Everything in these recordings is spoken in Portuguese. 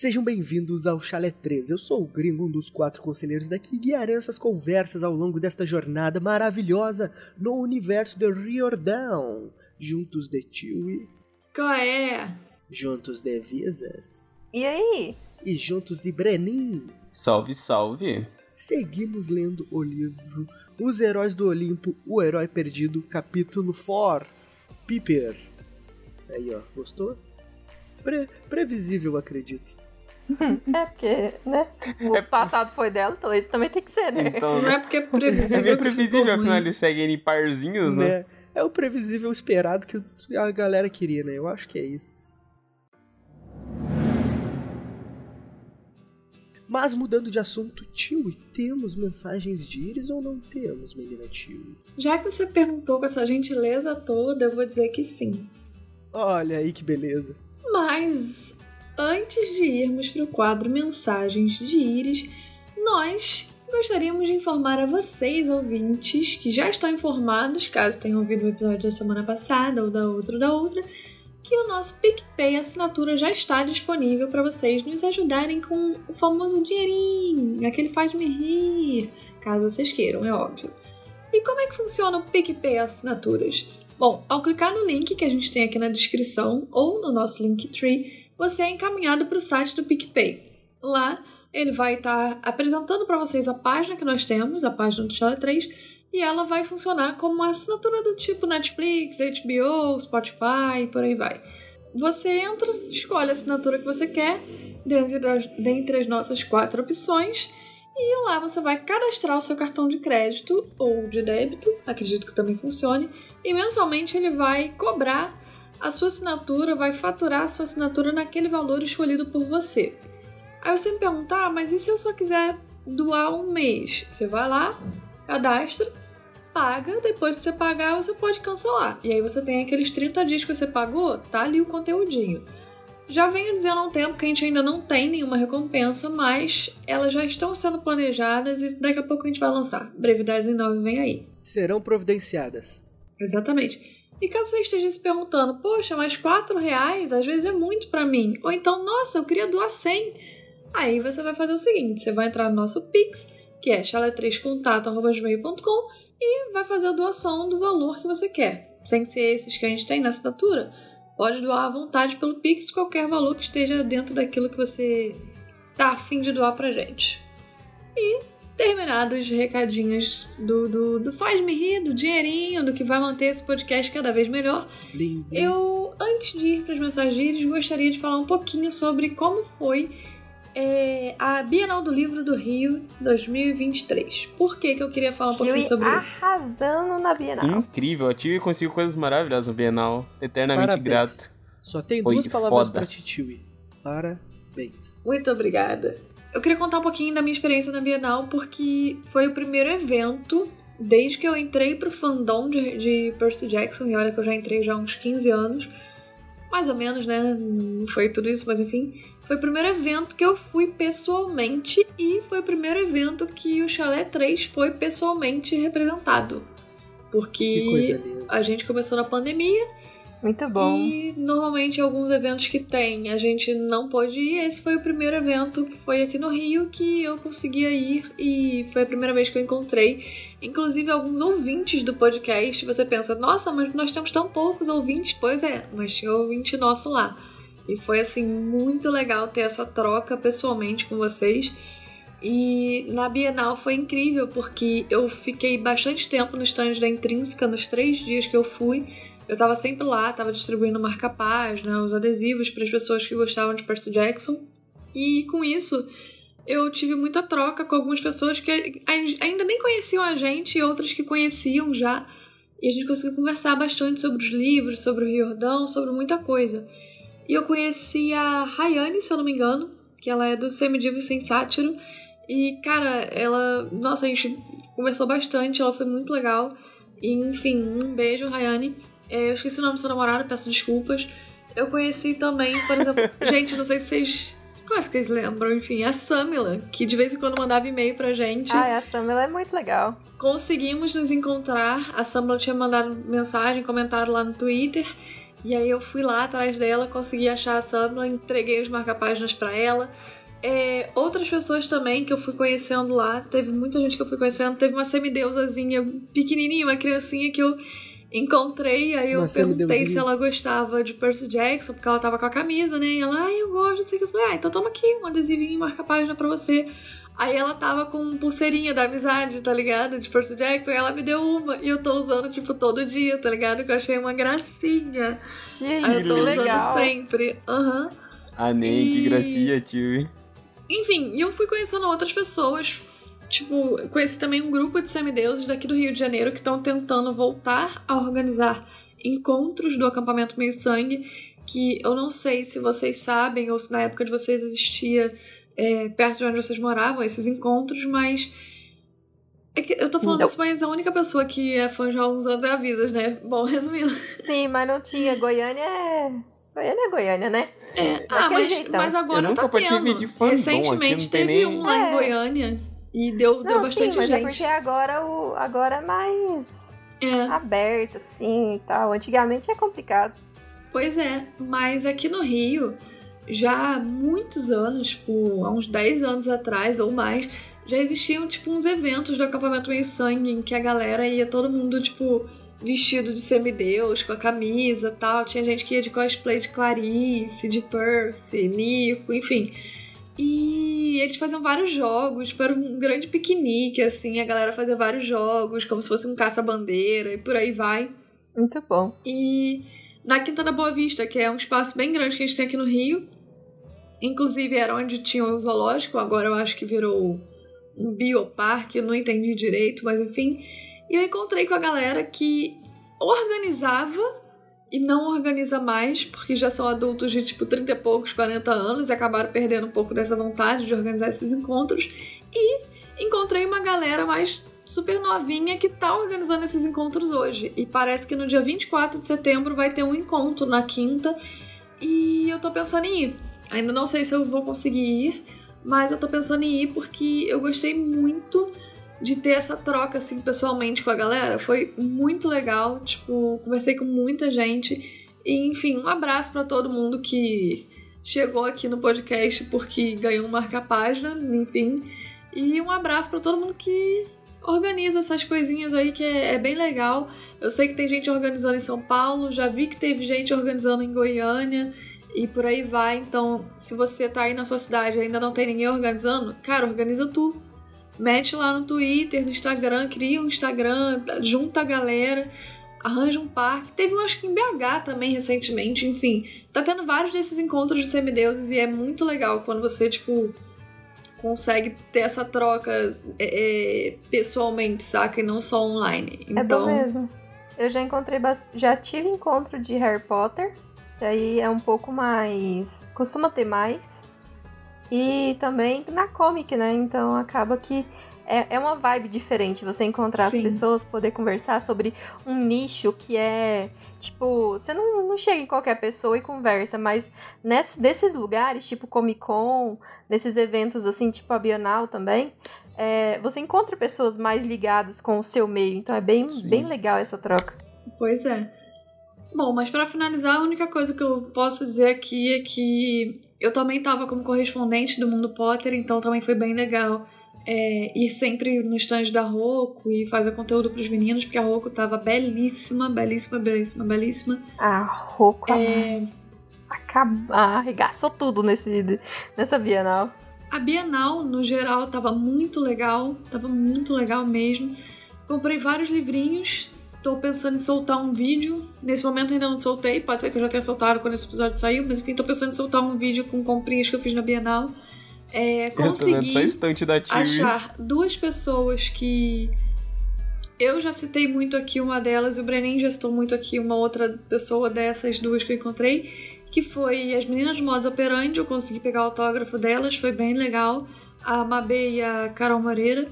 Sejam bem-vindos ao Chalé 3. Eu sou o Gringo, um dos quatro conselheiros daqui, e guiarei essas conversas ao longo desta jornada maravilhosa no universo de Riordan. Juntos de Chewie. Qual é? Juntos de Visas. E aí? E juntos de Brenin. Salve, salve. Seguimos lendo o livro Os Heróis do Olimpo, O Herói Perdido, capítulo 4. Piper. Aí, ó, gostou? Pre previsível, acredito. É porque, né? O passado foi dela, então esse também tem que ser, né? Então, Não é porque é é previsível. meio que ficou previsível, ruim. afinal eles seguem em parzinhos, né? né? É o previsível esperado que a galera queria, né? Eu acho que é isso. Mas mudando de assunto, tio, temos mensagens de Iris ou não temos, menina tio? Já que você perguntou com essa gentileza toda, eu vou dizer que sim. Olha aí que beleza. Mas antes de irmos para o quadro Mensagens de Íris, nós gostaríamos de informar a vocês, ouvintes, que já estão informados, caso tenham ouvido o episódio da semana passada ou da outra ou da outra, que o nosso PicPay assinatura já está disponível para vocês nos ajudarem com o famoso dinheirinho, aquele faz-me rir, caso vocês queiram, é óbvio. E como é que funciona o PicPay assinaturas? Bom, ao clicar no link que a gente tem aqui na descrição ou no nosso Linktree, você é encaminhado para o site do PicPay. Lá, ele vai estar apresentando para vocês a página que nós temos, a página do Chala 3, e ela vai funcionar como uma assinatura do tipo Netflix, HBO, Spotify por aí vai. Você entra, escolhe a assinatura que você quer, dentre as, dentre as nossas quatro opções, e lá você vai cadastrar o seu cartão de crédito ou de débito, acredito que também funcione, e mensalmente ele vai cobrar a sua assinatura, vai faturar a sua assinatura naquele valor escolhido por você. Aí você me pergunta, ah, mas e se eu só quiser doar um mês? Você vai lá, cadastra, paga, depois que você pagar, você pode cancelar. E aí você tem aqueles 30 dias que você pagou, tá ali o conteúdinho. Já venho dizendo há um tempo que a gente ainda não tem nenhuma recompensa, mas elas já estão sendo planejadas e daqui a pouco a gente vai lançar. Brevidades em 9 vem aí. Serão providenciadas. Exatamente. E caso você esteja se perguntando, poxa, mas 4 reais às vezes é muito pra mim. Ou então, nossa, eu queria doar 100. Aí você vai fazer o seguinte, você vai entrar no nosso Pix, que é chalé3contato.gmail.com e vai fazer a doação do valor que você quer. Sem ser esses que a gente tem na assinatura, pode doar à vontade pelo Pix qualquer valor que esteja dentro daquilo que você tá afim de doar pra gente. E terminados os recadinhos do, do, do faz-me rir, do dinheirinho, do que vai manter esse podcast cada vez melhor, blim. eu, antes de ir para as mensagens, gostaria de falar um pouquinho sobre como foi é, a Bienal do Livro do Rio 2023. Por que, que eu queria falar um pouquinho Chewie sobre isso? arrasando na Bienal. Incrível, a Tive conseguiu coisas maravilhosas no Bienal. Eternamente Parabéns. grato. Só tem Foi duas palavras foda. pra Titiwi. Parabéns. Muito obrigada. Eu queria contar um pouquinho da minha experiência na Bienal, porque foi o primeiro evento desde que eu entrei pro fandom de, de Percy Jackson, e olha que eu já entrei já há uns 15 anos, mais ou menos, né? Não foi tudo isso, mas enfim. Foi o primeiro evento que eu fui pessoalmente e foi o primeiro evento que o Chalé 3 foi pessoalmente representado. Porque a gente começou na pandemia Muito bom. e normalmente alguns eventos que tem a gente não pôde ir. Esse foi o primeiro evento que foi aqui no Rio que eu conseguia ir e foi a primeira vez que eu encontrei. Inclusive alguns ouvintes do podcast. Você pensa, nossa, mas nós temos tão poucos ouvintes. Pois é, mas tinha ouvinte nosso lá. E foi assim muito legal ter essa troca pessoalmente com vocês. E na Bienal foi incrível porque eu fiquei bastante tempo no stand da Intrínseca nos três dias que eu fui. Eu tava sempre lá, tava distribuindo marca-página, os adesivos para as pessoas que gostavam de Percy Jackson. E com isso, eu tive muita troca com algumas pessoas que ai- ainda nem conheciam a gente e outras que conheciam já. E a gente conseguiu conversar bastante sobre os livros, sobre o Riordão, sobre muita coisa. E eu conheci a Rayane, se eu não me engano, que ela é do Semidivos Sem Sátiro. E, cara, ela. Nossa, a gente conversou bastante, ela foi muito legal. E, enfim, um beijo, Rayane. É, eu esqueci o nome do seu namorado, peço desculpas. Eu conheci também, por exemplo. gente, não sei se vocês. Claro que vocês lembram, enfim, a Samila, que de vez em quando mandava e-mail pra gente. Ai, a Sam, ela é muito legal. Conseguimos nos encontrar. A Samila tinha mandado mensagem, comentário lá no Twitter. E aí eu fui lá atrás dela, consegui achar a Subla, entreguei os marca-páginas para ela. É, outras pessoas também que eu fui conhecendo lá, teve muita gente que eu fui conhecendo, teve uma semideusazinha pequenininha, uma criancinha que eu encontrei, aí eu Uma perguntei semideusinha. se ela gostava de Percy Jackson, porque ela tava com a camisa, né? E ela, ai, eu gosto, não sei o que. Eu falei, ah, então toma aqui um adesivinho e marca-página pra você. Aí ela tava com pulseirinha da amizade, tá ligado? De Percy Jackson, e ela me deu uma. E eu tô usando, tipo, todo dia, tá ligado? Que eu achei uma gracinha. Que, Aí eu tô que usando legal. sempre. Aham. Ah, nem, que E- gracinha, tio. Enfim, e eu fui conhecendo outras pessoas. Tipo, conheci também um grupo de semideuses daqui do Rio de Janeiro que estão tentando voltar a organizar encontros do acampamento Meio Sangue. Que eu não sei se vocês sabem ou se na época de vocês existia é, perto de onde vocês moravam esses encontros, mas. É que eu tô falando Não. isso, mas a única pessoa que é fã já há uns anos é a Visas, né? Bom, resumindo. Sim, mas não tinha. Goiânia é. Goiânia é Goiânia, né? É, ah, mas, mas agora Eu nunca tá tendo. Recentemente teve nem- um lá em É. Goiânia e deu, deu não, bastante sim, mas gente. é porque agora, o, agora é mais É, aberto, assim e tal. Antigamente é complicado. pois é, mas aqui no Rio, já há muitos anos, tipo, há uns 10 anos atrás ou mais, já existiam, tipo, uns eventos do acampamento Meio Sangue em que a galera ia todo mundo, tipo, vestido de semideus, com a camisa e tal. Tinha gente que ia de cosplay de Clarice, de Percy, Nico, enfim. E eles faziam vários jogos, tipo, era um grande piquenique, assim, a galera fazia vários jogos, como se fosse um caça-bandeira e por aí vai. Muito bom. E na Quinta da Boa Vista, que é um espaço bem grande que a gente tem aqui no Rio, inclusive era onde tinha o zoológico, agora eu acho que virou um bioparque, eu não entendi direito, mas enfim. E eu encontrei com a galera que organizava e não organiza mais, porque já são adultos de tipo 30 e poucos, 40 anos e acabaram perdendo um pouco dessa vontade de organizar esses encontros. E encontrei uma galera mais super novinha que tá organizando esses encontros hoje. E parece que no dia 24 de setembro vai ter um encontro na quinta. E eu tô pensando em ir. Ainda não sei se eu vou conseguir ir, mas eu tô pensando em ir porque eu gostei muito de ter essa troca assim pessoalmente com a galera. Foi muito legal, tipo, conversei com muita gente. E, enfim, um abraço pra todo mundo que chegou aqui no podcast porque ganhou um marca-página, enfim. E um abraço pra todo mundo que organiza essas coisinhas aí que é, é bem legal. Eu sei que tem gente organizando em São Paulo, já vi que teve gente organizando em Goiânia e por aí vai. Então, se você tá aí na sua cidade e ainda não tem ninguém organizando, cara, organiza tu. Mete lá no Twitter, no Instagram, cria um Instagram, junta a galera, arranja um parque. Teve um, acho que em BH também recentemente, enfim. Tá tendo vários desses encontros de semideuses e é muito legal quando você, tipo, consegue ter essa troca é, é, pessoalmente, saca? E não só online. É bom Então, mesmo. Eu já encontrei, já tive encontro de Harry Potter. Aí é um pouco mais. costuma ter mais. E também na comic, né? Então acaba que é, é uma vibe diferente você encontrar Sim. as pessoas, poder conversar sobre um nicho que é. Tipo, você não, não chega em qualquer pessoa e conversa, mas ness, nesses lugares, tipo Comic Con, nesses eventos assim, tipo a Bienal também, é, você encontra pessoas mais ligadas com o seu meio. Então é bem, Sim. bem legal essa troca. Pois é. Bom, mas pra finalizar, a única coisa que eu posso dizer aqui é que eu também tava como correspondente do Mundo Potter, então também foi bem legal é, ir sempre no stand da Roku e fazer conteúdo pros meninos, porque a Roku tava belíssima, belíssima, belíssima, belíssima. A Roku É, arregaçou tudo nesse, nessa Bienal. A Bienal, no geral, tava muito legal, tava muito legal mesmo. Comprei vários livrinhos, tô pensando em soltar um vídeo. Nesse momento ainda não soltei, pode ser que eu já tenha soltado quando esse episódio saiu, mas enfim, tô pensando em soltar um vídeo com comprinhas que eu fiz na Bienal. É, consegui achar duas pessoas que eu já citei muito aqui uma delas e o Brenin já citou muito aqui uma outra pessoa dessas duas que eu encontrei, que foi as meninas do Modus Operandi, eu consegui pegar o autógrafo delas, foi bem legal, a Mabê e a Carol Moreira.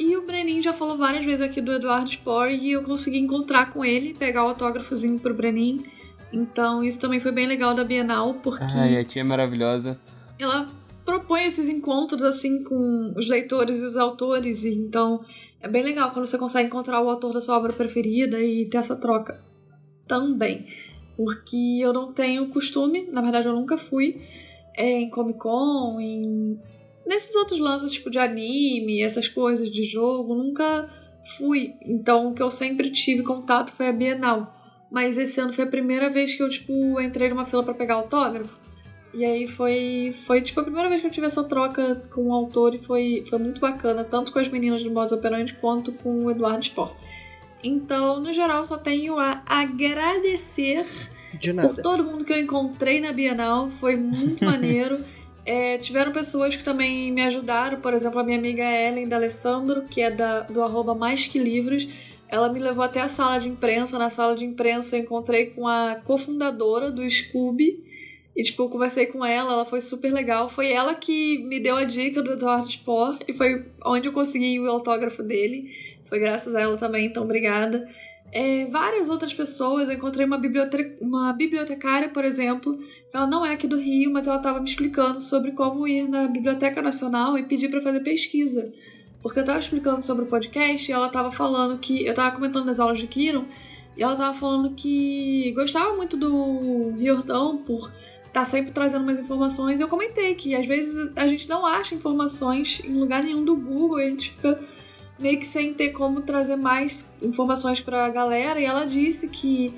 E o Brenin já falou várias vezes aqui do Eduardo Spore e eu consegui encontrar com ele, pegar o autógrafozinho pro Brenin. Então isso também foi bem legal da Bienal, porque Ai, a tia é maravilhosa. ela propõe esses encontros assim com os leitores e os autores, e então é bem legal quando você consegue encontrar o autor da sua obra preferida e ter essa troca também. porque eu não tenho costume, na verdade eu nunca fui é, em Comic Con, em nesses outros lances tipo de anime, essas coisas de jogo, nunca fui. Então o que eu sempre tive contato foi a Bienal. Mas esse ano foi a primeira vez que eu, tipo, entrei numa fila para pegar autógrafo. E aí foi, foi, tipo, a primeira vez que eu tive essa troca com o autor e foi, foi muito bacana, tanto com as meninas do Modus Operandi quanto com o Eduardo Sport. Então, no geral, só tenho a agradecer por todo mundo que eu encontrei na Bienal. Foi muito maneiro. É, tiveram pessoas que também me ajudaram, por exemplo, a minha amiga Ellen da Alessandro, que é da, do arroba Mais Que Livros. Ela me levou até a sala de imprensa. Na sala de imprensa eu encontrei com a cofundadora do Scooby. E, tipo, eu conversei com ela, ela foi super legal. Foi ela que me deu a dica do Eduardo Sport e foi onde eu consegui o autógrafo dele. Foi graças a ela também, então obrigada. É, várias outras pessoas, eu encontrei uma, uma bibliotecária, por exemplo, ela não é aqui do Rio, mas ela estava me explicando sobre como ir na Biblioteca Nacional e pedir para fazer pesquisa. Porque eu estava explicando sobre o podcast e ela estava falando que. Eu estava comentando nas aulas de Kiron e ela estava falando que gostava muito do Riordão por estar tá sempre trazendo mais informações. E eu comentei que às vezes a gente não acha informações em lugar nenhum do Google a gente fica meio que sem ter como trazer mais informações para a galera. E ela disse que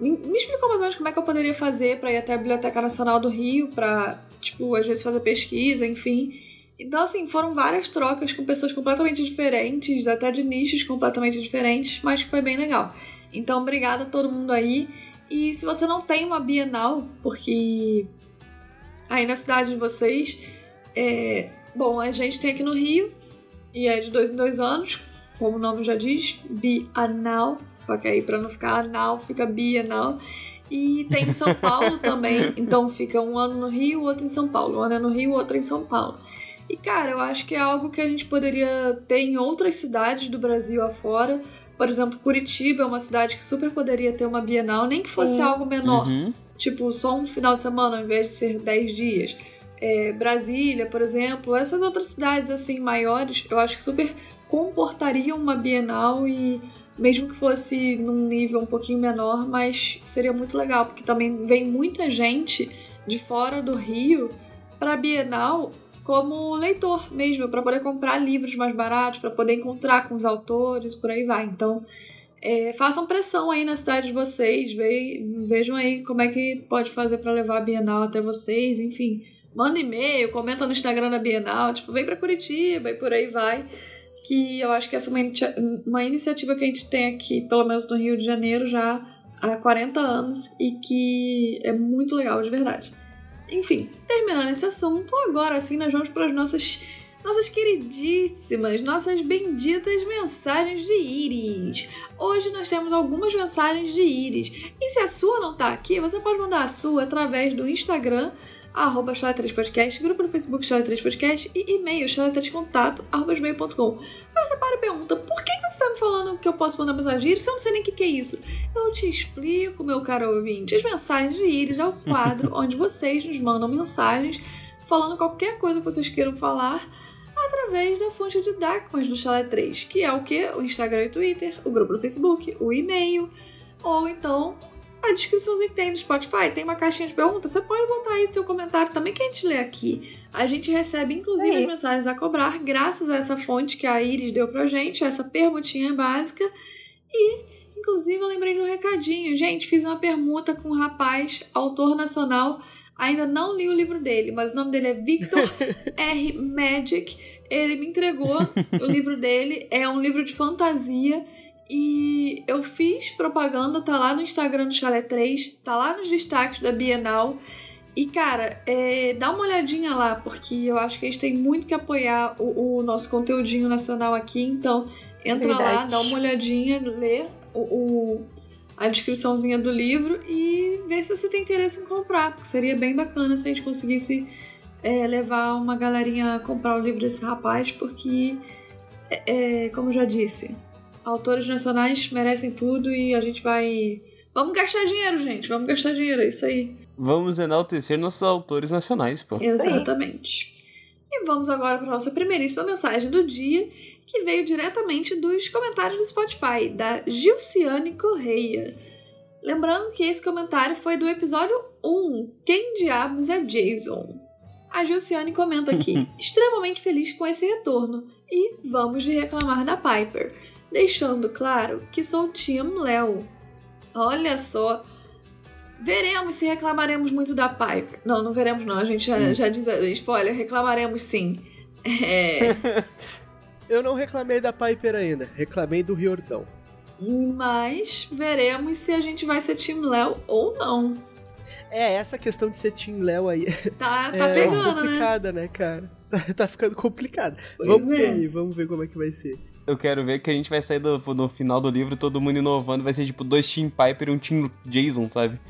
me explicou mais ou menos como é que eu poderia fazer para ir até a Biblioteca Nacional do Rio, para, tipo, às vezes fazer pesquisa, enfim. Então, assim, foram várias trocas com pessoas completamente diferentes, até de nichos completamente diferentes, mas que foi bem legal. Então, obrigada a todo mundo aí. E se você não tem uma Bienal, porque aí na cidade de vocês, é... bom, a gente tem aqui no Rio, e é de dois em dois anos, como o nome já diz, bianal, só que aí para não ficar anal, fica bienal. E tem em São Paulo também, então fica um ano no Rio, outro em São Paulo, um ano é no Rio, outro em São Paulo. E cara, eu acho que é algo que a gente poderia ter em outras cidades do Brasil afora. Por exemplo, Curitiba é uma cidade que super poderia ter uma Bienal, nem que Sim. fosse algo menor. Uhum. Tipo, só um final de semana ao invés de ser 10 dias é, Brasília, por exemplo, essas outras cidades assim maiores, eu acho que super comportariam uma Bienal e mesmo que fosse num nível um pouquinho menor, mas seria muito legal, porque também vem muita gente de fora do Rio para Bienal como leitor mesmo, para poder comprar livros mais baratos, para poder encontrar com os autores, por aí vai. Então, é, façam pressão aí na cidade de vocês, ve vejam aí como é que pode fazer para levar a Bienal até vocês, enfim manda e-mail, comenta no Instagram da Bienal, tipo, vem para Curitiba e por aí vai. Que eu acho que essa é uma, uma iniciativa que a gente tem aqui, pelo menos no Rio de Janeiro, já há 40 anos e que é muito legal, de verdade. Enfim, terminando esse assunto, agora sim nós vamos para as nossas nossas queridíssimas, nossas benditas mensagens de íris. Hoje nós temos algumas mensagens de íris. E se a sua não tá aqui, você pode mandar a sua através do Instagram arroba 3 podcast grupo no Facebook Chala 3 Podcast e e-mail chala3contato, arroba gmail.com. Aí você para e pergunta, por que você está me falando que eu posso mandar mensagem íris se eu não sei nem o que, que é isso? Eu te explico, meu caro ouvinte. As mensagens de íris é o quadro onde vocês nos mandam mensagens falando qualquer coisa que vocês queiram falar através da fonte de Darkmans do Chalé 3, que é o que? O Instagram e o Twitter, o grupo do Facebook, o e-mail, ou então a descriçãozinha que tem no Spotify, tem uma caixinha de perguntas, você pode botar aí seu comentário também que a gente lê aqui. A gente recebe, inclusive, Sim. as mensagens a cobrar, graças a essa fonte que a Iris deu pra gente, essa permutinha básica. E, inclusive, eu lembrei de um recadinho. Gente, fiz uma permuta com um rapaz, autor nacional. Ainda não li o livro dele, mas o nome dele é Victor R. Magic. Ele me entregou o livro dele. É um livro de fantasia e eu fiz propaganda, tá lá no Instagram do Chalé 3, tá lá nos destaques da Bienal. E, cara, é, dá uma olhadinha lá, porque eu acho que a gente tem muito que apoiar o, o nosso conteúdinho nacional aqui. Então, entra Verdade. lá, dá uma olhadinha, lê o, o, a descriçãozinha do livro e vê se você tem interesse em comprar, porque seria bem bacana se a gente conseguisse é, levar uma galerinha a comprar o livro desse rapaz, porque, é, é como eu já disse, autores nacionais merecem tudo e a gente vai. Vamos gastar dinheiro, gente. Vamos gastar dinheiro, é isso aí. Vamos enaltecer nossos autores nacionais, pô. Exatamente. E vamos agora para nossa primeiríssima mensagem do dia, que veio diretamente dos comentários do Spotify, da Gilciane Correia. Lembrando que esse comentário foi do episódio 1, Quem Diabos é Jason? A Gilciane comenta aqui, extremamente feliz com esse retorno, e vamos de reclamar da Piper, deixando claro que sou Team Léo. Olha só, veremos se reclamaremos muito da Piper. Não, não veremos não, a gente já, já diz, spoiler, reclamaremos sim. É... Eu não reclamei da Piper ainda, reclamei do Riordão. Mas veremos se a gente vai ser Team Léo ou não. É, essa questão de ser Team Léo aí Tá, tá é pegando, né? complicada, né, cara? Tá, tá ficando complicado. vamos é. ver aí, vamos ver como é que vai ser. Eu quero ver que a gente vai sair do, no final do livro todo mundo inovando. Vai ser tipo dois Team Piper e um Team Jason, sabe?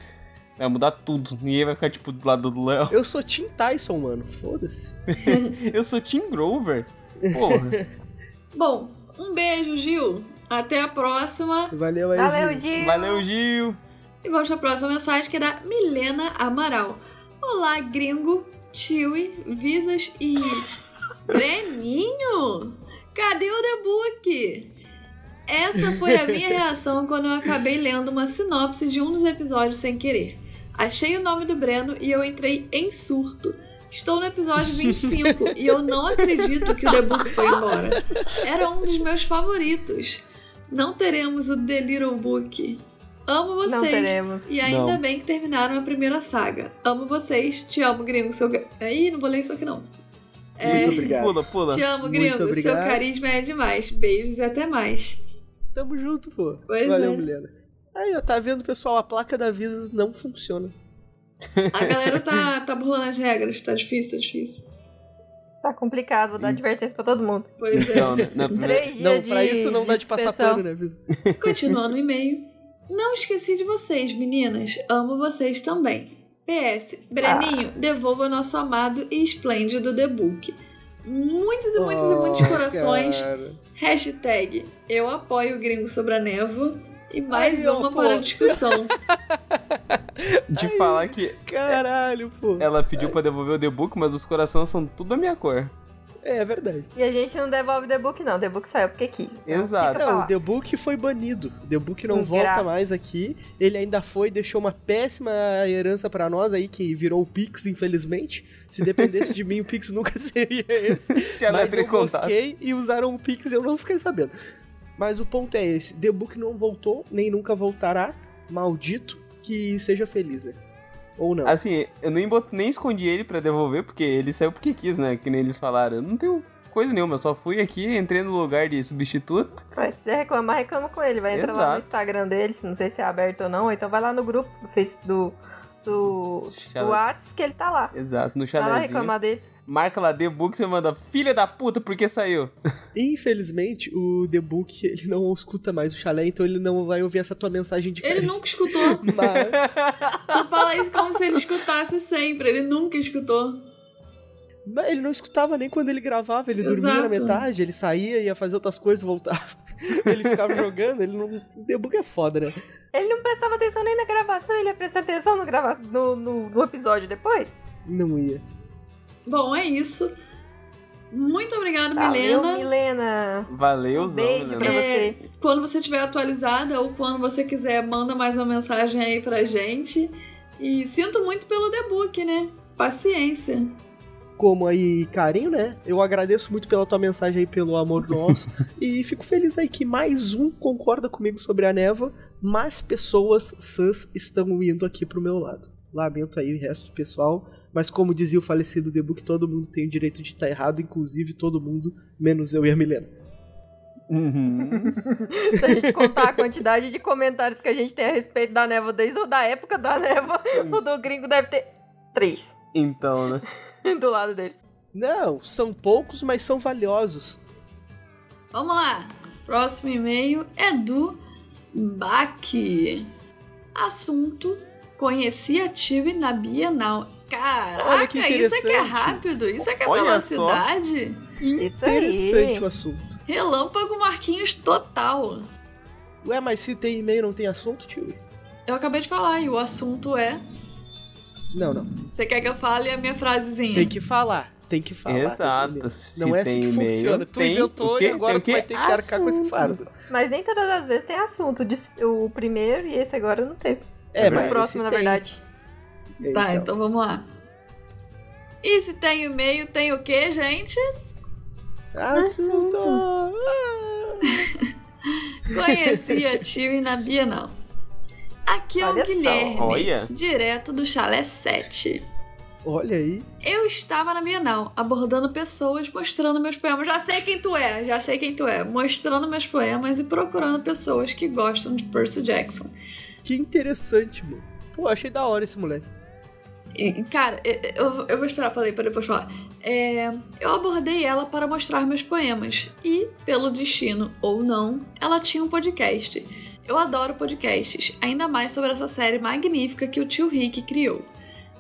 Vai mudar tudo. Ninguém vai ficar tipo do lado do Léo. Eu sou Team Tyson, mano. Foda-se. Eu sou Team Grover. Porra. Bom, um beijo, Gil. Até a próxima. Valeu aí, Valeu, Gil. Gil! Valeu, Gil. E vamos para a próxima mensagem que é da Milena Amaral. Olá, gringo, Chewie, Visas e. Breninho? Cadê o The Book? Essa foi a minha reação quando eu acabei lendo uma sinopse de um dos episódios sem querer. Achei o nome do Breno e eu entrei em surto. Estou no episódio 25 e eu não acredito que o The Book foi embora. Era um dos meus favoritos. Não teremos o The Little Book. Amo vocês. Não teremos. E ainda Não. bem que terminaram a primeira saga. Amo vocês. Te amo, gringo. Seu... Ih, não vou ler isso aqui não. Muito obrigado. Pula, pula. Te amo, Muito gringo. Seu carisma é demais. Beijos e até mais. Tamo junto, pô. Pois Valeu, é. Milena. Aí, ó, tá vendo, pessoal? A placa da Visas não funciona. A galera tá, tá burlando as regras. Tá difícil, tá difícil. Tá complicado, vou dar advertência pra todo mundo. Pois é. Não, né? Na Três dias Não, de pra isso não dá de passar pano, né, Visa? Continuando o e-mail. Não esqueci de vocês, meninas. Amo vocês também. PS, Breninho, devolva nosso amado e esplêndido The Book. Muitos e muitos e muitos Oh, corações. cara. Hashtag eu apoio o gringo sobre a névoa. E mais ó, uma pô. para a discussão. De falar que Caralho, pô. ela pediu pra devolver o The Book, mas os corações são tudo da minha cor. É, é verdade. E a gente não devolve The Book, não. The Book saiu porque quis. Então, Exato. Não, o The Book foi banido. O The Book não volta mais aqui. Ele ainda foi, deixou uma péssima herança pra nós aí, que virou o Pix, infelizmente. Se dependesse de mim, o Pix nunca seria esse. É Mas eu mosquei e usaram o Pix e eu não fiquei sabendo. Mas o ponto é esse. The Book não voltou, nem nunca voltará. Maldito que seja feliz, né? Ou não. Assim, eu nem, bot... nem escondi ele pra devolver, porque ele saiu porque quis, né? Que nem eles falaram. Eu não tenho coisa nenhuma, eu só fui aqui, entrei no lugar de substituto. Vai, se quiser reclamar, reclama com ele. Vai entrar lá no Exato. Instagram dele, se não sei se é aberto ou não. Ou então vai lá no grupo do do. Do, Chala- do Whats que ele tá lá. Exato, no Vai lá chalézinho. reclamar dele. Marca lá The Book, você manda filha da puta porque saiu. Infelizmente, o The Book ele não escuta mais o chalé, então ele não vai ouvir essa tua mensagem de Ele carinho. nunca escutou. Mas, Tu fala isso como se ele escutasse sempre. Ele nunca escutou. mas ele não escutava nem quando ele gravava, ele dormia na Exato. metade, ele saía, ia fazer outras coisas, voltava. ele ficava jogando, ele não. O The Book é foda, né? Ele não prestava atenção nem na gravação, ele ia prestar atenção no, grava... no, no, no episódio depois. Não ia. Bom, é isso. Muito obrigada, Valeu, Milena. Milena. Valeu, Um beijo pra né? É, você. Quando você estiver atualizada ou quando você quiser, manda mais uma mensagem aí pra gente. E sinto muito pelo debug, né? Paciência. Como aí, carinho, né? Eu agradeço muito pela tua mensagem aí, pelo amor nosso. e fico feliz aí que mais um concorda comigo sobre a névoa, mas pessoas sãs estão indo aqui pro meu lado. Lamento aí o resto do pessoal, mas como dizia o falecido The Book, todo mundo tem o direito de estar errado, inclusive todo mundo, menos eu e a Milena. Uhum. Se a gente contar a quantidade de comentários que a gente tem a respeito da névoa desde a época da névoa, o do gringo deve ter três Então, né? do lado dele. Não, são poucos, mas são valiosos. Vamos lá. Próximo e-mail é do Baki. Assunto: Conheci a Tive na Bienal. Caraca, Olha que isso é que é interessante. rápido, isso é que é Olha só. velocidade. Isso aí. Interessante o assunto. Relâmpago Marquinhos total. Ué, mas se tem e-mail não tem assunto, tio? Eu acabei de falar e o assunto é. Não, não. Você quer que eu fale a minha frasezinha? Tem que falar. tem que falar. tá Exato. Se Não é assim que funciona. Tu tem inventou o e agora o tu vai ter que arcar com esse Assunto. fardo. Mas nem todas as vezes tem assunto. O primeiro e esse agora não teve. É, o mas próximo, na tem. verdade. Tá, então vamos lá. E se tem e-mail, tem o quê, gente? Assunto. Ah. Conheci a Tilly na Bienal. Aqui é o Olha só. Guilherme, Olha. direto do Chalé 7. Olha aí. Eu estava na Bienal, abordando pessoas, mostrando meus poemas. Já sei quem tu é, já sei quem tu é. Mostrando meus poemas e procurando pessoas que gostam de Percy Jackson. Que interessante, mano. Pô, achei da hora esse moleque. Cara, eu, eu vou esperar pra ler pra depois falar. É, eu abordei ela para mostrar meus poemas. E, pelo destino ou não, ela tinha um podcast. Eu adoro podcasts, ainda mais sobre essa série magnífica que o tio Rick criou.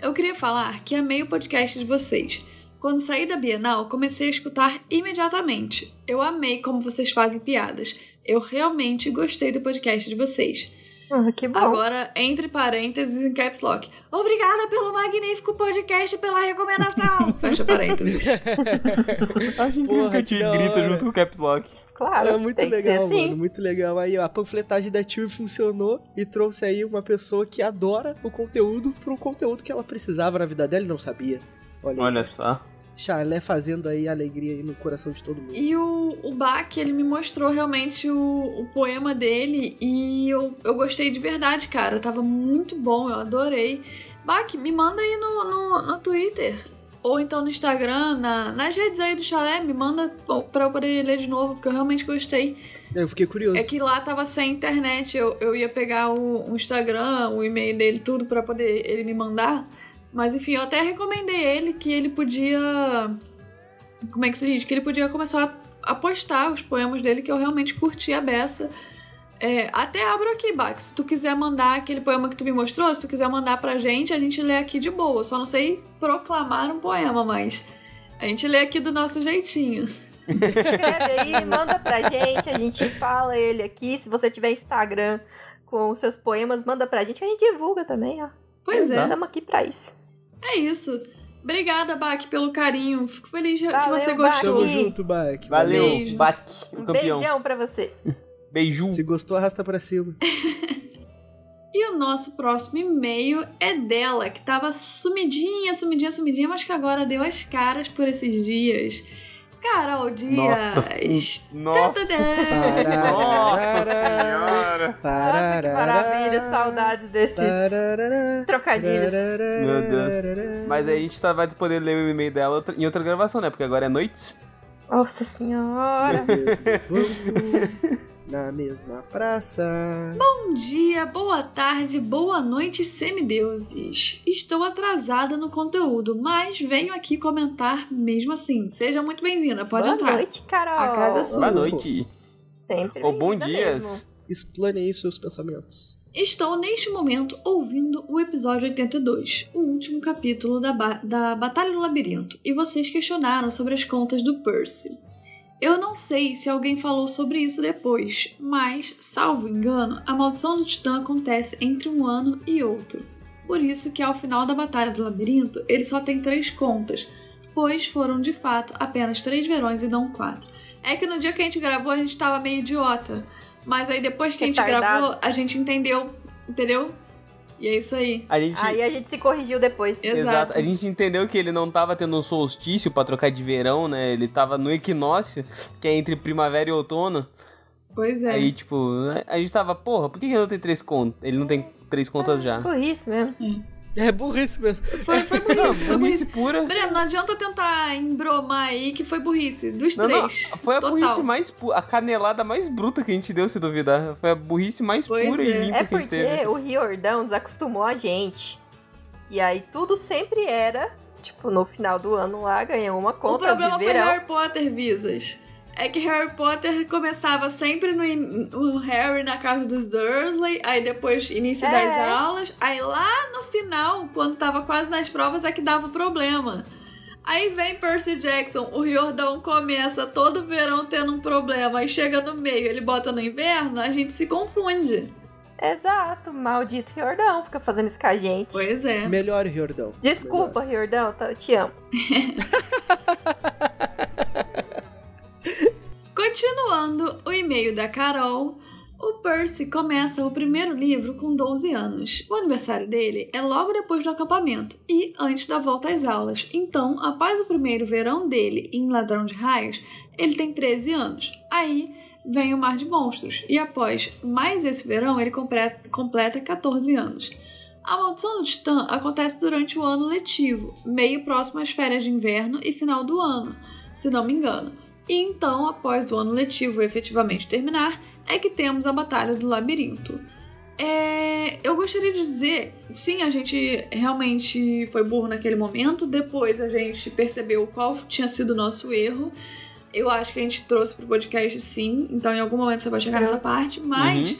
Eu queria falar que amei o podcast de vocês. Quando saí da Bienal, comecei a escutar imediatamente. Eu amei como vocês fazem piadas. Eu realmente gostei do podcast de vocês. Ah, que bom. Agora, entre parênteses em caps lock. Obrigada pelo magnífico podcast e pela recomendação. Fecha parênteses. A gente Porra, que que grita hora. junto com o Caps Lock. claro, É muito tem que legal, ser assim. mano. Muito legal. Aí, ó, a panfletagem da Tio funcionou e trouxe aí uma pessoa que adora o conteúdo para um conteúdo que ela precisava na vida dela e não sabia. Olha. Olha só. Chalé fazendo aí alegria aí no coração de todo mundo. E o, o Bach, ele me mostrou realmente o, o poema dele e eu, eu gostei de verdade, cara. Tava muito bom, eu adorei. Bach, me manda aí no, no, no Twitter. Ou então no Instagram, na, nas redes aí do chalé, me manda pra eu poder ler de novo, porque eu realmente gostei. Eu fiquei curioso. É que lá tava sem internet, eu, eu ia pegar o, o Instagram, o e-mail dele, tudo pra poder ele me mandar. Mas enfim, eu até recomendei ele que ele podia. Como é que se diz? Que ele podia começar a postar os poemas dele, que eu realmente curti a beça. É, até abro aqui, Bax. Se tu quiser mandar aquele poema que tu me mostrou, se tu quiser mandar pra gente, a gente lê aqui de boa. Só não sei proclamar um poema, mas a gente lê aqui do nosso jeitinho. Escreve aí, manda pra gente, a gente fala ele aqui. Se você tiver Instagram com os seus poemas, manda pra gente, que a gente divulga também, ó. Pois é. Estamos aqui pra isso. É isso. Obrigada, Bach, pelo carinho. Fico feliz que Valeu, você Bach. gostou. Tamo junto, Bach. Valeu, Beijo. Bate, o Um campeão. beijão pra você. Beiju. Se gostou, arrasta pra cima. E o nosso próximo e-mail é dela, que tava sumidinha, sumidinha, sumidinha, mas que agora deu as caras por esses dias. Carol Dias. Nossa. Tadadã. Nossa senhora. Nossa, que maravilha, saudades desses trocadilhos. Meu Deus. Mas aí a gente só vai poder ler o e-mail dela em outra gravação, né? Porque agora é noites. Nossa senhora. Na mesma praça. Bom dia, boa tarde, boa noite, semideuses. Estou atrasada no conteúdo, mas venho aqui comentar mesmo assim. Seja muito bem-vinda, pode Boa entrar. noite, Carol. A casa é sua. Boa noite. Sempre Ou bom dias. mesmo. Explane aí seus pensamentos. Estou neste momento ouvindo o episódio 82, o último capítulo da, ba- da Batalha do Labirinto, e vocês questionaram sobre as contas do Percy. Eu não sei se alguém falou sobre isso depois, mas, salvo engano, a maldição do Titã acontece entre um ano e outro. Por isso que ao final da Batalha do Labirinto ele só tem três contas, pois foram de fato apenas três verões e não quatro. É que no dia que a gente gravou a gente tava meio idiota, mas aí depois que a gente Retardado. gravou a gente entendeu, entendeu? E é isso aí. A gente. Aí a gente se corrigiu depois. Exato. Exato. A gente entendeu que ele não tava tendo um solstício pra trocar de verão, né? Ele tava no equinócio, que é entre primavera e outono. Pois é. Aí, tipo, a gente tava, porra, por que ele não tem três contas? Ele não tem três contas já. Burrice mesmo. É burrice mesmo. Foi, foi Não, burrice, foi burrice. burrice pura. Breno, não adianta tentar embromar aí que foi burrice. Dos Não, não, três. foi a total. burrice mais pura, a canelada mais bruta que a gente deu, se duvidar. Foi a burrice mais Pois pura é. e limpa É que a gente porque teve. o Riordão desacostumou a gente. E aí tudo sempre era, tipo, no final do ano lá, ganhou uma O conta problema de foi verão. Harry Potter, Visas. É que Harry Potter começava sempre no in- o Harry na casa dos Dursley, aí depois início É. das aulas, aí lá no final, quando tava quase nas provas, é que dava problema. Aí vem Percy Jackson, o Riordão começa todo verão tendo um problema, aí chega no meio, ele bota no inverno, a gente se confunde. Exato, maldito Riordão, fica fazendo isso com a gente. Pois é. Melhor, Riordão. Desculpa, Riordão, tá- eu te amo. Continuando o e-mail da Carol, o Percy começa o primeiro livro com 12 anos. O aniversário dele é logo depois do acampamento e antes da volta às aulas. Então, após o primeiro verão dele em Ladrão de Raios, ele tem 13 anos. Aí vem o Mar de Monstros e após mais esse verão ele completa 14 anos. A Maldição do Titã acontece durante o ano letivo, meio próximo às férias de inverno e final do ano, se não me engano. E então, após o ano letivo efetivamente terminar, é que temos a Batalha do Labirinto. É, eu gostaria de dizer, sim, a gente realmente foi burro naquele momento, depois a gente percebeu qual tinha sido o nosso erro. Eu acho que a gente trouxe pro podcast sim, então em algum momento você vai chegar nessa parte, mas uhum.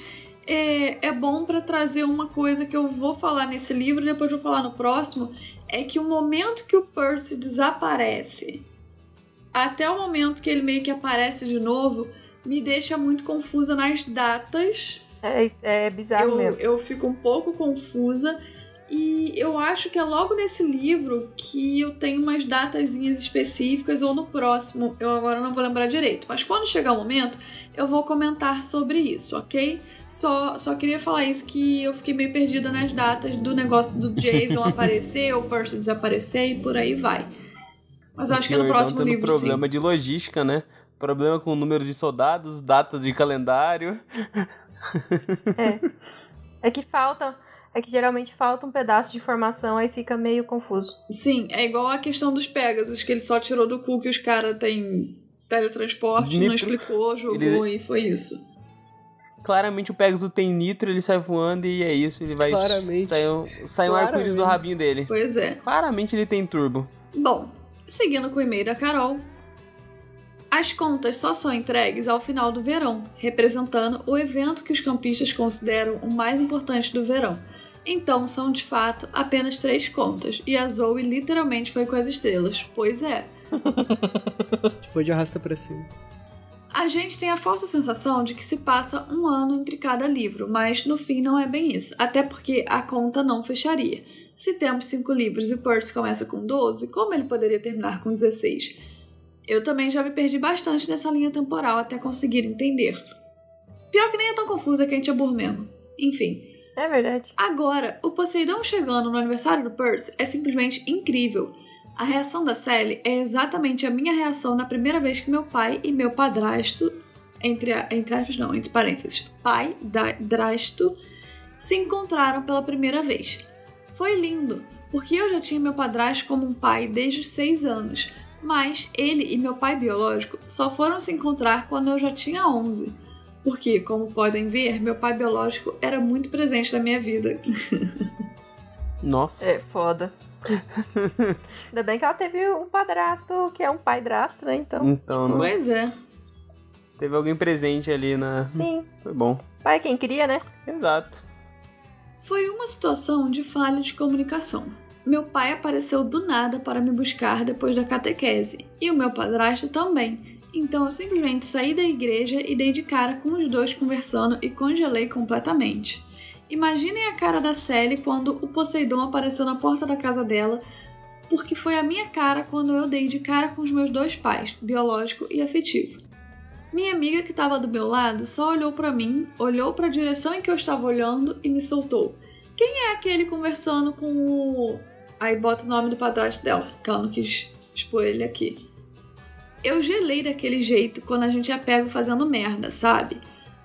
é, é bom para trazer uma coisa que eu vou falar nesse livro e depois vou falar no próximo, é que o momento que o Percy desaparece até o momento que ele meio que aparece de novo, me deixa muito confusa nas datas. É, é bizarro eu, mesmo. Eu fico um pouco confusa. E eu acho que é logo nesse livro que eu tenho umas datazinhas específicas, ou no próximo, eu agora não vou lembrar direito. Mas quando chegar o momento, eu vou comentar sobre isso, ok? Só, só queria falar isso que eu fiquei meio perdida nas datas do negócio do Jason aparecer, o Percy desaparecer e por aí vai. Mas eu acho que é no próximo livro, problema sim. de logística, né? Problema com o número de soldados, data de calendário. É. É que falta. É que geralmente falta um pedaço de informação, aí fica meio confuso. Sim, é igual a questão dos Pegasus, que ele só tirou do cu que os caras têm teletransporte, nitro. não explicou, jogou ele... e foi isso. Claramente o Pegasus tem nitro, ele sai voando e é isso, ele vai. Claramente. Sai um, sai um arco-íris do rabinho dele. Pois é. Claramente ele tem turbo. Bom, Seguindo com o e-mail da Carol, as contas só são entregues ao final do verão, representando o evento que os campistas consideram o mais importante do verão. Então são de fato apenas três contas, e a Zoe literalmente foi com as estrelas. Pois é. foi de arrasta pra cima. A gente tem a falsa sensação de que se passa um ano entre cada livro, mas no fim não é bem isso, até porque a conta não fecharia. Se temos 5 livros e o Percy começa com 12, como ele poderia terminar com 16? Eu também já me perdi bastante nessa linha temporal até conseguir entender. Pior que nem é tão confusa que a gente é burro mesmo. Enfim. É verdade. Agora, o Poseidon chegando no aniversário do Percy é simplesmente incrível. A reação da Sally é exatamente a minha reação na primeira vez que meu pai e meu padrasto, entre, entre aspas, não, entre parênteses, pai, da, drasto, se encontraram pela primeira vez. Foi lindo, porque eu já tinha meu padrasto como um pai desde os seis anos, mas ele e meu pai biológico só foram se encontrar quando eu já tinha 11. Porque, como podem ver, meu pai biológico era muito presente na minha vida. Nossa. É foda. Ainda bem que ela teve um padrasto que é um pai drasto, né? Então. Então, não... Pois é. Teve alguém presente ali na. Sim. Foi bom. Pai quem queria, né? Exato. Foi uma situação de falha de comunicação. Meu pai apareceu do nada para me buscar depois da catequese, e o meu padrasto também. Então eu simplesmente saí da igreja e dei de cara com os dois conversando e congelei completamente. Imaginem a cara da Sally quando o Poseidon apareceu na porta da casa dela, porque foi a minha cara quando eu dei de cara com os meus dois pais, biológico e afetivo. Minha amiga que estava do meu lado só olhou para mim, olhou para a direção em que eu estava olhando e me soltou. Quem é aquele conversando com o. Aí bota o nome do padrasto dela, que ela não quis expor ele aqui. Eu gelei daquele jeito quando a gente é pego fazendo merda, sabe?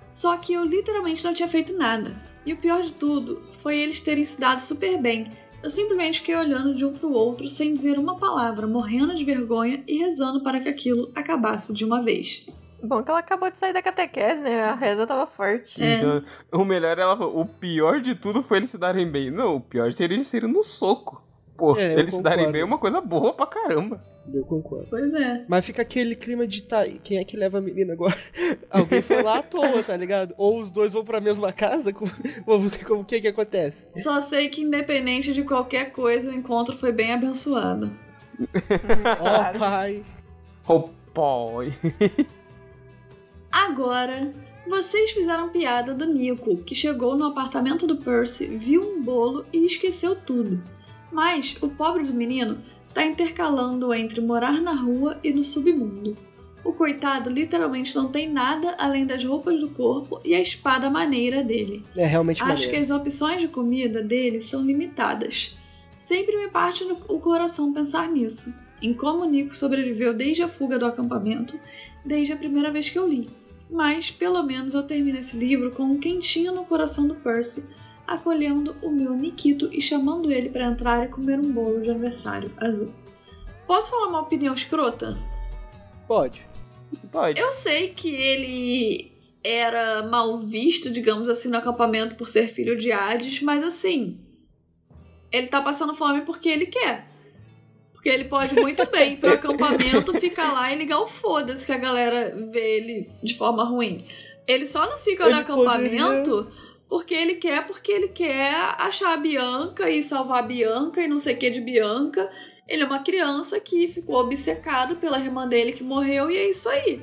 Só que eu literalmente não tinha feito nada. E o pior de tudo foi eles terem se dado super bem. Eu simplesmente fiquei olhando de um pro outro sem dizer uma palavra, morrendo de vergonha e rezando para que aquilo acabasse de uma vez. Bom que ela acabou de sair da catequese, né? A reza tava forte. É. Então, o melhor ela falou, o pior de tudo foi eles se darem bem. Não, o pior seria eles serem no soco. Pô, é, eles se darem bem é uma coisa boa pra caramba. Eu concordo. Pois é. Mas fica aquele clima de tá, quem é que leva a menina agora? Alguém foi lá à toa, tá ligado? Ou os dois vão pra mesma casa, como, como que que acontece? Só sei que independente de qualquer coisa, o encontro foi bem abençoado. Ó oh, pai. Oh pai. Agora, vocês fizeram piada do Nico, que chegou no apartamento do Percy, viu um bolo e esqueceu tudo. Mas o pobre do menino tá intercalando entre morar na rua e no submundo. O coitado literalmente não tem nada além das roupas do corpo e a espada maneira dele. É realmente Acho maneiro. que as opções de comida dele são limitadas. Sempre me parte no o coração pensar nisso, em como Nico sobreviveu desde a fuga do acampamento, desde a primeira vez que eu li. Mas, pelo menos, eu termino esse livro com um quentinho no coração do Percy, acolhendo o meu Nikito e chamando ele para entrar e comer um bolo de aniversário azul. Posso falar uma opinião escrota? Pode. Pode. Eu sei que ele era mal visto, digamos assim, no acampamento por ser filho de Hades, mas assim, ele tá passando fome porque ele quer. Porque ele pode muito bem ir pro acampamento, ficar lá e ligar o foda-se que a galera vê ele de forma ruim. Ele só não fica no Ele acampamento porque ele quer, porque ele quer achar a Bianca e salvar a Bianca e não sei o que de Bianca. Ele é uma criança que ficou obcecado pela irmã dele que morreu e é isso aí.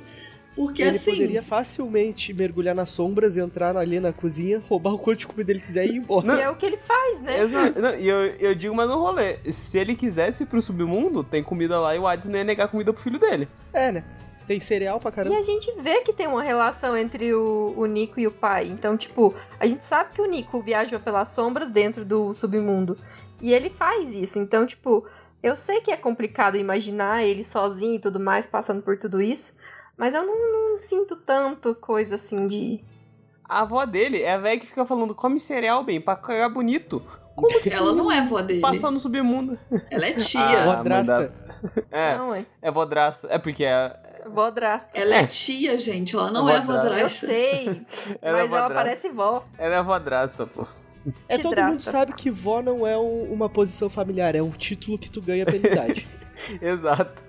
Porque ele assim. poderia facilmente mergulhar nas sombras, entrar ali na cozinha, roubar o quanto de comida ele quiser e ir embora. E é o que ele faz, né? Exato. Não, e eu, eu digo mais no rolê. Se ele quisesse ir pro submundo, tem comida lá e o Hades não ia negar comida pro filho dele. É, né? Tem cereal pra E caramba. a gente vê que tem uma relação entre o, o Nico e o pai. Então, tipo, a gente sabe que o Nico viajou pelas sombras dentro do submundo. E ele faz isso. Então, tipo, eu sei que é complicado imaginar ele sozinho e tudo mais, passando por tudo isso. Mas eu não, não sinto tanto coisa assim de. A avó dele é a velha que fica falando, come cereal bem, pra cagar bonito. Como que Ela não é avó dele. Passar no submundo. Ela é Ah, tia. Vodrasta. É, Não, é. é vodrasta. É porque é. Vodrasta. Ela é É. tia, gente. Ela não é Vodrasta. Eu sei, Ela é mas ela vodrasta. parece vó. Ela é vodrasta, pô. É, todo mundo sabe que vó não é um- uma posição familiar, é um título que tu ganha pela idade. Exato.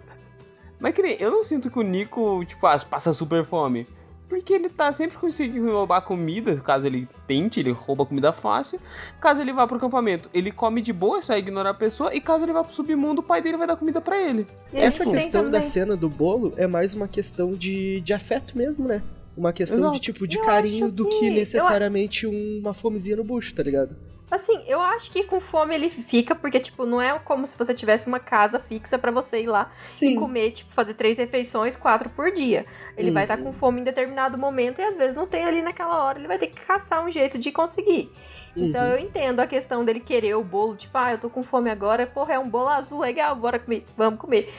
Mas que nem, eu não sinto que o Nico, tipo, ah, passa super fome. Porque ele tá sempre conseguindo roubar comida, caso ele tente, ele rouba comida fácil. Caso ele vá pro acampamento, ele come de boa, só ignorar a pessoa. E caso ele vá pro submundo, o pai dele vai dar comida pra ele. E Essa questão da cena do bolo é mais uma questão de, de afeto mesmo, né? Uma questão Exato. de tipo de Eu carinho acho do que- que eu- necessariamente uma fomezinha no bucho, tá ligado? Assim, eu acho que com fome ele fica, porque, tipo, não é como se você tivesse uma casa fixa pra você ir lá e Sim. comer, tipo, fazer três refeições, quatro por dia. Ele vai estar Uhum. com fome em determinado momento e às vezes não tem ali naquela hora, ele vai ter que caçar um jeito de conseguir. Então Uhum. eu entendo a questão dele querer o bolo, tipo, ah, eu tô com fome agora, porra, é um bolo azul, legal, bora comer, vamos comer.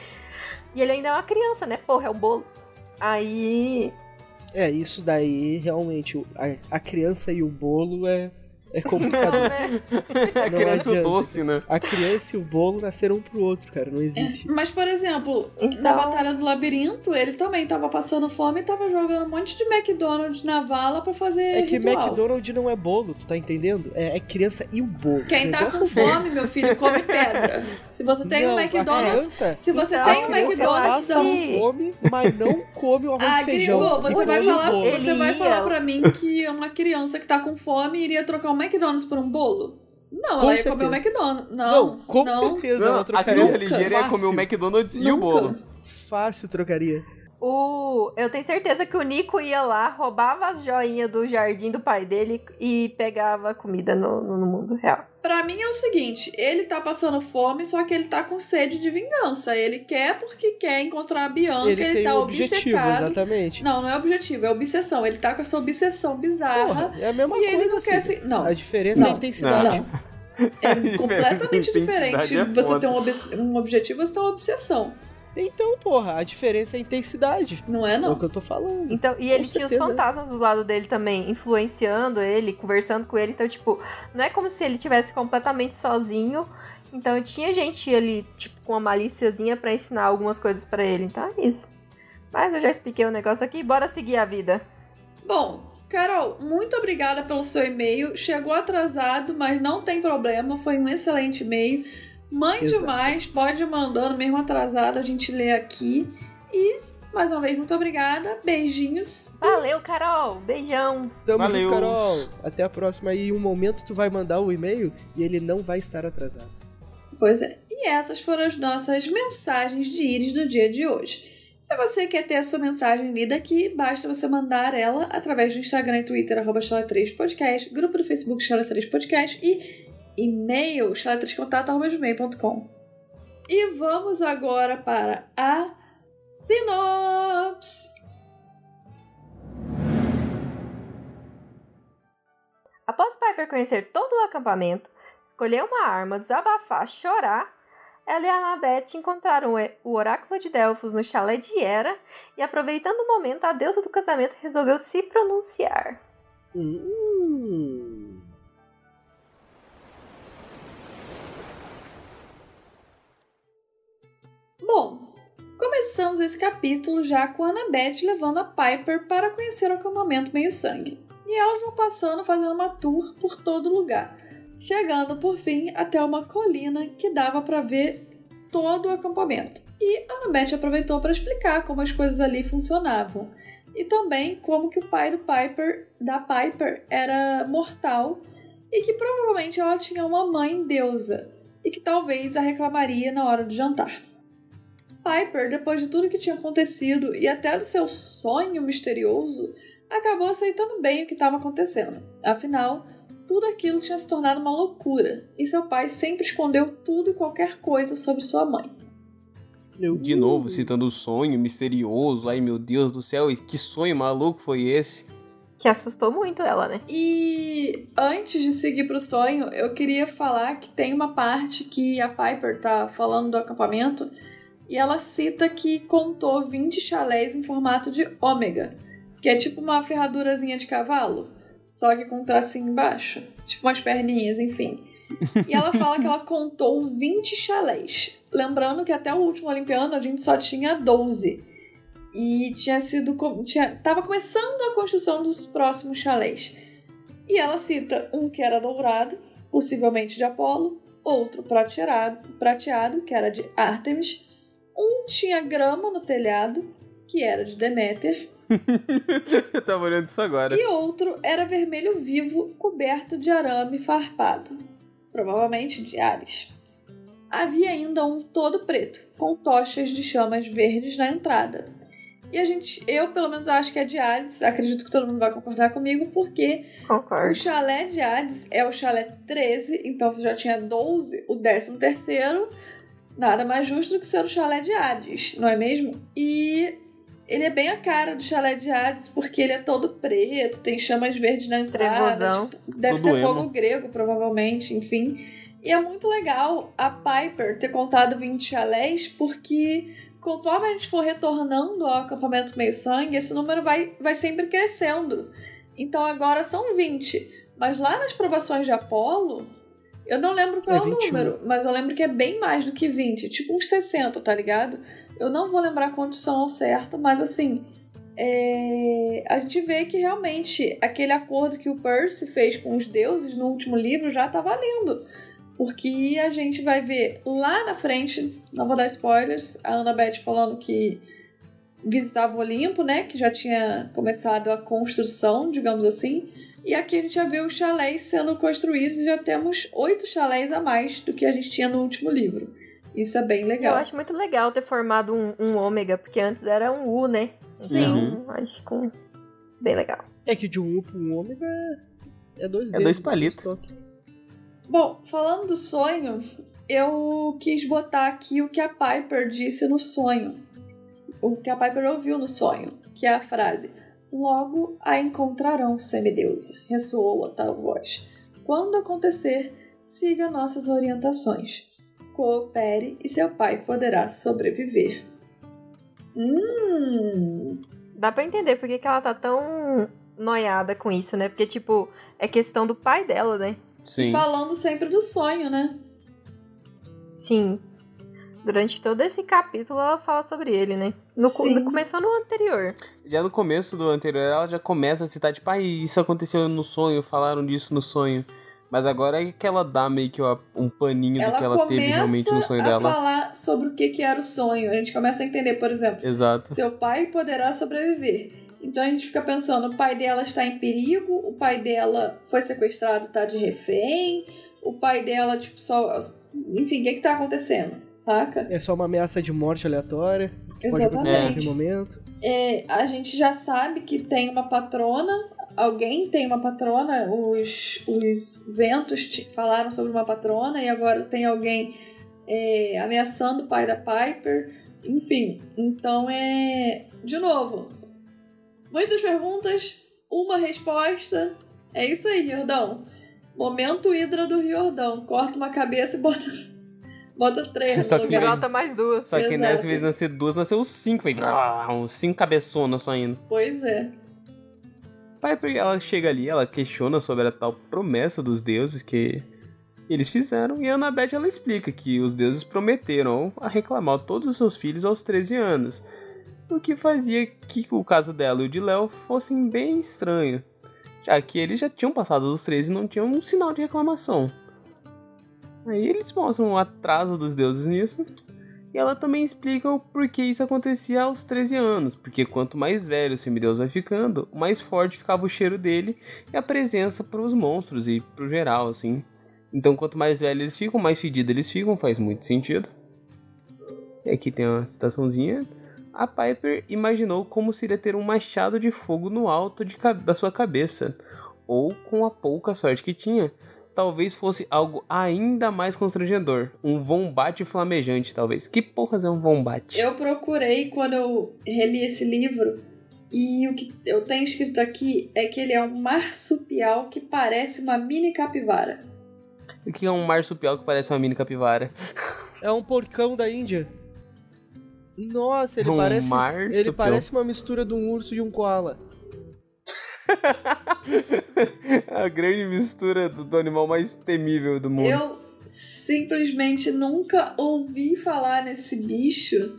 E ele ainda é uma criança, né? Porra, é um bolo. Aí. É, isso daí realmente, a, a criança e o bolo é, é Não, complicado. né? É Não criança adianta. doce, né? A criança e o bolo nasceram um pro outro, cara, não É, existe. Mas, por exemplo, Então- na Batalha do Labirinto, ele também tava passando fome e tava jogando um monte de McDonald's na vala pra fazer É que ritual. McDonald's não é bolo, tu tá entendendo? É, é criança e o bolo. Quem tá com é fome, meu filho, come pedra. Se você tem não, um A McDonald's... criança, Se você Então, tem a um McDonald's... passa que- fome, mas não come o arroz Ah, e feijão. gringo, você vai, falar, você vai falar pra mim que uma criança que tá com fome iria trocar um McDonald's por um bolo? Não, Com ela ia comer um certeza. McDonald's. Não, Não, com não. certeza Não, ela a trocaria. criança Nunca. ligeira ia comer o. McDonald's e o Nunca. bolo. Fácil trocaria. O... Eu tenho certeza que o Nico ia lá, roubava as joinhas do jardim do pai dele e pegava comida no, no mundo real. Pra mim é o seguinte, ele tá passando fome, só que ele tá com sede de vingança. Ele quer porque quer encontrar a Bianca, Ele ele, tem tá um objetivo, obcecado. exatamente. Não, não é objetivo, é obsessão. Ele tá com essa obsessão bizarra. Porra, é a mesma e coisa, ele não quer filho. se. Não, A diferença é a Não. intensidade. não. É completamente Intensidade diferente. é você ter um, obs- um objetivo, você tem uma obsessão. Então, porra, a diferença é a intensidade. Não é, É o não. que eu tô falando. Então, e ele tinha os certeza. fantasmas do lado dele também, influenciando ele, conversando com ele. Então, tipo, não é como se ele tivesse completamente sozinho. Então, tinha gente ali, tipo, com uma malíciazinha pra ensinar algumas coisas pra ele. Então, é isso. Mas eu já expliquei o negócio aqui, bora seguir a vida. Bom, Carol, muito obrigada pelo seu e-mail. Chegou atrasado, mas não tem problema. Foi um excelente e-mail. Mande Exato. mais, pode ir mandando, mesmo atrasado, a gente lê aqui. E, mais uma vez, muito obrigada. Beijinhos. Valeu, Carol! Beijão! Tamo Valeu. junto, Carol. Até a próxima. E em um momento tu vai mandar o e-mail e ele não vai estar atrasado. Pois é. E essas foram as nossas mensagens de íris do dia de hoje. Se você quer ter a sua mensagem lida aqui, basta você mandar ela através do Instagram e Twitter, arroba Chala3podcast, grupo do Facebook Chala3podcast e e-mail chala3contato.gmail.com. E vamos agora para a sinopse. Após Piper conhecer todo o acampamento, escolher uma arma, desabafar, chorar, ela e a Annabeth encontraram o oráculo de Delfos no chalé de Hera e, aproveitando o momento, a deusa do casamento resolveu se pronunciar. Hum. Bom, começamos esse capítulo já com Annabeth levando a Piper para conhecer o acampamento meio-sangue. E elas vão passando fazendo uma tour por todo lugar chegando por fim até uma colina que dava para ver todo o acampamento. E Annabeth aproveitou para explicar como as coisas ali funcionavam e também como que o pai do Piper, da Piper era mortal e que provavelmente ela tinha uma mãe deusa e que talvez a reclamaria na hora do jantar. Piper, depois de tudo que tinha acontecido e até do seu sonho misterioso, acabou aceitando bem o que estava acontecendo. Afinal, tudo aquilo tinha se tornado uma loucura, e seu pai sempre escondeu tudo e qualquer coisa sobre sua mãe. De novo, citando o sonho misterioso, ai meu Deus do céu, que sonho maluco foi esse? Que assustou muito ela, né? E antes de seguir pro sonho, eu queria falar que tem uma parte que a Piper tá falando do acampamento e ela cita que contou 20 chalés em formato de ômega, que é tipo uma ferradurazinha de cavalo só que com um tracinho embaixo. Tipo umas perninhas, enfim. E ela fala que ela contou 20 chalés. Lembrando que até o último Olimpiano a gente só tinha 12. E tinha sido. Tinha, tava começando a construção dos próximos chalés. E ela cita um que era dourado, possivelmente de Apolo, outro prateado, prateado que era de Artemis, um tinha grama no telhado, que era de Deméter, Eu tava olhando isso agora. E outro era vermelho vivo, coberto de arame farpado. Provavelmente de Ares. Havia ainda um todo preto, com tochas de chamas verdes na entrada. E a gente, eu pelo menos acho que é de Hades, acredito que todo mundo vai concordar comigo, porque Concordo. o chalé de Hades é o chalé 13, então você já tinha 12, o 13 terceiro, nada mais justo do que ser o chalé de Hades, não é mesmo? E ele é bem a cara do chalé de Hades, porque ele é todo preto, tem chamas verdes na entrada. Tipo, deve Todo ser emo. fogo grego, provavelmente, enfim. E é muito legal a Piper ter contado 20 chalés, porque conforme a gente for retornando ao acampamento meio-sangue, esse número vai, vai sempre crescendo. Então agora são 20. Mas lá nas provações de Apolo, eu não lembro qual É é, o 21. número, mas eu lembro que é bem mais do que 20, tipo uns 60, tá ligado? Eu não vou lembrar quantos são ao certo, mas assim, é, a gente vê que realmente aquele acordo que o Percy fez com os deuses no último livro já tá valendo. Porque a gente vai ver lá na frente, não vou dar spoilers, a Annabeth falando que visitava o Olimpo, né? Que já tinha começado a construção, digamos assim. E aqui a gente já vê os chalés sendo construídos e já temos oito chalés a mais do que a gente tinha no último livro. Isso é bem Eu legal. acho muito legal ter formado um, um ômega, porque antes era um U, né? Sim. Então, acho que um- bem legal. É que de um U pra um ômega é, é dois É dedos. dois palitos. toque. Bom, falando do sonho, eu quis botar aqui o que a Piper disse no sonho. O que a Piper ouviu no sonho, que é a frase: Logo a encontrarão, semideusa. Ressoou a tal voz. Quando acontecer, siga nossas orientações. Coopere e seu pai poderá sobreviver. Hum. Dá pra entender por que que ela tá tão noiada com isso, né? Porque, tipo, é questão do pai dela, né? Sim. Falando sempre do sonho, né? Sim. Durante todo esse capítulo ela fala sobre ele, né? No, Sim. começou no anterior. Já no começo do anterior, ela já começa a citar, tipo, ah, isso aconteceu no sonho, falaram disso no sonho. Mas agora é que ela dá meio que um paninho do Ela que ela teve realmente no sonho a dela. falar sobre o que, que era o sonho. A gente começa a entender, por exemplo, Exato. seu pai poderá sobreviver. Então a gente fica pensando, o pai dela está em perigo, o pai dela foi sequestrado, está de refém, o pai dela, tipo, só. Enfim, o que, que tá acontecendo? Saca? É só uma ameaça de morte aleatória. que Pode acontecer a qualquer Exatamente. momento. É, a gente já sabe que tem uma patrona, alguém tem uma patrona, os, os ventos te- falaram sobre uma patrona e agora tem alguém é, ameaçando o pai da Piper. Enfim, então é. De novo, muitas perguntas, uma resposta. É isso aí, Riordão. Momento Hidra do Riordão. Corta uma cabeça e bota. Bota três Só no que lugar. Bota mais duas. Só que nessa vez nascer duas, nasceu cinco, velho. Ah, uns cinco cabeçonas saindo. Pois é. Piper, ela chega ali, ela questiona sobre a tal promessa dos deuses que eles fizeram, e a Annabeth ela explica que os deuses prometeram a reclamar todos os seus filhos aos 13 anos, o que fazia que o caso dela e o de Léo fossem bem estranho, já que eles já tinham passado dos 13 e não tinham um sinal de reclamação. Aí eles mostram o atraso dos deuses nisso, e ela também explica o porquê isso acontecia aos 13 anos, porque quanto mais velho o semideus vai ficando, mais forte ficava o cheiro dele e a presença para os monstros e pro geral, assim. Então quanto mais velho eles ficam, mais fedidos eles ficam, faz muito sentido. E aqui tem uma citaçãozinha. A Piper imaginou como seria ter um machado de fogo no alto de da sua cabeça, ou com a pouca sorte que tinha, talvez fosse algo ainda mais constrangedor. Um vombate flamejante, talvez. Que porra é um vombate? Eu procurei quando eu reli esse livro e o que eu tenho escrito aqui é que ele é um marsupial que parece uma mini capivara. O que é um marsupial que parece uma mini capivara? É um porcão da Índia. Nossa, ele Um parece. marsupial. Ele parece uma mistura de um urso e um koala. a grande mistura do, do animal mais temível do mundo. Eu simplesmente nunca ouvi falar nesse bicho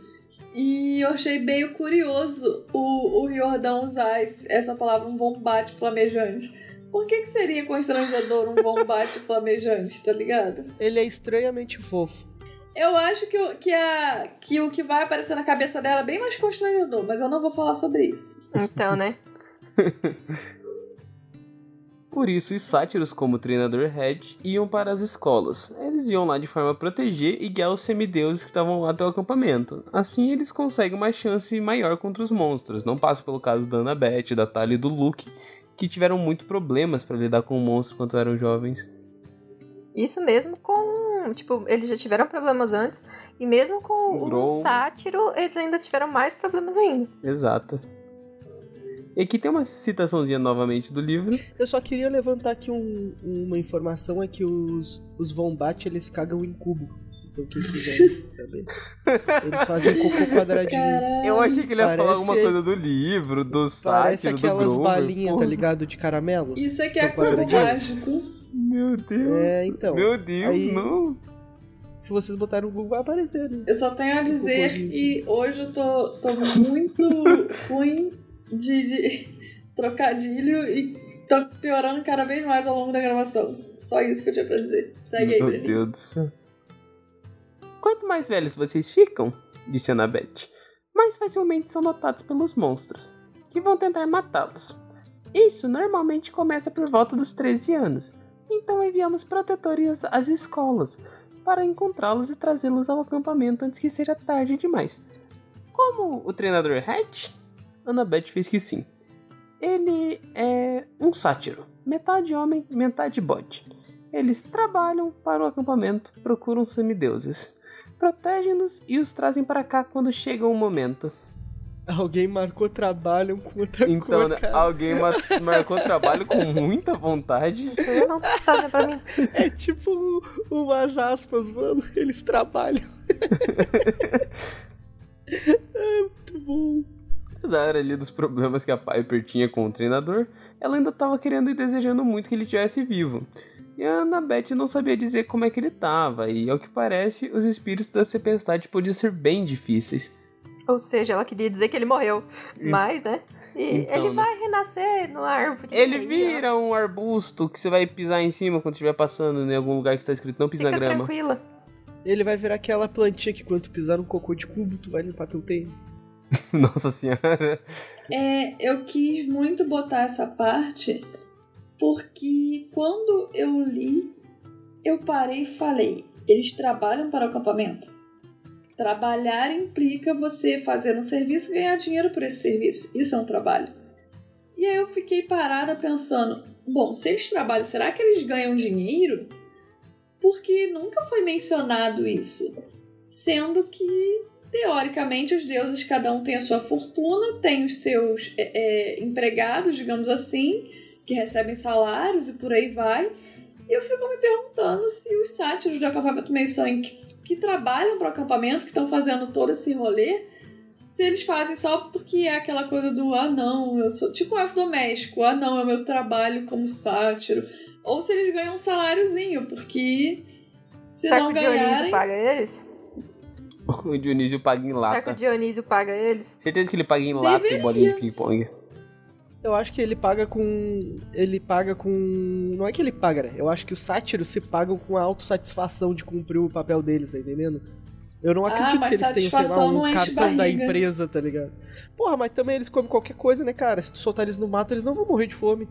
e eu achei meio curioso o, o Riordão usar esse- essa palavra, um bombate flamejante. Por que, que seria constrangedor um bombate flamejante, tá ligado? Ele é estranhamente fofo. Eu acho que, o- que, a, que o que vai aparecer na cabeça dela é bem mais constrangedor, mas eu não vou falar sobre isso. Então, né? Por isso, os sátiros como o treinador Red iam para as escolas. Eles iam lá de forma a proteger e guiar os semideuses que estavam lá até o acampamento. Assim, eles conseguem uma chance maior contra os monstros. Não passa pelo caso da Annabeth, da Talia e do Luke, que tiveram muito problemas para lidar com o monstro quando eram jovens. Isso mesmo com. Tipo, eles já tiveram problemas antes. E mesmo com O o, sátiro, eles ainda tiveram mais problemas ainda. Exato. E aqui tem uma citaçãozinha novamente do livro. Eu só queria levantar aqui um- uma informação: é que os, os Vombat eles cagam em cubo. Então quem quiser saber. Eles fazem cocô quadradinho. Caralho. Eu achei que ele ia falar Parece- alguma coisa do livro, do Parece sátiro, do aquelas balinhas, tá ligado? De caramelo. Isso aqui São é cubo mágico. Meu Deus. É, então. Meu Deus, aí- não. Se vocês botarem no Google, vai aparecer ali. Eu só tenho a dizer que hoje eu tô, tô muito ruim de, de trocadilho e tô piorando cada vez mais ao longo da gravação. Só isso que eu tinha pra dizer. Segue aí, Meu. Deus do céu. Quanto mais velhos vocês ficam, disse Annabeth, mais facilmente são notados pelos monstros, que vão tentar matá-los. Isso normalmente começa por volta dos 13 anos, então enviamos protetores às escolas para encontrá-los e trazê-los ao acampamento antes que seja tarde demais. Como o treinador Hatch, Annabeth fez que sim. Ele é um sátiro, metade homem, metade bode. Eles trabalham para o acampamento, procuram semideuses, protegem-nos e os trazem para cá quando chega o momento. Alguém marcou trabalho com outra Então, cor, né, cara. alguém ma- marcou trabalho com muita vontade. Eu não estava pra mim. É tipo um- umas aspas, mano. Eles trabalham. é muito bom. Apesar ali dos problemas que a Piper tinha com o treinador, ela ainda estava querendo e desejando muito que ele estivesse vivo. E a Annabeth não sabia dizer como é que ele estava, e ao que parece, os espíritos da tempestade podiam ser bem difíceis. Ou seja, ela queria dizer que ele morreu. Mas, né? E Então, ele né? vai renascer no árvore. Ele Aí, ó. vira um arbusto que você vai pisar em cima quando estiver passando em algum lugar que está escrito não pise Fica na grama. tranquila. Ele vai virar aquela plantinha que quando tu pisar no cocô de cubo, tu vai limpar teu tênis. Nossa senhora. É, eu quis muito botar essa parte porque quando eu li, eu parei e falei: eles trabalham para o acampamento. Trabalhar implica você fazer um serviço e ganhar dinheiro por esse serviço. Isso é um trabalho. E aí eu fiquei parada pensando: bom, se eles trabalham, será que eles ganham dinheiro? porque nunca foi mencionado isso. Sendo que, teoricamente, os deuses, cada um tem a sua fortuna, tem os seus é, é, empregados, digamos assim, que recebem salários e por aí vai. E eu fico me perguntando se os sátiros do acampamento Meisong que, que trabalham para o acampamento, que estão fazendo todo esse rolê, se eles fazem só porque é aquela coisa do ah não, eu sou tipo um elfo doméstico, ah não, é o meu trabalho como sátiro. Ou se eles ganham um saláriozinho, porque se não ganharem. paga eles? O Dionísio paga em Será que o lata. Dionísio paga eles? Certeza que ele paga em lata e Deveria. bolinha de ping-pong. Eu acho que ele paga com. Ele paga com. Não é que ele paga, né? Eu acho que os sátiros se pagam com a autossatisfação de cumprir o papel deles, tá entendendo? Eu não Ah, acredito mas que eles tenham, sei lá, um cartão da empresa, tá ligado? Porra, mas também eles comem qualquer coisa, né, cara? Se tu soltar eles no mato, eles não vão morrer de fome.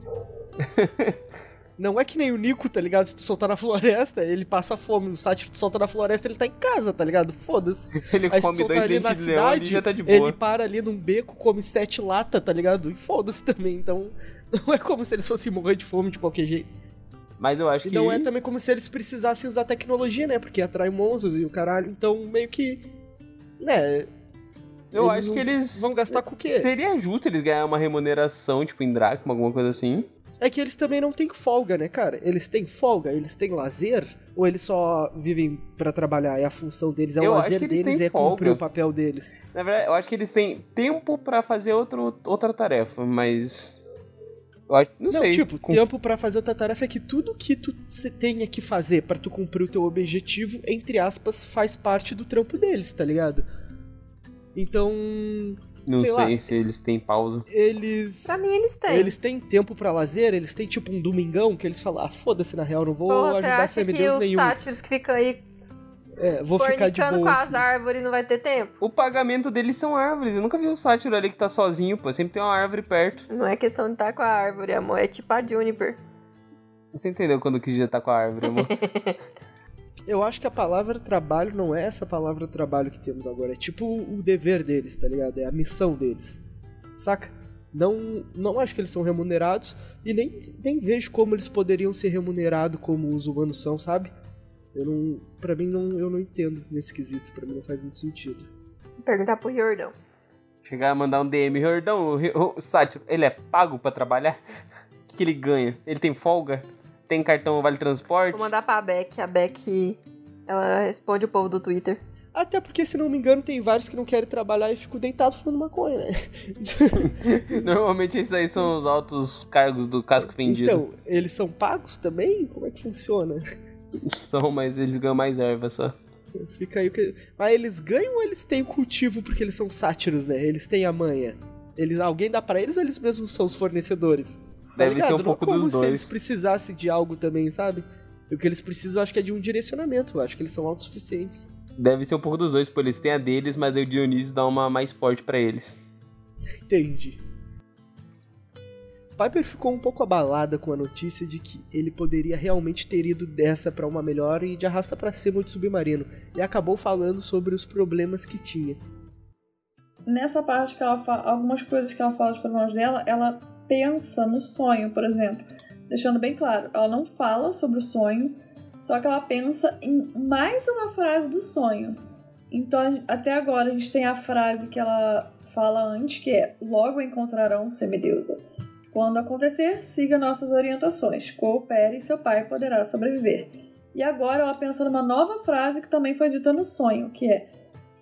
Não é que nem o Nico, tá ligado? Se tu soltar na floresta, ele passa fome. O sátiro tu solta na floresta, ele tá em casa, tá ligado? Foda-se. Ele Aí come dois ele na leão cidade, já tá de boa. ele para ali num beco, come sete latas, tá ligado? E foda-se também. Então, não é como se eles fossem morrer de fome de qualquer jeito. Mas eu acho E que. não é também como se eles precisassem usar tecnologia, né? Porque atrai monstros e o caralho. Então, meio que. Né? eu acho que eles. Vão gastar com o quê? Seria justo eles ganharem uma remuneração, tipo, em Dracma, alguma coisa assim. É que eles também não têm folga, né, cara? Eles têm folga, eles têm lazer? Ou eles só vivem pra trabalhar? É a função deles, é o Eu acho lazer deles, é cumprir folga. o papel deles. Na verdade, eu acho que eles têm tempo pra fazer outro, outra tarefa, mas. Não, Não, sei. tipo, com- tempo pra fazer outra tarefa é que tudo que tu tenha que fazer pra tu cumprir o teu objetivo, entre aspas, faz parte do trampo deles, tá ligado? Então, Não sei sei, lá. se eles têm pausa. eles Pra mim eles têm. eles têm tempo pra lazer, eles têm tipo um domingão que eles falam: "Ah, foda-se na real, não vou você ajudar semideus os nenhum". sátiros que ficam aí É, vou ficar de fornicando boa. com as árvores não vai ter tempo? O pagamento deles são árvores. Eu nunca vi um sátiro ali que tá sozinho, pô. Sempre tem uma árvore perto. Não é questão de estar com a árvore, amor. É tipo a Juniper. Você entendeu quando que já tá com a árvore, amor? Eu acho que a palavra trabalho não é essa palavra trabalho que temos agora. É tipo o dever deles, tá ligado? É a missão deles. Saca? Não, não acho que eles são remunerados e nem, nem vejo como eles poderiam ser remunerados como os humanos são, sabe? Eu não. Pra mim, não, eu não entendo nesse quesito. Pra mim, não faz muito sentido. Vou perguntar pro Jordão. Chegar a mandar um DM, Jordão, o, o, o sátiro, ele é pago pra trabalhar? O que, que ele ganha? Ele tem folga? Tem cartão Vale Transporte? Vou mandar pra Beck. A Beck, ela responde o povo do Twitter. Até porque, se não me engano, tem vários que não querem trabalhar e ficam deitados fumando maconha, né? Normalmente esses aí são os altos cargos do casco vendido. então, eles são pagos também? Como é que funciona? São, mas eles ganham mais erva só. Fica aí o que. Mas eles ganham ou eles têm cultivo porque eles são sátiros, né? Eles têm a manha. Eles, alguém dá pra eles ou eles mesmos são os fornecedores? Tá Deve ligado? ser um Não é pouco como dos se dois. eles precisassem de algo também, sabe? O que eles precisam, acho que é de um direcionamento. Eu acho que eles são autossuficientes. Deve ser um pouco dos dois, porque eles têm a deles, mas aí o Dionísio dá uma mais forte pra eles. Entendi. Piper ficou um pouco abalada com a notícia de que ele poderia realmente ter ido dessa pra uma melhor e de arrasta pra cima de submarino, e acabou falando sobre os problemas que tinha. Nessa parte que ela fala, algumas coisas que ela fala dos problemas dela, ela pensa no sonho, por exemplo. Deixando bem claro, ela não fala sobre o sonho, só que ela pensa em mais uma frase do sonho. Então, até agora, a gente tem a frase que ela fala antes, que é: Logo encontrarão semideusa. Quando acontecer, siga nossas orientações. Coopere e seu pai poderá sobreviver. E agora ela pensa numa nova frase que também foi dita no sonho, que é: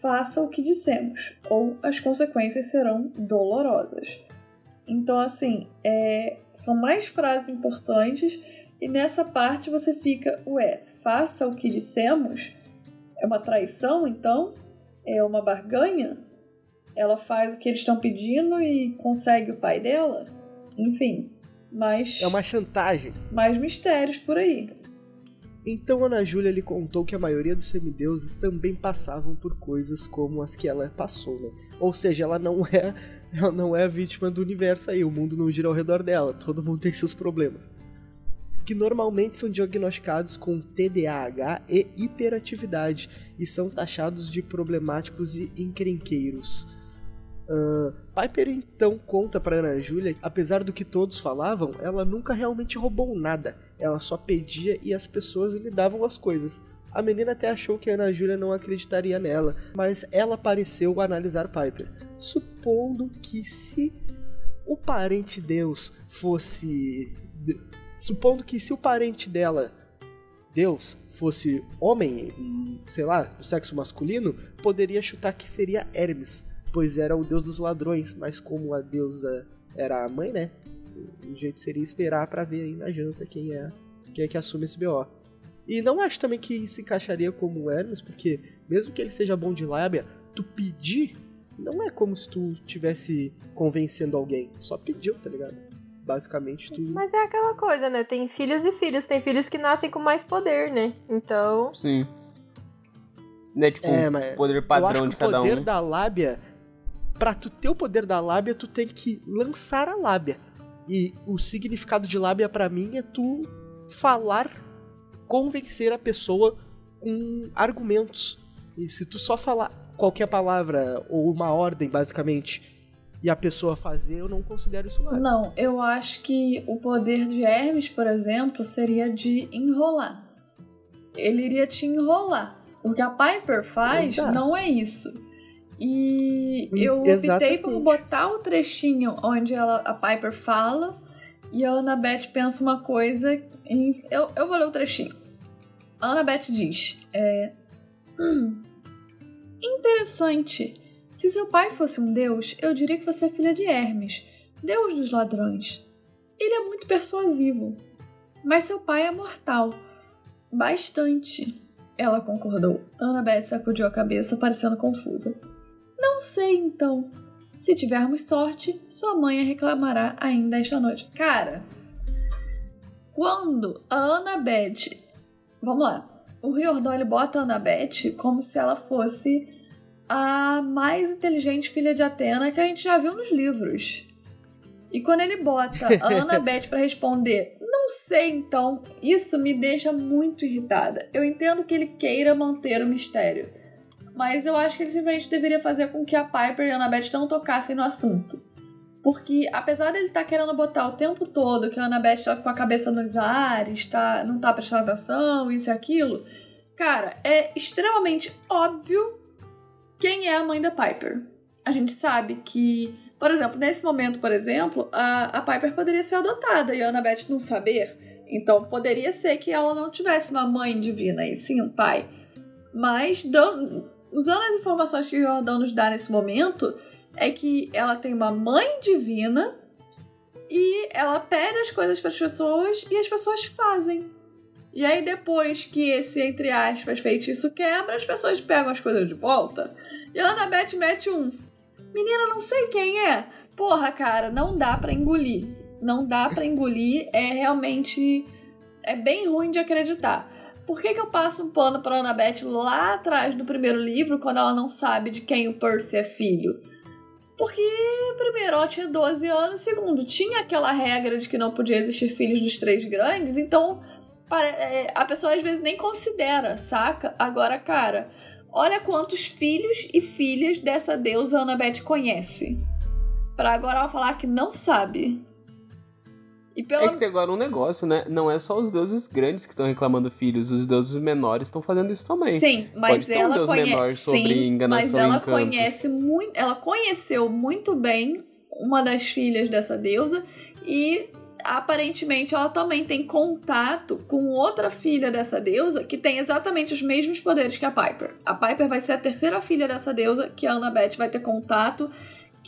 Faça o que dissemos, ou as consequências serão dolorosas. Então, assim, é, são mais frases importantes, e nessa parte você fica: Ué, faça o que dissemos? É uma traição, então? É uma barganha? Ela faz o que eles estão pedindo e consegue o pai dela? Enfim, mais, É uma chantagem. mais mistérios por aí. Então Ana Júlia lhe contou que a maioria dos semideuses também passavam por coisas como as que ela passou, né? Ou seja, ela não é, ela não é a vítima do universo aí, o mundo não gira ao redor dela, todo mundo tem seus problemas. Que normalmente são diagnosticados com TDAH e hiperatividade e são taxados de problemáticos e encrenqueiros. Uh, Piper então conta para Ana Júlia, apesar do que todos falavam, ela nunca realmente roubou nada. Ela só pedia e as pessoas lhe davam as coisas. A menina até achou que Ana Júlia não acreditaria nela, mas ela pareceu analisar Piper, supondo que se o parente Deus fosse. Supondo que se o parente dela, Deus, fosse homem, sei lá, do sexo masculino, poderia chutar que seria Hermes pois era o deus dos ladrões, mas como a deusa era a mãe, né? O jeito seria esperar para ver aí na janta quem é, quem é que assume esse BO. E não acho também que se encaixaria como Hermes, porque mesmo que ele seja bom de lábia, tu pedir não é como se tu tivesse convencendo alguém, só pediu, tá ligado? Basicamente tu. Mas é aquela coisa, né? Tem filhos e filhos, tem filhos que nascem com mais poder, né? Então. Sim. Né, tipo, é, mas poder padrão de cada um. O poder da lábia para tu ter o poder da lábia, tu tem que lançar a lábia. E o significado de lábia para mim é tu falar, convencer a pessoa com argumentos. E se tu só falar qualquer palavra ou uma ordem, basicamente, e a pessoa fazer, eu não considero isso lábia. Não, eu acho que o poder de Hermes, por exemplo, seria de enrolar. Ele iria te enrolar. O que a Piper faz Exato. não é isso. E eu Exatamente. optei por botar o trechinho onde ela, a Piper fala e a Annabeth pensa uma coisa. Em, eu, eu vou ler o trechinho. A Annabeth diz: é, hum, Interessante. Se seu pai fosse um deus, eu diria que você é filha de Hermes, deus dos ladrões. Ele é muito persuasivo. Mas seu pai é mortal. Bastante. Ela concordou. Annabeth sacudiu a cabeça, parecendo confusa. Não sei então. Se tivermos sorte, sua mãe a reclamará ainda esta noite. Cara, quando a Annabeth. Vamos lá. O Riordão ele bota a Annabeth como se ela fosse a mais inteligente filha de Atena que a gente já viu nos livros. E quando ele bota a Annabeth para responder, não sei então, isso me deixa muito irritada. Eu entendo que ele queira manter o mistério mas eu acho que ele simplesmente deveria fazer com que a Piper e a Annabeth não tocassem no assunto. Porque apesar dele estar tá querendo botar o tempo todo que a Annabeth tá com a cabeça nos ares, tá, não tá prestando atenção, isso e aquilo, cara, é extremamente óbvio quem é a mãe da Piper. A gente sabe que, por exemplo, nesse momento, por exemplo, a, a Piper poderia ser adotada e a Annabeth não saber. Então poderia ser que ela não tivesse uma mãe divina e sim um pai. Mas usando as informações que o Jordão nos dá nesse momento, é que ela tem uma mãe divina e ela pede as coisas para as pessoas e as pessoas fazem. E aí, depois que esse, entre aspas, feitiço quebra, as pessoas pegam as coisas de volta. E a Annabeth mete um. Menina, não sei quem é. Porra, cara, não dá para engolir. Não dá para engolir. É realmente. É bem ruim de acreditar. Por que, que eu passo um pano pra Annabeth lá atrás do primeiro livro, quando ela não sabe de quem o Percy é filho? Porque, primeiro, ela tinha 12 anos, segundo, tinha aquela regra de que não podia existir filhos dos três grandes, então é, a pessoa às vezes nem considera, saca? Agora, cara, olha quantos filhos e filhas dessa deusa Annabeth conhece. Pra agora ela falar que não sabe. E pela... É que tem agora um negócio, né? Não é só os deuses grandes que estão reclamando filhos, os deuses menores estão fazendo isso também. Sim, mas Pode ela ter um deus conhece... menor sobre Sim, enganação mas ela conhece muito, ela conheceu muito bem uma das filhas dessa deusa e aparentemente ela também tem contato com outra filha dessa deusa que tem exatamente os mesmos poderes que a Piper. A Piper vai ser a terceira filha dessa deusa que a Annabeth vai ter contato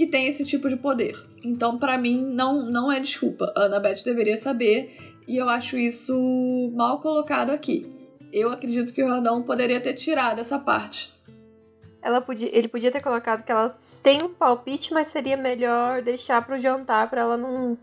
que tem esse tipo de poder. Então, para mim, não, não é desculpa. A Annabeth deveria saber e eu acho isso mal colocado aqui. Eu acredito que o Rodão poderia ter tirado essa parte. Ela podia, ele podia ter colocado que ela tem um palpite, mas seria melhor deixar pro jantar para ela não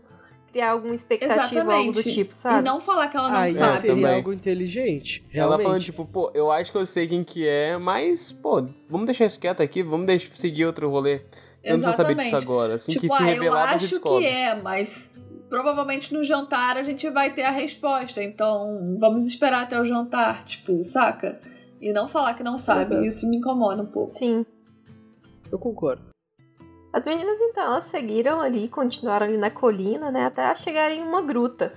criar alguma expectativa ou algo do tipo, sabe? E não falar que ela não ah, sabe. seria também. algo inteligente. Realmente. Ela falando, tipo, pô, eu acho que eu sei quem que é, mas, pô, vamos deixar isso quieto aqui, vamos deixar, seguir outro rolê. Você não precisa saber disso agora. Assim tipo, que se ah, revelar, eu acho que é, mas provavelmente no jantar a gente vai ter a resposta. Então, vamos esperar até o jantar, tipo, saca? E não falar que não sabe. Exato. Isso me incomoda um pouco. Sim. Eu concordo. As meninas então elas seguiram ali, continuaram ali na colina, né, até chegarem em uma gruta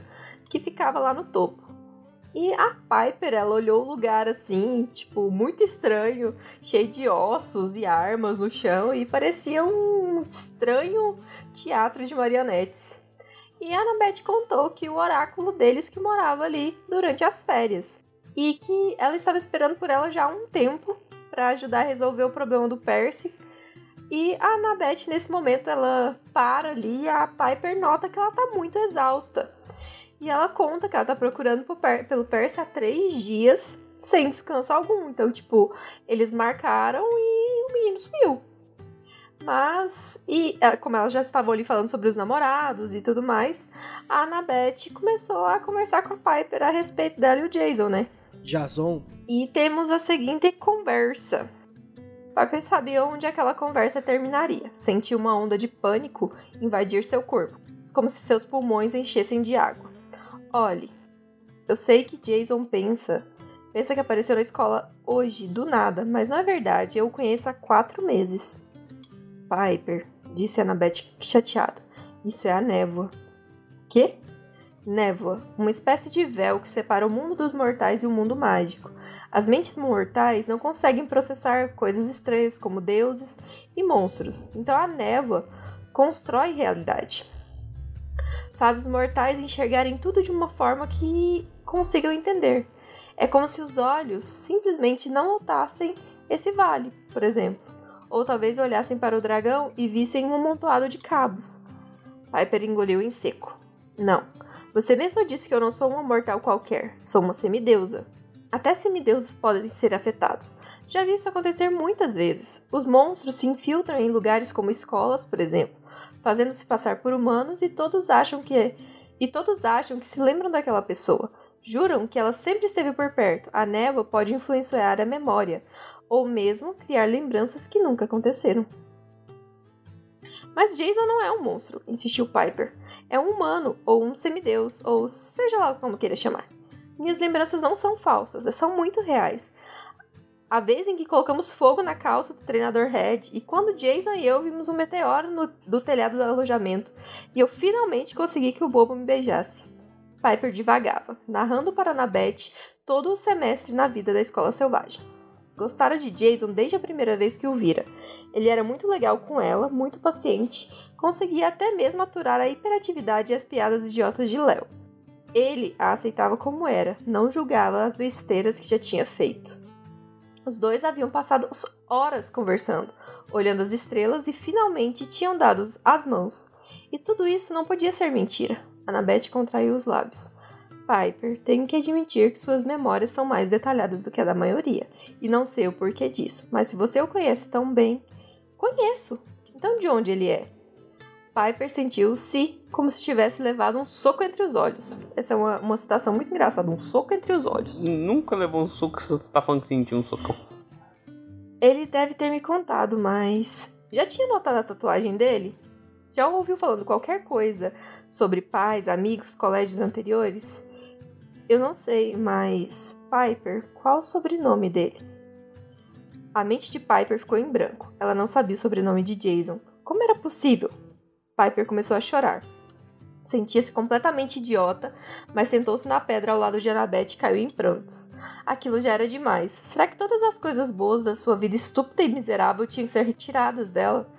que ficava lá no topo. E a Piper, ela olhou o lugar assim, tipo, muito estranho, cheio de ossos e armas no chão e parecia um estranho teatro de marionetes. E a Annabeth contou que o oráculo deles que morava ali durante as férias e que ela estava esperando por ela já há um tempo para ajudar a resolver o problema do Percy. E a Annabeth, nesse momento, ela para ali e a Piper nota que ela tá muito exausta. E ela conta que ela tá procurando pelo Percy há três dias, sem descanso algum. Então, tipo, eles marcaram e o menino sumiu. Mas, e é, como elas já estavam ali falando sobre os namorados e tudo mais, a Annabeth começou a conversar com a Piper a respeito dela e o Jason, né? Jason. E temos a seguinte conversa. Piper sabia onde aquela conversa terminaria. Sentiu uma onda de pânico invadir seu corpo, como se seus pulmões enchessem de água. Olhe, eu sei que Jason pensa, pensa que apareceu na escola hoje, do nada, mas não é verdade. Eu o conheço há quatro meses. Piper, disse Annabeth chateada. Isso é a névoa. Que? Névoa, uma espécie de véu que separa o mundo dos mortais e o mundo mágico. As mentes mortais não conseguem processar coisas estranhas como deuses e monstros, então a névoa constrói realidade. Faz os mortais enxergarem tudo de uma forma que consigam entender. É como se os olhos simplesmente não notassem esse vale, por exemplo, ou talvez olhassem para o dragão e vissem um amontoado de cabos. Piper engoliu em seco. Não, você mesmo disse que eu não sou uma mortal qualquer, sou uma semideusa. Até semideuses podem ser afetados. Já vi isso acontecer muitas vezes. Os monstros se infiltram em lugares como escolas, por exemplo, fazendo-se passar por humanos e todos acham que e todos acham que se lembram daquela pessoa. Juram que ela sempre esteve por perto. A névoa pode influenciar a memória, ou mesmo criar lembranças que nunca aconteceram. Mas Jason não é um monstro, insistiu Piper. É um humano, ou um semideus, ou seja lá como queira chamar. Minhas lembranças não são falsas, são muito reais. A vez em que colocamos fogo na calça do treinador Red, e quando Jason e eu vimos um meteoro no, do telhado do alojamento, e eu finalmente consegui que o bobo me beijasse. Piper divagava, narrando para Annabeth todo o semestre na vida da escola selvagem. Gostara de Jason desde a primeira vez que o vira. Ele era muito legal com ela, muito paciente, conseguia até mesmo aturar a hiperatividade e as piadas idiotas de Léo. Ele a aceitava como era, não julgava as besteiras que já tinha feito. Os dois haviam passado horas conversando, olhando as estrelas e finalmente tinham dado as mãos. E tudo isso não podia ser mentira. Annabeth contraiu os lábios. Piper, tenho que admitir que suas memórias são mais detalhadas do que a da maioria, e não sei o porquê disso, mas se você o conhece tão bem. Conheço! Então de onde ele é? Piper sentiu-se como se tivesse levado um soco entre os olhos. Essa é uma, uma citação muito engraçada, um soco entre os olhos. Nunca levou um soco, você tá falando que sentiu um socão. Ele deve ter me contado, mas. Já tinha notado a tatuagem dele? Já ouviu falando qualquer coisa sobre pais, amigos, colégios anteriores? Eu não sei, mas Piper, qual o sobrenome dele? A mente de Piper ficou em branco. Ela não sabia o sobrenome de Jason. Como era possível? Piper começou a chorar. Sentia-se completamente idiota, mas sentou-se na pedra ao lado de Annabeth e caiu em prantos. Aquilo já era demais. Será que todas as coisas boas da sua vida estúpida e miserável tinham que ser retiradas dela?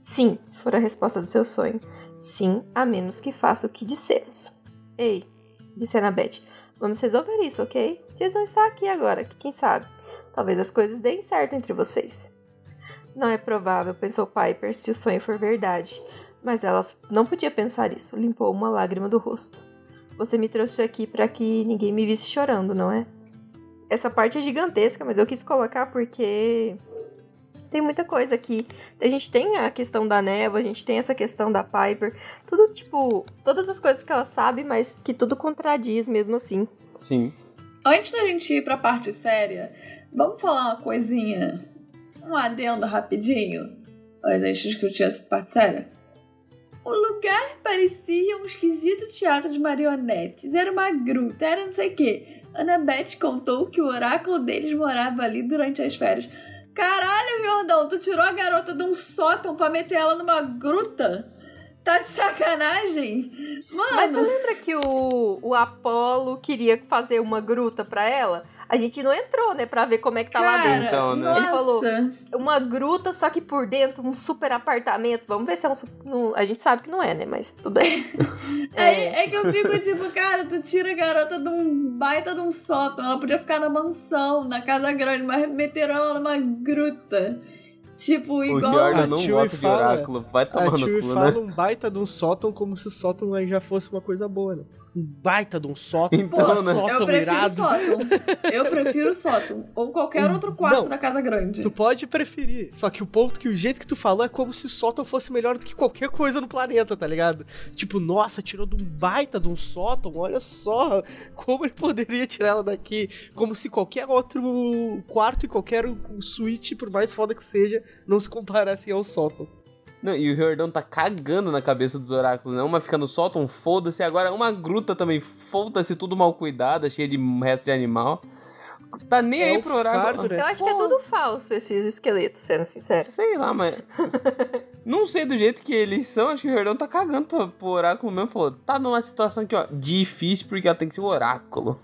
Sim, foi a resposta do seu sonho. Sim, a menos que faça o que dissemos. Ei, disse Annabeth, Vamos resolver isso, ok? Jason está aqui agora, que quem sabe? Talvez as coisas deem certo entre vocês. Não é provável, pensou Piper, se o sonho for verdade. Mas ela não podia pensar isso. Limpou uma lágrima do rosto. Você me trouxe aqui para que ninguém me visse chorando, não é? Essa parte é gigantesca, mas eu quis colocar porque tem muita coisa aqui. A gente tem a questão da névoa, a gente tem essa questão da Piper. Tudo, tipo, todas as coisas que ela sabe, mas que tudo contradiz mesmo assim. Sim. Antes da gente ir pra parte séria, vamos falar uma coisinha. Um adendo rapidinho. Antes gente discutir essa parte séria. O lugar parecia um esquisito teatro de marionetes. Era uma gruta, era não sei o quê. Annabeth contou que o oráculo deles morava ali durante as férias. Caralho, Jordão, tu tirou a garota de um sótão pra meter ela numa gruta? Tá de sacanagem? Mano. Mas você lembra que o, o Apolo queria fazer uma gruta pra ela? A gente não entrou, né, pra ver como é que tá lá Cara, dentro. Então, né? Nossa. Ele falou, Uma gruta, só que por dentro, um super apartamento. Vamos ver se é um. a gente sabe que não é, né? Mas tudo bem. É, é que eu fico tipo, cara, tu tira a garota de um baita de um sótão. Ela podia ficar na mansão, na casa grande, mas meteram ela numa gruta. Tipo, O igual. Riordan A não gosta de fala- oráculo. Vai A tomar no cu, fala né? um baita de um sótão como se o sótão aí já fosse uma coisa boa, né? Um baita de um sótão, Então, um né? eu sótão prefiro irado. sótão. Eu prefiro sótão. Ou qualquer outro quarto Não. da casa grande. Tu pode preferir, só que o ponto que o jeito que tu falou é como se o sótão fosse melhor do que qualquer coisa no planeta, tá ligado? Tipo, nossa, tirou de um baita de um sótão, olha só como ele poderia tirar ela daqui. Como se qualquer outro quarto e qualquer suíte, por mais foda que seja, não se comparasse ao sótão. Não, e o Riordan tá cagando na cabeça dos oráculos, né? Uma fica no sótão, foda-se. Agora uma gruta também, foda-se, tudo mal cuidada, cheia de resto de animal. Tá nem É aí pro oráculo. fardo, né? Eu acho que é tudo falso, esses esqueletos, sendo sincero. Sei lá, mas. não sei do jeito que eles são, acho que o Riordan tá cagando pro, pro oráculo mesmo. Falou, tá numa situação aqui, ó, difícil porque ela tem que ser o oráculo.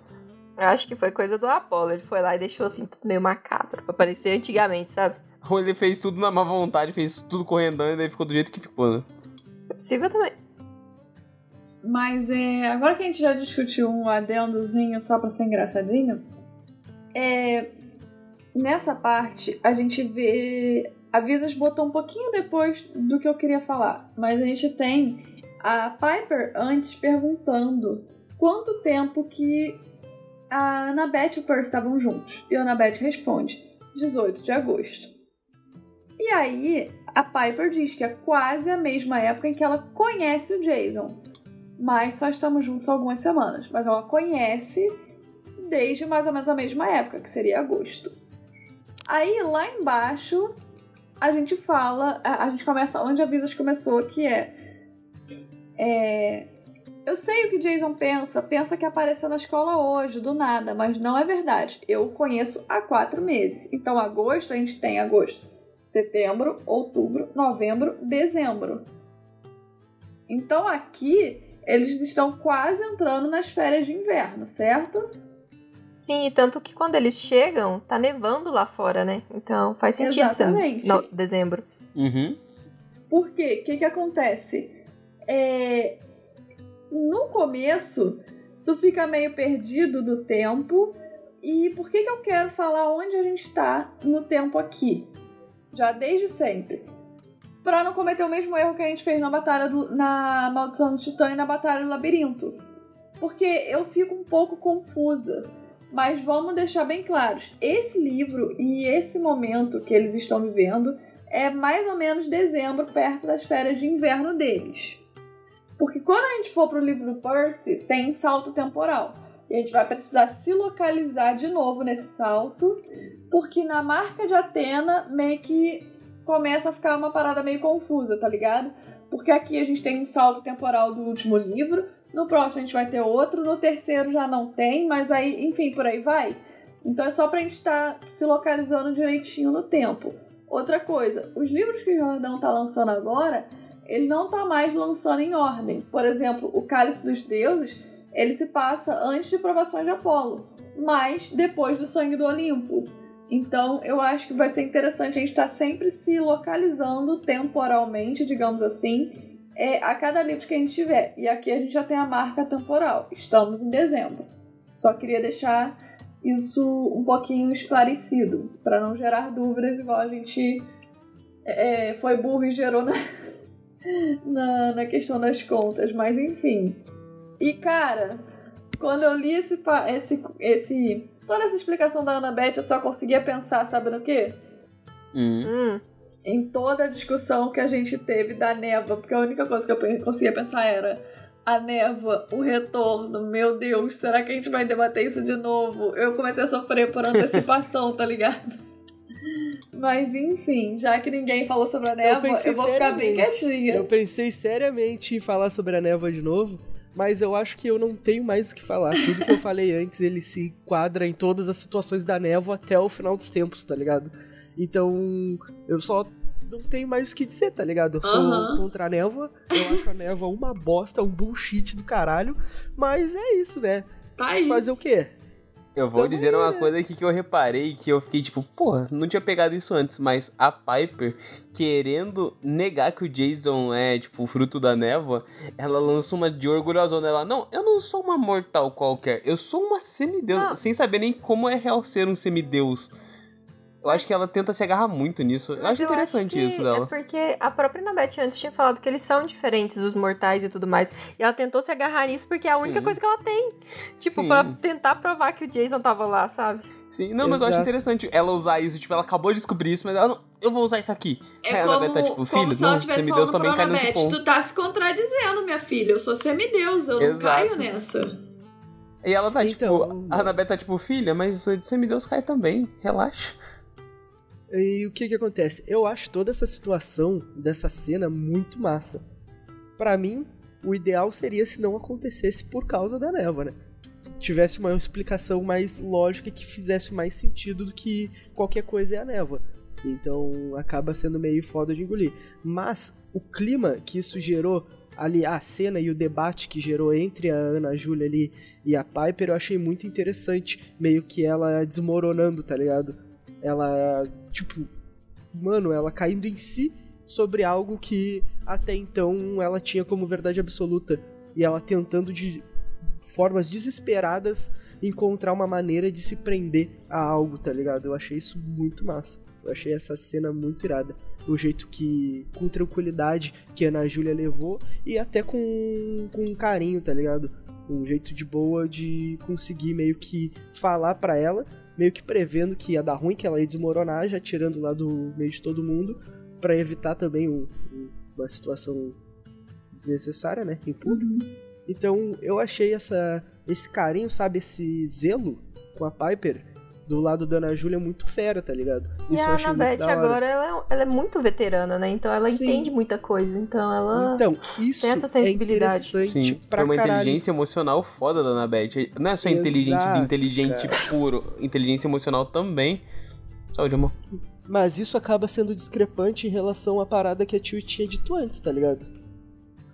Eu acho que foi coisa do Apolo. Ele foi lá e deixou assim, tudo meio macabro, pra parecer antigamente, sabe? Ou ele fez tudo na má vontade, fez tudo correndo e daí ficou do jeito que ficou, né? É possível também. Mas é, agora que a gente já discutiu um adendozinho só pra ser engraçadinho, é, nessa parte a gente vê. A Visas botou um pouquinho depois do que eu queria falar, mas a gente tem a Piper antes perguntando quanto tempo que a Annabeth e o Percy estavam juntos. E a Annabeth responde: 18 de agosto. E aí a Piper diz que é quase a mesma época em que ela conhece o Jason mas só estamos juntos algumas semanas. Mas ela conhece desde mais ou menos a mesma época, que seria agosto. Aí lá embaixo a gente fala, a gente começa onde a Visas começou, que é, é eu sei o que Jason pensa, pensa que apareceu na escola hoje, do nada, mas não é verdade. Eu o conheço há quatro meses. Então, agosto, a gente tem agosto, setembro, outubro, novembro, dezembro. Então, aqui, eles estão quase entrando nas férias de inverno, certo? Sim, e tanto que quando eles chegam, tá nevando lá fora, né? Então faz sentido ser Exatamente. no dezembro. Uhum. Por quê? O que, que acontece? É, No começo, tu fica meio perdido do tempo. E por que, que eu quero falar onde a gente tá no tempo aqui? Já desde sempre. Pra não cometer o mesmo erro que a gente fez na batalha do, na Maldição do Titã e na Batalha do Labirinto. Porque eu fico um pouco confusa. Mas vamos deixar bem claros: esse livro e esse momento que eles estão vivendo é mais ou menos dezembro, perto das férias de inverno deles. Porque quando a gente for pro livro do Percy, tem um salto temporal. E a gente vai precisar se localizar de novo nesse salto, porque na marca de Atena meio que começa a ficar uma parada meio confusa, tá ligado? Porque aqui a gente tem um salto temporal do último livro, no próximo a gente vai ter outro, no terceiro já não tem, mas aí, enfim, por aí vai. Então é só pra gente estar se localizando direitinho no tempo. Outra coisa, os livros que o Jordão tá lançando agora, ele não tá mais lançando em ordem. Por exemplo, o Cálice dos Deuses, ele se passa antes de Provações de Apolo, mas depois do Sangue do Olimpo. Então, eu acho que vai ser interessante a gente estar sempre se localizando temporalmente, digamos assim, é, a cada livro que a gente tiver. E aqui a gente já tem a marca temporal. Estamos em dezembro. Só queria deixar isso um pouquinho esclarecido, para não gerar dúvidas, igual a gente é, foi burro e gerou na, na, na questão das contas. Mas enfim. E cara, quando eu li esse, esse, esse, toda essa explicação da Annabeth, eu só conseguia pensar, sabe no quê? Uhum. Hum, em toda a discussão que a gente teve da névoa, porque a única coisa que eu conseguia pensar era a névoa, o retorno, meu Deus, será que a gente vai debater isso de novo? Eu comecei a sofrer por antecipação, tá ligado? Mas enfim, já que ninguém falou sobre a névoa, eu, pensei vou ficar bem seriamente. quietinha. Eu pensei seriamente em falar sobre a névoa de novo, mas eu acho que eu não tenho mais o que falar. Tudo que eu falei antes, ele se enquadra em todas as situações da névoa até o final dos tempos, tá ligado? Então, eu só não tenho mais o que dizer, tá ligado? Eu sou contra a névoa, eu acho a névoa uma bosta, um bullshit do caralho, mas é isso, né? Tá aí. Fazer o quê? Eu vou Tamo dizer uma né? coisa aqui que eu reparei que eu fiquei tipo, porra, não tinha pegado isso antes, mas a Piper querendo negar que o Jason é, tipo, fruto da névoa, ela lança uma de orgulhosona. Ela, não, eu não sou uma mortal qualquer, eu sou uma semideus, Não. sem saber nem como é real ser um semideus. Eu acho que ela tenta se agarrar muito nisso. Eu Mas acho interessante que isso dela. É porque a própria Annabeth antes tinha falado que eles são diferentes dos mortais e tudo mais. E ela tentou se agarrar nisso porque é a única Sim. coisa que ela tem. Tipo, Sim. pra tentar provar que o Jason tava lá, sabe? Sim, não, mas eu acho Exato. interessante ela usar isso. Tipo, ela acabou de descobrir isso, mas ela, não, eu vou usar isso aqui. É a como, Annabeth tá tipo, como filho, se ela não, estivesse semideus falando também pra cai nesse ponto. tu tá se contradizendo, minha filha. Eu sou semideus, eu não Exato. caio nessa. E ela tá, Então, tipo, a Annabeth tá tipo, filha, mas semideus cai também, relaxa. E o que que acontece? Eu acho toda essa situação dessa cena muito massa. Pra mim, o ideal seria se não acontecesse por causa da névoa, né? Tivesse uma explicação mais lógica que fizesse mais sentido do que qualquer coisa é a névoa. Então acaba sendo meio foda de engolir. Mas o clima que isso gerou ali, a cena e o debate que gerou entre a Ana Júlia ali e a Piper, eu achei muito interessante. Meio que ela desmoronando, tá ligado? Ela, tipo, mano, ela caindo em si sobre algo que até então ela tinha como verdade absoluta. E ela tentando de formas desesperadas encontrar uma maneira de se prender a algo, tá ligado? Eu achei isso muito massa. Eu achei essa cena muito irada. O jeito que, com tranquilidade, que a Ana Júlia levou e até com, com carinho, tá ligado? Um jeito de boa de conseguir meio que falar pra ela, meio que prevendo que ia dar ruim, que ela ia desmoronar, já tirando lá do meio de todo mundo, pra evitar também um- um- uma situação desnecessária, né? Em público. Então eu achei essa, esse carinho, sabe, esse zelo com a Piper do lado da Ana Júlia muito fera, tá ligado? E Isso eu a achei da hora. agora, ela é, ela é muito veterana, né? Então ela Sim. entende muita coisa. Então ela. Então, isso tem essa é sensibilidade. interessante Sim, pra uma caralho. inteligência emocional foda da Annabeth. Não é só inteligente Exato, de inteligente cara. puro, inteligência emocional também. Saúde, amor. Mas isso acaba sendo discrepante em relação à parada que a Tio tinha dito antes, tá ligado?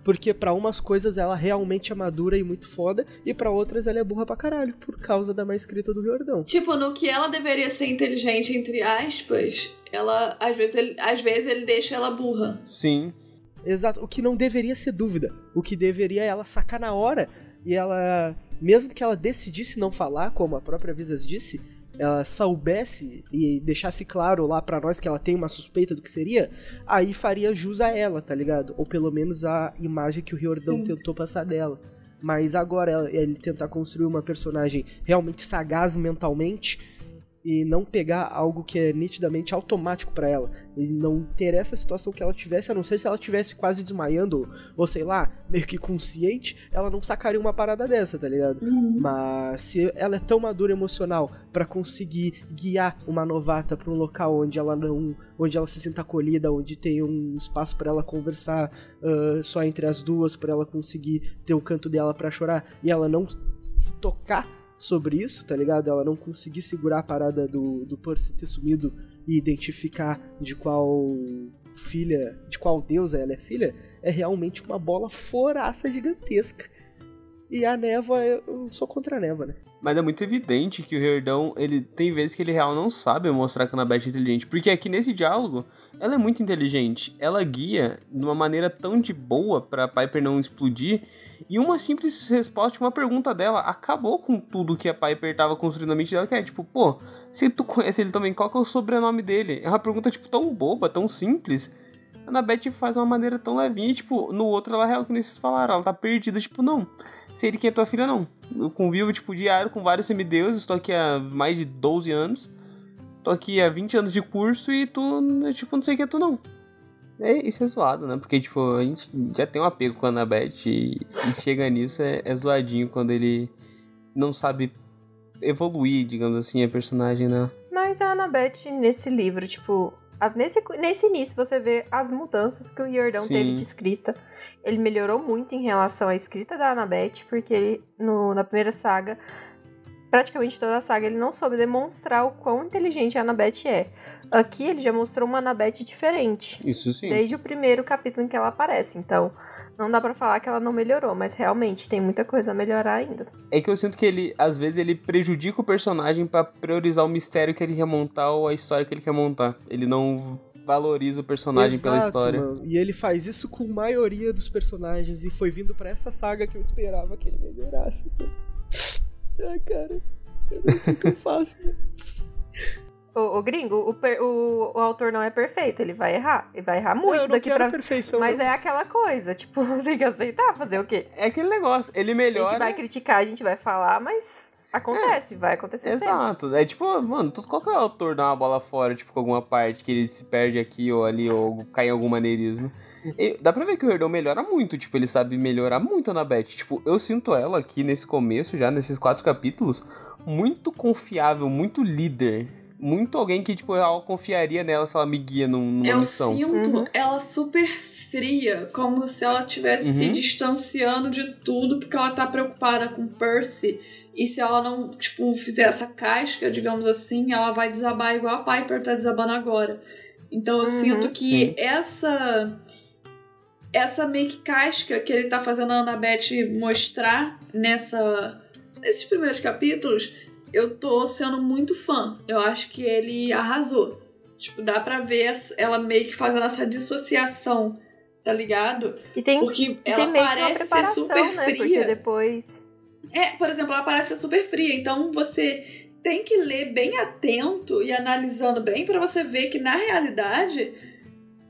Porque pra umas coisas ela realmente é madura e muito foda, e pra outras ela é burra pra caralho, por causa da má escrita do Jordão. Tipo, no que ela deveria ser inteligente, entre aspas, ela, às vezes, ele, às vezes ele deixa ela burra. Sim. Exato, o que não deveria ser dúvida. O que deveria é ela sacar na hora e ela, mesmo que ela decidisse não falar, como a própria Visas disse, ela soubesse e deixasse claro lá pra nós que ela tem uma suspeita do que seria, aí faria jus a ela, tá ligado? Ou pelo menos a imagem que o Riordão Sim. tentou passar dela. Mas agora ele tentar construir uma personagem realmente sagaz mentalmente e não pegar algo que é nitidamente automático pra ela e não ter essa situação que ela tivesse, a não ser se ela tivesse quase desmaiando ou sei lá, meio que consciente, ela não sacaria uma parada dessa, tá ligado? Mas se ela é tão madura emocional pra conseguir guiar uma novata pra um local onde ela não, onde ela se sinta acolhida, onde tem um espaço pra ela conversar ah, só entre as duas, pra ela conseguir ter o canto dela pra chorar e ela não se tocar sobre isso, tá ligado? Ela não conseguir segurar a parada do, do Percy ter sumido e identificar de qual filha, de qual deusa ela é filha, é realmente uma bola foraça gigantesca. E a névoa, eu sou contra a névoa, né? Mas é muito evidente que o Herdão, ele tem vezes que ele real não sabe mostrar que a Annabeth é inteligente. Porque aqui nesse diálogo, ela é muito inteligente. Ela guia de uma maneira tão de boa pra Piper não explodir. E uma simples resposta, uma pergunta dela, acabou com tudo que a Piper tava construindo na mente dela, que é tipo, pô, se tu conhece ele também, qual que é o sobrenome dele? É uma pergunta, tipo, tão boba, tão simples. A Annabeth faz de uma maneira tão levinha, e, tipo, no outro ela é real que vocês falaram, ela tá perdida, tipo, não sei de quem é tua filha, não. Eu convivo, tipo, diário com vários semideuses, estou aqui há mais de 12 anos. Tô aqui há 20 anos de curso e tu, tipo, não sei quem é tu, não. É, isso é zoado, né? Porque, tipo, a gente já tem um apego com a Annabeth e, e chega nisso, é, é zoadinho quando ele não sabe evoluir, digamos assim, a personagem, né? Mas a Annabeth, nesse livro, tipo, nesse, nesse início você vê as mudanças que o Jordão Sim. teve de escrita. Ele melhorou muito em relação à escrita da Annabeth, porque ele, no, na primeira saga, praticamente toda a saga, ele não soube demonstrar o quão inteligente a Annabeth é. Aqui ele já mostrou uma Annabeth diferente. Isso sim. Desde o primeiro capítulo em que ela aparece. Então, não dá pra falar que ela não melhorou, mas realmente tem muita coisa a melhorar ainda. É que eu sinto que ele, às vezes, ele prejudica o personagem pra priorizar o mistério que ele quer montar ou a história que ele quer montar. Ele não valoriza o personagem pela Exato, história. mano. E ele faz isso com a maioria dos personagens. E foi vindo pra essa saga que eu esperava que ele melhorasse. Ai, cara. Eu não sei o que eu faço, mano. O, gringo, o, per- o, o autor não é perfeito, ele vai errar. Ele vai errar Não, muito eu não daqui quero pra. perfeição. Mas não. é aquela coisa, tipo, tem que aceitar, fazer o quê? É aquele negócio, ele A melhora. gente vai criticar, a gente vai falar, mas acontece, vai acontecer sempre. Exato. É tipo, mano, qualquer autor dá uma bola fora, tipo, com alguma parte que ele se perde aqui ou ali, ou cai em algum maneirismo. E dá pra ver que o Herdão melhora muito, tipo, ele sabe melhorar muito na Beth. Tipo, eu sinto ela aqui nesse começo, já nesses quatro capítulos, muito confiável, muito líder. Muito alguém que, tipo, eu confiaria nela se ela me guia num- numa Eu missão. sinto Uhum. ela super fria, como se ela estivesse se Uhum. distanciando de tudo, porque ela tá preocupada com Percy. E se ela não, tipo, fizer essa casca, digamos assim, ela vai desabar igual a Piper tá desabando agora. Então eu Uhum, sinto que sim. essa. Essa meio que casca que ele tá fazendo a Annabeth mostrar nessa. Nesses primeiros capítulos, eu tô sendo muito fã. Eu acho que ele arrasou. Tipo, dá pra ver ela meio que fazendo essa dissociação, tá ligado? E tem, Porque e ela tem parece ser preparação, super né? Porque fria. depois. É, por exemplo, ela parece ser super fria, então você tem que ler bem atento e analisando bem pra você ver que na realidade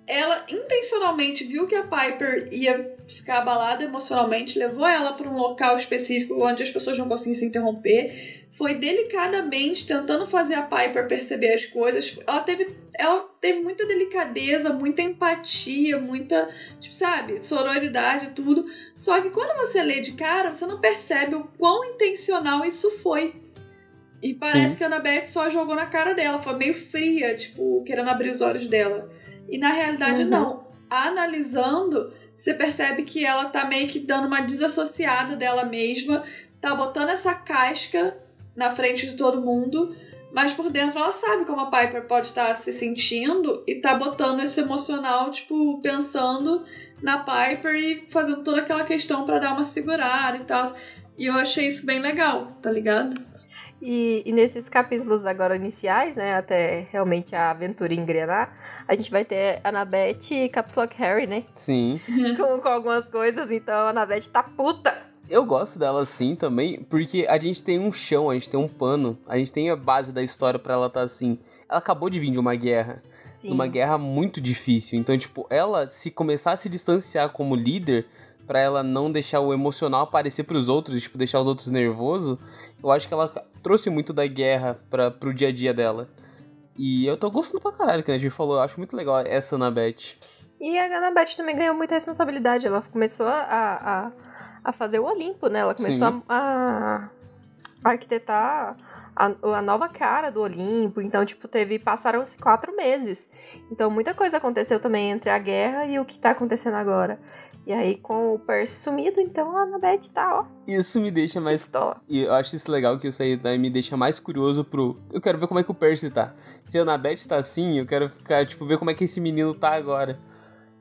ela intencionalmente viu que a Piper ia ficar abalada emocionalmente, levou ela pra um local específico onde as pessoas não conseguiam se interromper, foi delicadamente tentando fazer a Piper perceber as coisas. Ela teve, ela teve muita delicadeza, muita empatia, muita, tipo, sabe, sororidade, tudo. Só que quando você lê de cara, você não percebe o quão intencional isso foi. E parece Sim. que a Annabeth só jogou na cara dela, foi meio fria, tipo, querendo abrir os olhos dela. E na realidade, Uhum. não. Analisando, você percebe que ela tá meio que dando uma desassociada dela mesma, tá botando essa casca na frente de todo mundo, mas por dentro ela sabe como a Piper pode estar se sentindo e tá botando esse emocional, tipo, pensando na Piper e fazendo toda aquela questão pra dar uma segurada e tal. E eu achei isso bem legal, tá ligado? E, e nesses capítulos agora iniciais, né? Até realmente a aventura engrenar, a gente vai ter Annabeth e Caps Lock Harry, né? Sim. Com, com algumas coisas, então a Annabeth tá puta. Eu gosto dela assim também, porque a gente tem um chão, a gente tem um pano, a gente tem a base da história pra ela estar assim. Ela acabou de vir de uma guerra. Sim. numa guerra muito difícil. Então, tipo, ela se começar a se distanciar como líder, pra ela não deixar o emocional aparecer pros outros, tipo, deixar os outros nervosos, eu acho que ela trouxe muito da guerra pra, pro dia a dia dela. E eu tô gostando pra caralho que a gente falou, eu acho muito legal essa Annabeth. E a Annabeth também ganhou muita responsabilidade. Ela começou a, a, a fazer o Olimpo, né? Ela começou Sim. a, a arquitetar a, a nova cara do Olimpo. Então, tipo, teve. Passaram-se quatro meses. Então, muita coisa aconteceu também entre a guerra e o que tá acontecendo agora. E aí, com o Percy sumido, então a Annabeth tá, ó, Isso me deixa mais pistola. E eu acho isso legal que isso aí daí me deixa mais curioso pro. Eu quero ver como é que o Percy tá. Se a Annabeth tá assim, eu quero ficar, tipo, ver como é que esse menino tá agora.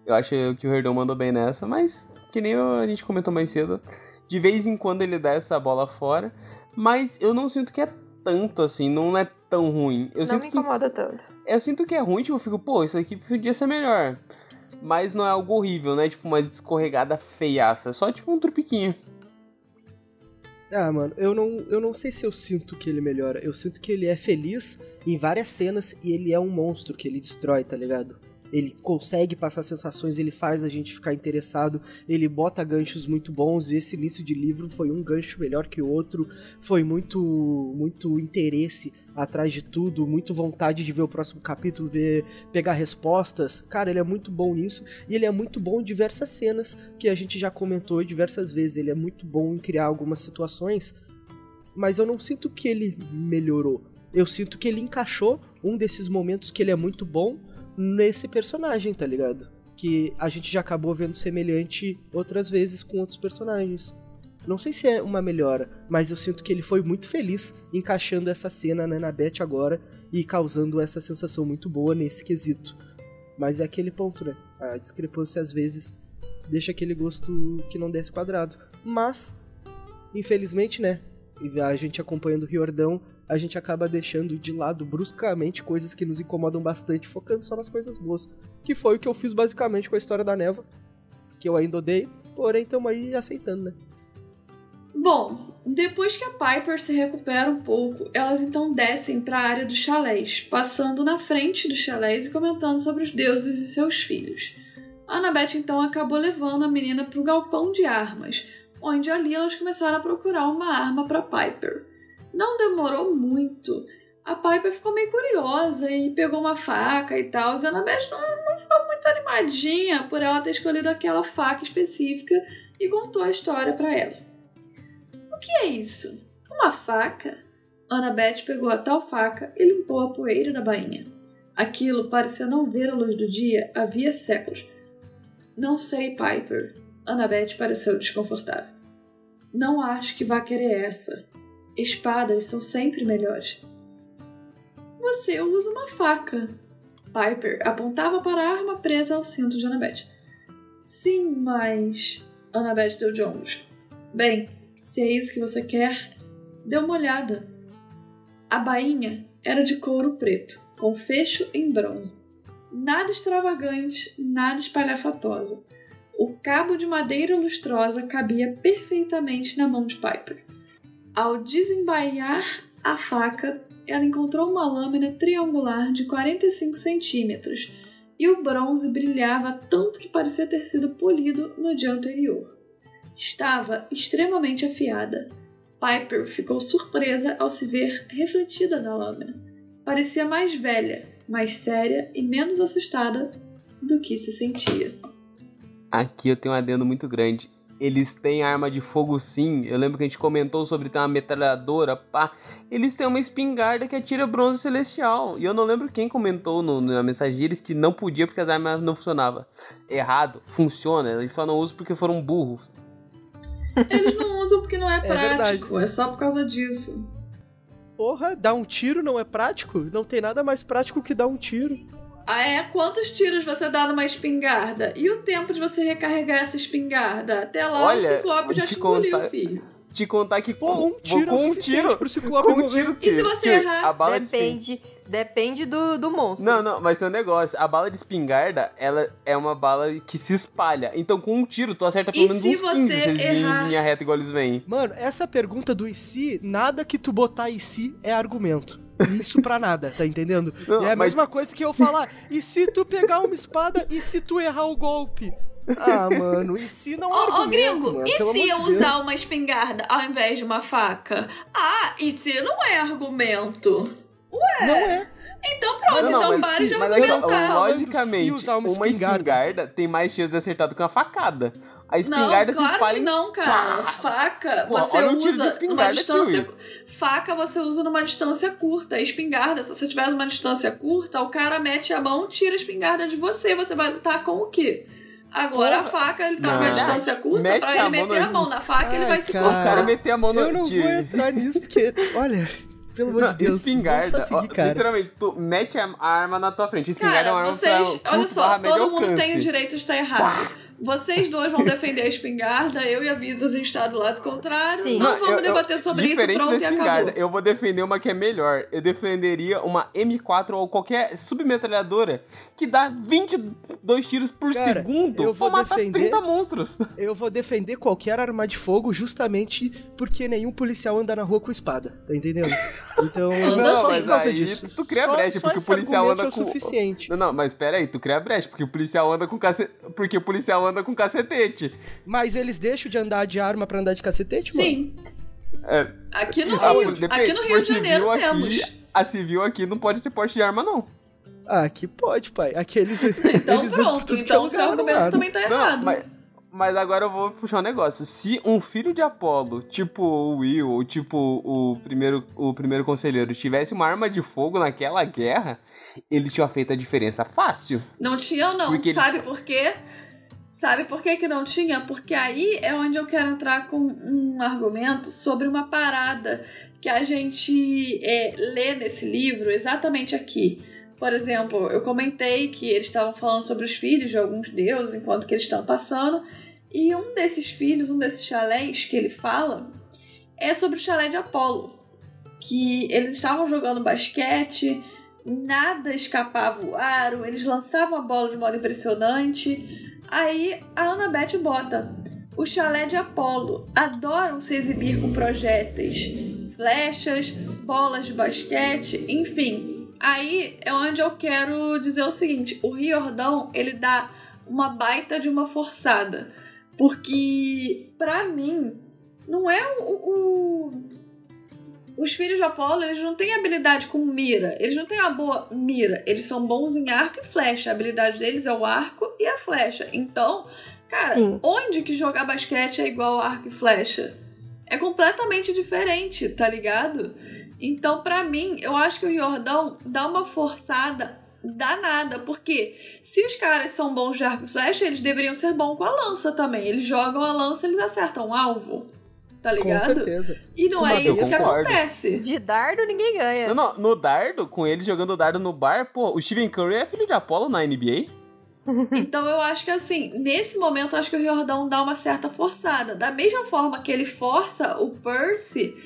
Eu acho que o Herdão mandou bem nessa, mas que nem a gente comentou mais cedo. De vez em quando ele dá essa bola fora. Mas eu não sinto que é tanto assim, não é tão ruim. Eu Não me que. incomoda tanto. Eu sinto que é ruim, tipo, eu fico, pô, isso aqui podia ser melhor. Mas não é algo horrível, né? Tipo, uma escorregada feiaça. Só tipo um trupiquinho. Ah, mano, eu não, eu não sei se eu sinto que ele melhora. Eu sinto que ele é feliz em várias cenas e ele é um monstro que ele destrói, tá ligado? Ele consegue passar sensações, ele faz a gente ficar interessado, ele bota ganchos muito bons e esse início de livro foi um gancho melhor que o outro. Foi muito muito interesse atrás de tudo, muito vontade de ver o próximo capítulo, ver pegar respostas. Cara, ele é muito bom nisso e ele é muito bom em diversas cenas que a gente já comentou diversas vezes. Ele é muito bom em criar algumas situações, mas eu não sinto que ele melhorou. Eu sinto que ele encaixou um desses momentos que ele é muito bom nesse personagem, tá ligado? Que a gente já acabou vendo semelhante outras vezes com outros personagens. Não sei se é uma melhora, mas eu sinto que ele foi muito feliz encaixando essa cena na Annabeth agora e causando essa sensação muito boa nesse quesito. Mas é aquele ponto, né? A discrepância às vezes deixa aquele gosto que não desce quadrado. Mas, infelizmente, né? A gente acompanhando o Riordão, a gente acaba deixando de lado bruscamente coisas que nos incomodam bastante, focando só nas coisas boas. Que foi o que eu fiz basicamente com a história da Neva, que eu ainda odeio, porém estamos aí aceitando, né? Bom, depois que a Piper se recupera um pouco, elas então descem para a área dos chalés, passando na frente dos chalés e comentando sobre os deuses e seus filhos. Annabeth então acabou levando a menina para o galpão de armas, onde ali elas começaram a procurar uma arma para Piper. Não demorou muito. A Piper ficou meio curiosa e pegou uma faca e tal. A Annabeth não, não ficou muito animadinha por ela ter escolhido aquela faca específica e contou a história para ela. O que é isso? Uma faca? Annabeth pegou a tal faca e limpou a poeira da bainha. Aquilo parecia não ver a luz do dia havia séculos. Não sei, Piper. Annabeth pareceu desconfortável. Não acho que vá querer essa. Espadas são sempre melhores. Você usa uma faca. Piper apontava para a arma presa ao cinto de Annabeth. Sim, mas. Annabeth deu de ombros. Bem, se é isso que você quer, dê uma olhada. A bainha era de couro preto, com fecho em bronze. Nada extravagante, nada espalhafatosa. O cabo de madeira lustrosa cabia perfeitamente na mão de Piper. Ao desembaiar a faca, ela encontrou uma lâmina triangular de 45 centímetros e o bronze brilhava tanto que parecia ter sido polido no dia anterior estava extremamente afiada. Piper ficou surpresa ao se ver refletida na lâmina. Parecia mais velha, mais séria e menos assustada do que se sentia. Aqui eu tenho um adendo muito grande. Eles têm arma de fogo sim. Eu lembro que a gente comentou sobre ter uma metralhadora, pá. Eles têm uma espingarda que atira bronze celestial. E eu não lembro quem comentou no, na mensagem deles que não podia porque as armas não funcionavam. Errado, funciona. Eles só não usam porque foram burros. Eles não usam porque não é, é prático, é, é só por causa disso. Porra, dar um tiro não é prático? Não tem nada mais prático que dar um tiro. Ah, é? Quantos tiros você dá numa espingarda? E o tempo de você recarregar essa espingarda? Até lá Olha, o Ciclope já te engoliu, filho. Te contar que Pô, um tiro com é o suficiente um tiro, pro Ciclope com um tiro E se você errar? A bala Depende. De Depende do, do monstro. Não, não, mas é um negócio. A bala de espingarda, ela é uma bala que se espalha. Então, com um tiro, tu acerta pelo menos uns 15 se eles errar... em linha reta igual eles vêm. Mano, essa pergunta do e se, nada que tu botar e se é argumento. Isso pra nada, tá entendendo? Não, é a mas... mesma coisa que eu falar, e se tu pegar uma espada e se tu errar o golpe? Ah, mano, e se não é Ô, ô gringo, mano, e se eu usar Deus. uma espingarda ao invés de uma faca? Ah, e se não é argumento? Ué. Não é. Então pronto, não, não, então pare de argumentar. Logicamente, uma espingarda. uma espingarda tem mais chance de acertar do que uma facada. A espingarda não, claro se espalha. Que não, cara. Pá. Faca, Pô, você usa numa distância. Faca você usa numa distância curta. Espingarda, se você tiver uma distância curta, o cara mete a mão, tira a espingarda de você. Você vai lutar com o quê? Agora Porra. a faca, ele tá não. numa distância curta, Mete pra ele meter a mão na faca, Ai, ele vai se cortar. O cara meter a mão no Eu não vou entrar nisso, porque, olha, pelo amor de Deus. Espingarda. Seguir, ó, literalmente, tu mete a arma na tua frente. Espingarda cara, é uma arma vocês, pra, Olha só, todo mundo alcance. tem o direito de estar errado. Pá. Vocês dois vão defender a espingarda, eu e a Visa a gente está do lado contrário. Sim. Não, não vamos eu, debater sobre isso, pronto e acabou. Eu vou defender uma que é melhor. Eu defenderia uma M4 ou qualquer submetralhadora que dá 22 tiros por Cara, segundo eu vou matar defender, 30 monstros. Eu vou defender qualquer arma de fogo justamente porque nenhum policial anda na rua com espada, tá entendendo? Então, não, só por causa disso. Tu cria só, brecha, porque o policial anda é o com... suficiente. Não, não, mas pera aí, tu cria brecha, porque o policial anda com cacete... Porque o policial anda com cacetete. Mas eles deixam de andar de arma pra andar de cacetete, mano? Sim. É, aqui no Rio, aqui no Rio de Janeiro aqui, temos. A civil aqui não pode ter porte de arma, não. Ah, aqui pode, pai. Aqueles. Então eles pronto, então o seu argumento também tá errado. Não, mas, mas agora eu vou puxar um negócio. Se um filho de Apolo, tipo o Will, ou tipo o primeiro, o primeiro conselheiro, tivesse uma arma de fogo naquela guerra, ele tinha feito a diferença fácil. Não tinha, não. Porque Sabe ele... por quê? Sabe por que, que não tinha? Porque aí é onde eu quero entrar com um argumento sobre uma parada que a gente é, lê nesse livro exatamente aqui. Por exemplo, eu comentei que eles estavam falando sobre os filhos de alguns deuses enquanto que eles estão passando. E um desses filhos, um desses chalés que ele fala, é sobre o chalé de Apolo. Que eles estavam jogando basquete, nada escapava o aro, eles lançavam a bola de modo impressionante. Aí a Annabeth bota. O chalé de Apolo adoram se exibir com projéteis, flechas, bolas de basquete, enfim. Aí é onde eu quero dizer o seguinte: o Riordão ele dá uma baita de uma forçada. Porque, para mim, não é o, o, Os filhos de Apolo, eles não têm habilidade com mira. Eles não têm a boa mira. Eles são bons em arco e flecha. A habilidade deles é o arco e a flecha. Então, cara, Sim. onde que jogar basquete é igual arco e flecha? É completamente diferente, tá ligado? Então, pra mim, eu acho que o Jordão dá uma forçada danada, porque se os caras são bons de arco e flecha, eles deveriam ser bons com a lança também. Eles jogam a lança, eles acertam o alvo. Tá Com ligado? certeza. E não Com é uma isso que acontece. De dardo ninguém ganha. Não, não, no dardo, com ele jogando dardo no bar, pô, o Stephen Curry é filho de Apolo na NBA? Então eu acho que assim, nesse momento eu acho que o Riordão dá uma certa forçada. Da mesma forma que ele força o Percy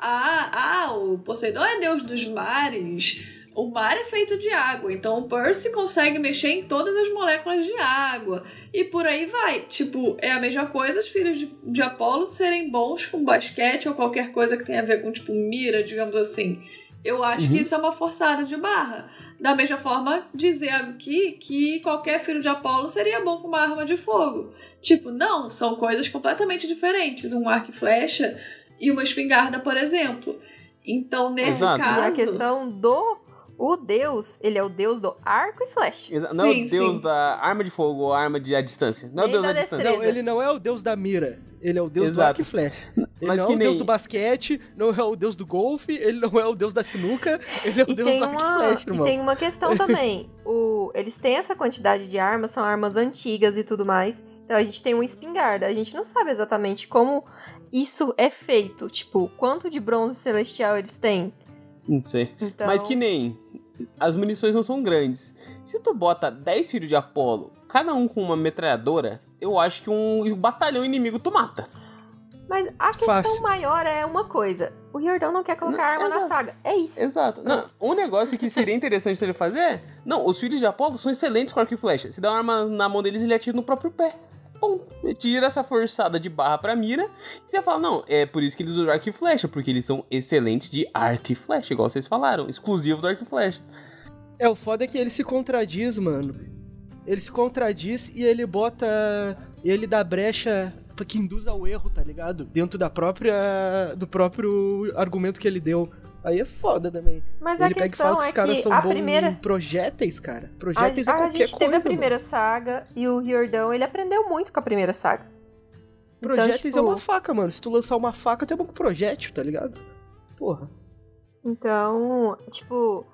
a. Ah, o Poseidon é deus dos mares. O mar é feito de água, então o Percy consegue mexer em todas as moléculas de água. E por aí vai. Tipo, é a mesma coisa os filhos de, de Apolo serem bons com basquete ou qualquer coisa que tenha a ver com, tipo, mira, digamos assim. Eu acho que isso é uma forçada de barra. Da mesma forma, dizer aqui que qualquer filho de Apolo seria bom com uma arma de fogo. Tipo, não, são coisas completamente diferentes. Um arco e flecha e uma espingarda, por exemplo. Então, nesse Exato. E caso. a questão do. O deus, ele é o deus do arco e flecha. Exa- Não é Sim, o deus sim. da arma de fogo ou arma de à distância. Não é o deus da da distância. destreza. Não, ele não é o deus da mira. Ele é o deus do Exato. arco e flecha. Ele Mas não que é o deus nem- do basquete, não é o deus do golfe, ele não é o deus da sinuca, ele é o E deus do arco e uma, flecha, e irmão. tem uma questão também. O, eles têm essa quantidade de armas, são armas antigas e tudo mais. Então a gente tem uma espingarda. A gente não sabe exatamente como isso é feito. Tipo, quanto de bronze celestial eles têm. Não sei. Então, Mas que nem. As munições não são grandes. Se tu bota 10 filhos de Apolo, cada um com uma metralhadora, eu acho que um batalhão inimigo tu mata. Mas a questão Fácil. maior é uma coisa. O Riordão não quer colocar arma na exato. saga. É isso. Exato. Não, um negócio que seria interessante ele fazer é. Não, os filhos de Apolo são excelentes com arco e flecha. Se dá uma arma na mão deles, ele atira no próprio pé. Bom, tira essa forçada de barra pra mira. E você fala, não, é por isso que eles usam arco e flecha, porque eles são excelentes de arco e flecha, igual vocês falaram, exclusivo do arco e flecha. É, o foda é que ele se contradiz, mano. Ele se contradiz e ele bota. Ele dá brecha que induz ao erro, tá ligado? Dentro da própria. do próprio argumento que ele deu. Aí é foda também. Mas ele a pega e fala que os é caras são a bons primeira- projéteis, cara. A, Projéteis é a qualquer gente coisa. teve a mano. primeira saga e o Riordão, ele aprendeu muito com a primeira saga. Então, Projéteis tipo, é uma faca, mano. Se tu lançar uma faca, tu é bom com projétil, tá ligado? Porra. Então, tipo,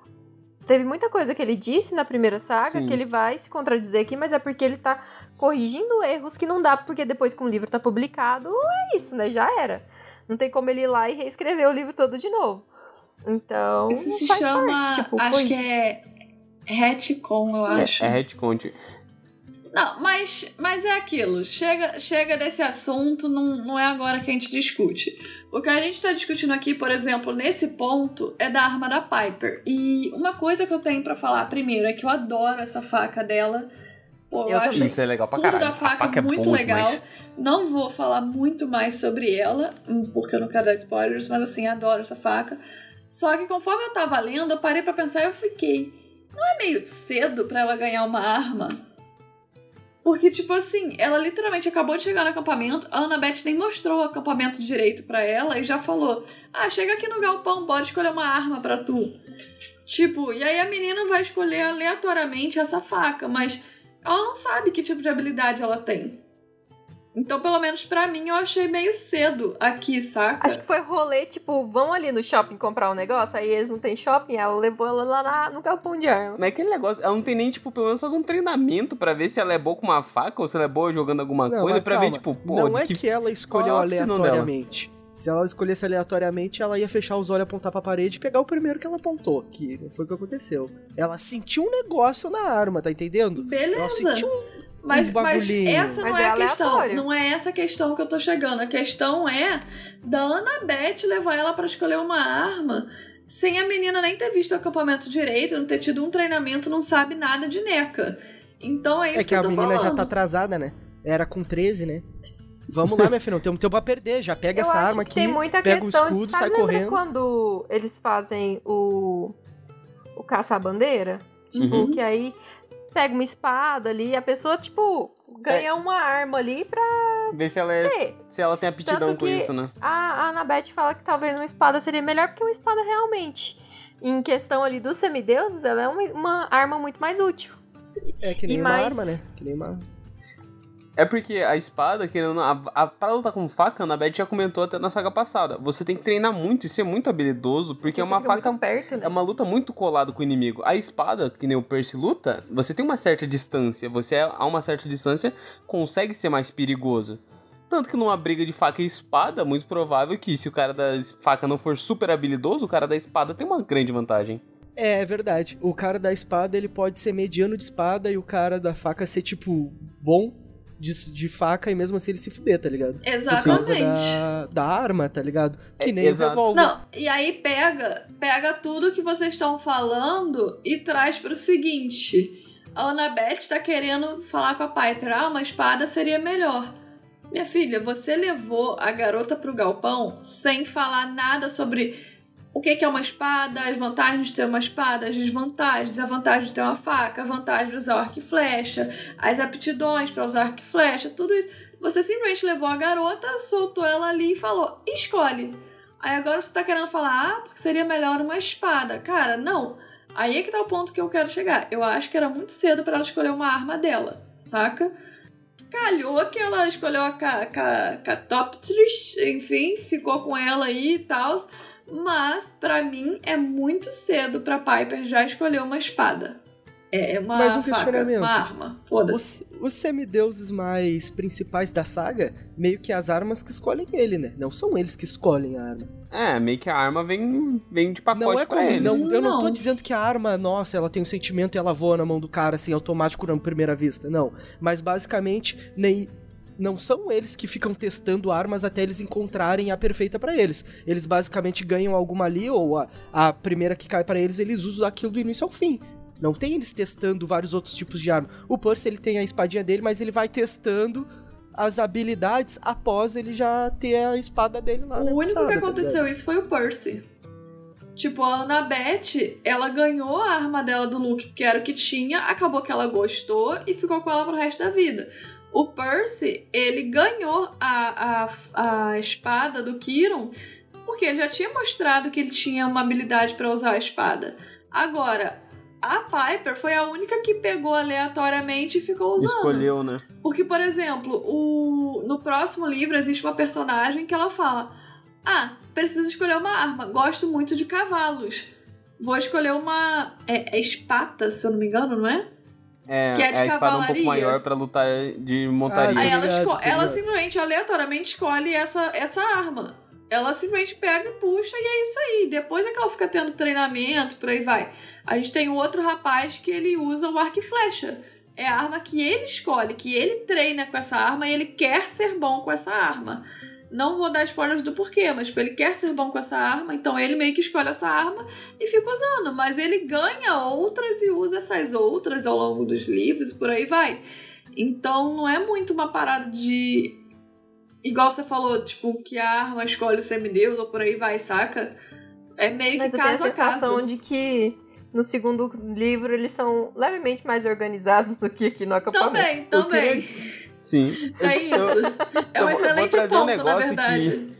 teve muita coisa que ele disse na primeira saga Sim. que ele vai se contradizer aqui, mas é porque ele tá corrigindo erros que não dá, porque depois que um livro tá publicado, é isso, né? Já era. Não tem como ele ir lá e reescrever o livro todo de novo. Então, Isso se faz chama. parte, tipo, acho que é. Retcon, eu acho. É, é retcon. Não, mas, mas é aquilo. Chega, chega desse assunto, não, não é agora que a gente discute. O que a gente tá discutindo aqui, por exemplo, nesse ponto, é da arma da Piper. E uma coisa que eu tenho pra falar primeiro é que eu adoro essa faca dela. Pô, eu, Eu acho. Isso é legal pra tudo caralho. da faca, a faca é muito boa legal. demais. Não vou falar muito mais sobre ela, hum, porque eu não quero dar spoilers, mas assim, adoro essa faca. Só que conforme eu tava lendo, eu parei pra pensar e eu fiquei. Não é meio cedo pra ela ganhar uma arma? Porque, tipo assim, ela literalmente acabou de chegar no acampamento, a Annabeth nem mostrou o acampamento direito pra ela e já falou: Ah, chega aqui no galpão, bora escolher uma arma pra tu. Tipo, e aí a menina vai escolher aleatoriamente essa faca, mas ela não sabe que tipo de habilidade ela tem. Então, pelo menos pra mim, eu achei meio cedo aqui, saca? Acho que foi rolê, tipo, vão ali no shopping comprar um negócio, aí eles não tem shopping, ela levou ela lá na- no galpão de arma. Mas é aquele negócio, ela não tem nem, tipo, pelo menos fazer um treinamento pra ver se ela é boa com uma faca ou se ela é boa jogando alguma Não, coisa, calma. ver, tipo, pô, não é que... ela escolheu aleatoriamente. Se ela escolhesse aleatoriamente, ela ia fechar os olhos, apontar pra parede e pegar o primeiro que ela apontou, que foi o que aconteceu. Ela sentiu um negócio na arma, tá entendendo? Ela Beleza. sentiu um... Mas, um mas essa não Mas é, é a questão. Não é essa a questão que eu tô chegando. A questão é da Annabeth levar ela pra escolher uma arma sem a menina nem ter visto o acampamento direito, não ter tido um treinamento, não sabe nada de NECA. Então é isso É que a eu tô menina já falando. tá atrasada, né? Era com 13, né? Vamos lá, minha filha, não tem tempo pra perder. Já pega Eu essa arma que aqui, tem muita pega o questão escudo, de, sai correndo. quando eles fazem o o caça-bandeira? Tipo, Uhum. que aí pega uma espada ali, a pessoa, tipo, ganha uma arma ali pra ver se ela, é, ter. se ela tem aptidão Tanto com que- isso, né? A, a Anabeth fala que talvez uma espada seria melhor porque uma espada realmente, em questão ali dos semideuses, ela é uma, uma arma muito mais útil. É que nem E uma mais- arma, né? Que nem uma... É porque a espada, querendo, a, a, pra lutar com faca, a Annabeth já comentou até na saga passada. Você tem que treinar muito e ser muito habilidoso, porque é Você uma faca. perto, né? É uma luta muito colado com o inimigo. A espada, que nem o Percy luta, você tem uma certa distância. Você, a uma certa distância, consegue ser mais perigoso. Tanto que numa briga de faca e espada, muito provável que se o cara da faca não for super habilidoso, o cara da espada tem uma grande vantagem. É, é verdade. O cara da espada, ele pode ser mediano de espada e o cara da faca ser, tipo, bom de, de faca e mesmo assim ele se fuder, tá ligado? Por causa Exatamente. da, da arma, tá ligado? Que É, nem o exato. revólver. Não, e aí pega, pega tudo que vocês estão falando e traz pro seguinte. A Annabeth tá querendo falar com a Piper, ah, uma espada seria melhor. Minha filha, você levou a garota pro galpão sem falar nada sobre o que é uma espada, as vantagens de ter uma espada, as desvantagens, a vantagem de ter uma faca, a vantagem de usar o arco e flecha, as aptidões pra usar arco e flecha, tudo isso. Você simplesmente levou a garota, soltou ela ali e falou: escolhe. Aí agora você tá querendo falar, ah, porque seria melhor uma espada. Cara, não. Aí é que tá o ponto que eu quero chegar. Eu acho que era muito cedo pra ela escolher uma arma dela, saca? Calhou que ela escolheu a Ca- Ca- Catoptris, enfim, ficou com ela aí e tal. Mas, pra mim, é muito cedo pra Piper já escolher uma espada. É uma Mais um faca, questionamento. uma arma. Foda-se. Os, os semideuses mais principais da saga, meio que as armas que escolhem ele, né? Não são eles que escolhem a arma. É, meio que a arma vem, vem de pacote Não é pra como. eles. Não, eu não tô Não. dizendo que a arma, nossa, ela tem um sentimento e ela voa na mão do cara, assim, automático na primeira vista. Não. Mas basicamente, nem. Não são eles que ficam testando armas até eles encontrarem a perfeita pra eles. Eles basicamente ganham alguma ali, ou a, a primeira que cai pra eles, eles usam aquilo do início ao fim. Não tem eles testando vários outros tipos de arma. O Percy, ele tem a espadinha dele, mas ele vai testando as habilidades após ele já ter a espada dele lá. O único que tá aconteceu isso foi o Percy. Tipo, a Annabeth, ela ganhou a arma dela do Luke, que era o que tinha, acabou que ela gostou e ficou com ela pro resto da vida. O Percy, ele ganhou a, a, a espada do Kiron porque ele já tinha mostrado que ele tinha uma habilidade pra usar a espada. Agora, a Piper foi a única que pegou aleatoriamente e ficou usando. Escolheu, né? Porque, por exemplo, o... no próximo livro existe uma personagem que ela fala: Ah, preciso escolher uma arma. Gosto muito de cavalos. Vou escolher uma. É, é espata, se eu não me engano, não é? É, Que é de a espada um pouco maior pra lutar de montaria. Tá Aí ela, ligado, esco- tá ela simplesmente, aleatoriamente, escolhe essa, essa arma. Ela simplesmente pega e puxa e é isso aí. Depois é que ela fica tendo treinamento, por aí vai. A gente tem um outro rapaz que ele usa o arco e flecha. É a arma que ele escolhe, que ele treina com essa arma e ele quer ser bom com essa arma. Não vou dar spoilers do porquê, mas tipo, ele quer ser bom com essa arma, então ele meio que escolhe essa arma e fica usando. Mas ele ganha outras e usa essas outras ao longo dos livros e por aí vai. Então não é muito uma parada de. Igual você falou, tipo, que a arma escolhe o semideus ou por aí vai, saca? É meio Mas que eu tenho a caso a sensação caso. de que no segundo livro eles são levemente mais organizados do que aqui no acampamento. Também, também. Sim. É isso. É um eu excelente trazer um ponto, na verdade.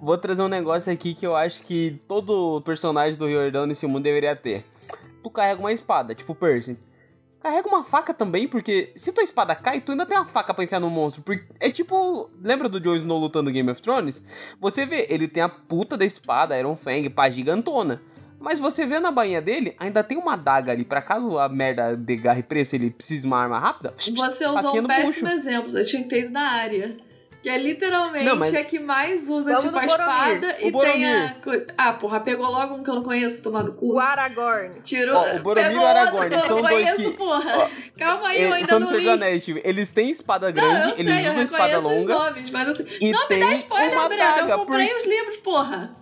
Vou trazer um negócio aqui que eu acho que todo personagem do Riordão nesse mundo deveria ter. Tu carrega uma espada, tipo Percy. carrega uma faca também, porque se tua espada cai, tu ainda tem uma faca pra enfiar no monstro. Porque é tipo. Lembra do Jon Snow lutando Game of Thrones? Você vê, ele tem a puta da espada Iron Fang, pá, gigantona. Mas você vê na bainha dele, ainda tem uma daga ali, pra caso a merda de garre preço ele precise de uma arma rápida. Você usou um péssimo bucho. exemplo. Eu tinha que ter ido na área. Que é literalmente Não, mas- a que mais usa, Vamos tipo, a Boromir. espada O e tem a. Ah, porra, pegou logo um que eu não conheço, tomar no cu. O Aragorn. Tirou. Ó, o Boromir pegou e o Aragorn outro que eu são não dois conheço, que- porra. Calma aí, eu É, ainda são não li. Anéis, tipo, eles têm espada Não, eu grande, eles sei, eu usam espada longa nomes, mas assim. e não me tem dá spoiler, uma Breno. Eu comprei por- os livros, porra.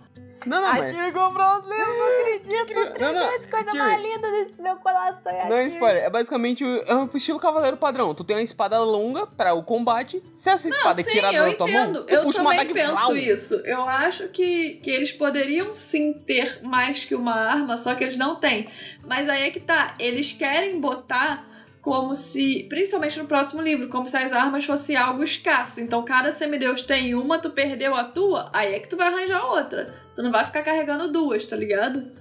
Não, não, A mas... Tir comprou os livros, não acredito. Não, não, Três coisas Tir, mais lindas desse meu coração. é Não é spoiler, é basicamente o- é um estilo cavaleiro padrão. Tu tem uma espada longa para o combate. Se essa espada é Sim, tirada eu da tua mão, tu Eu puxa uma também e penso plau. isso. Eu acho que, que eles poderiam sim ter mais que uma arma, só que eles não têm. Mas aí é que tá. Eles querem botar como se, principalmente no próximo livro, como se as armas fossem algo escasso. Então, cada semideus tem uma, tu perdeu a tua, aí é que tu vai arranjar outra. Tu não vai ficar carregando duas, tá ligado?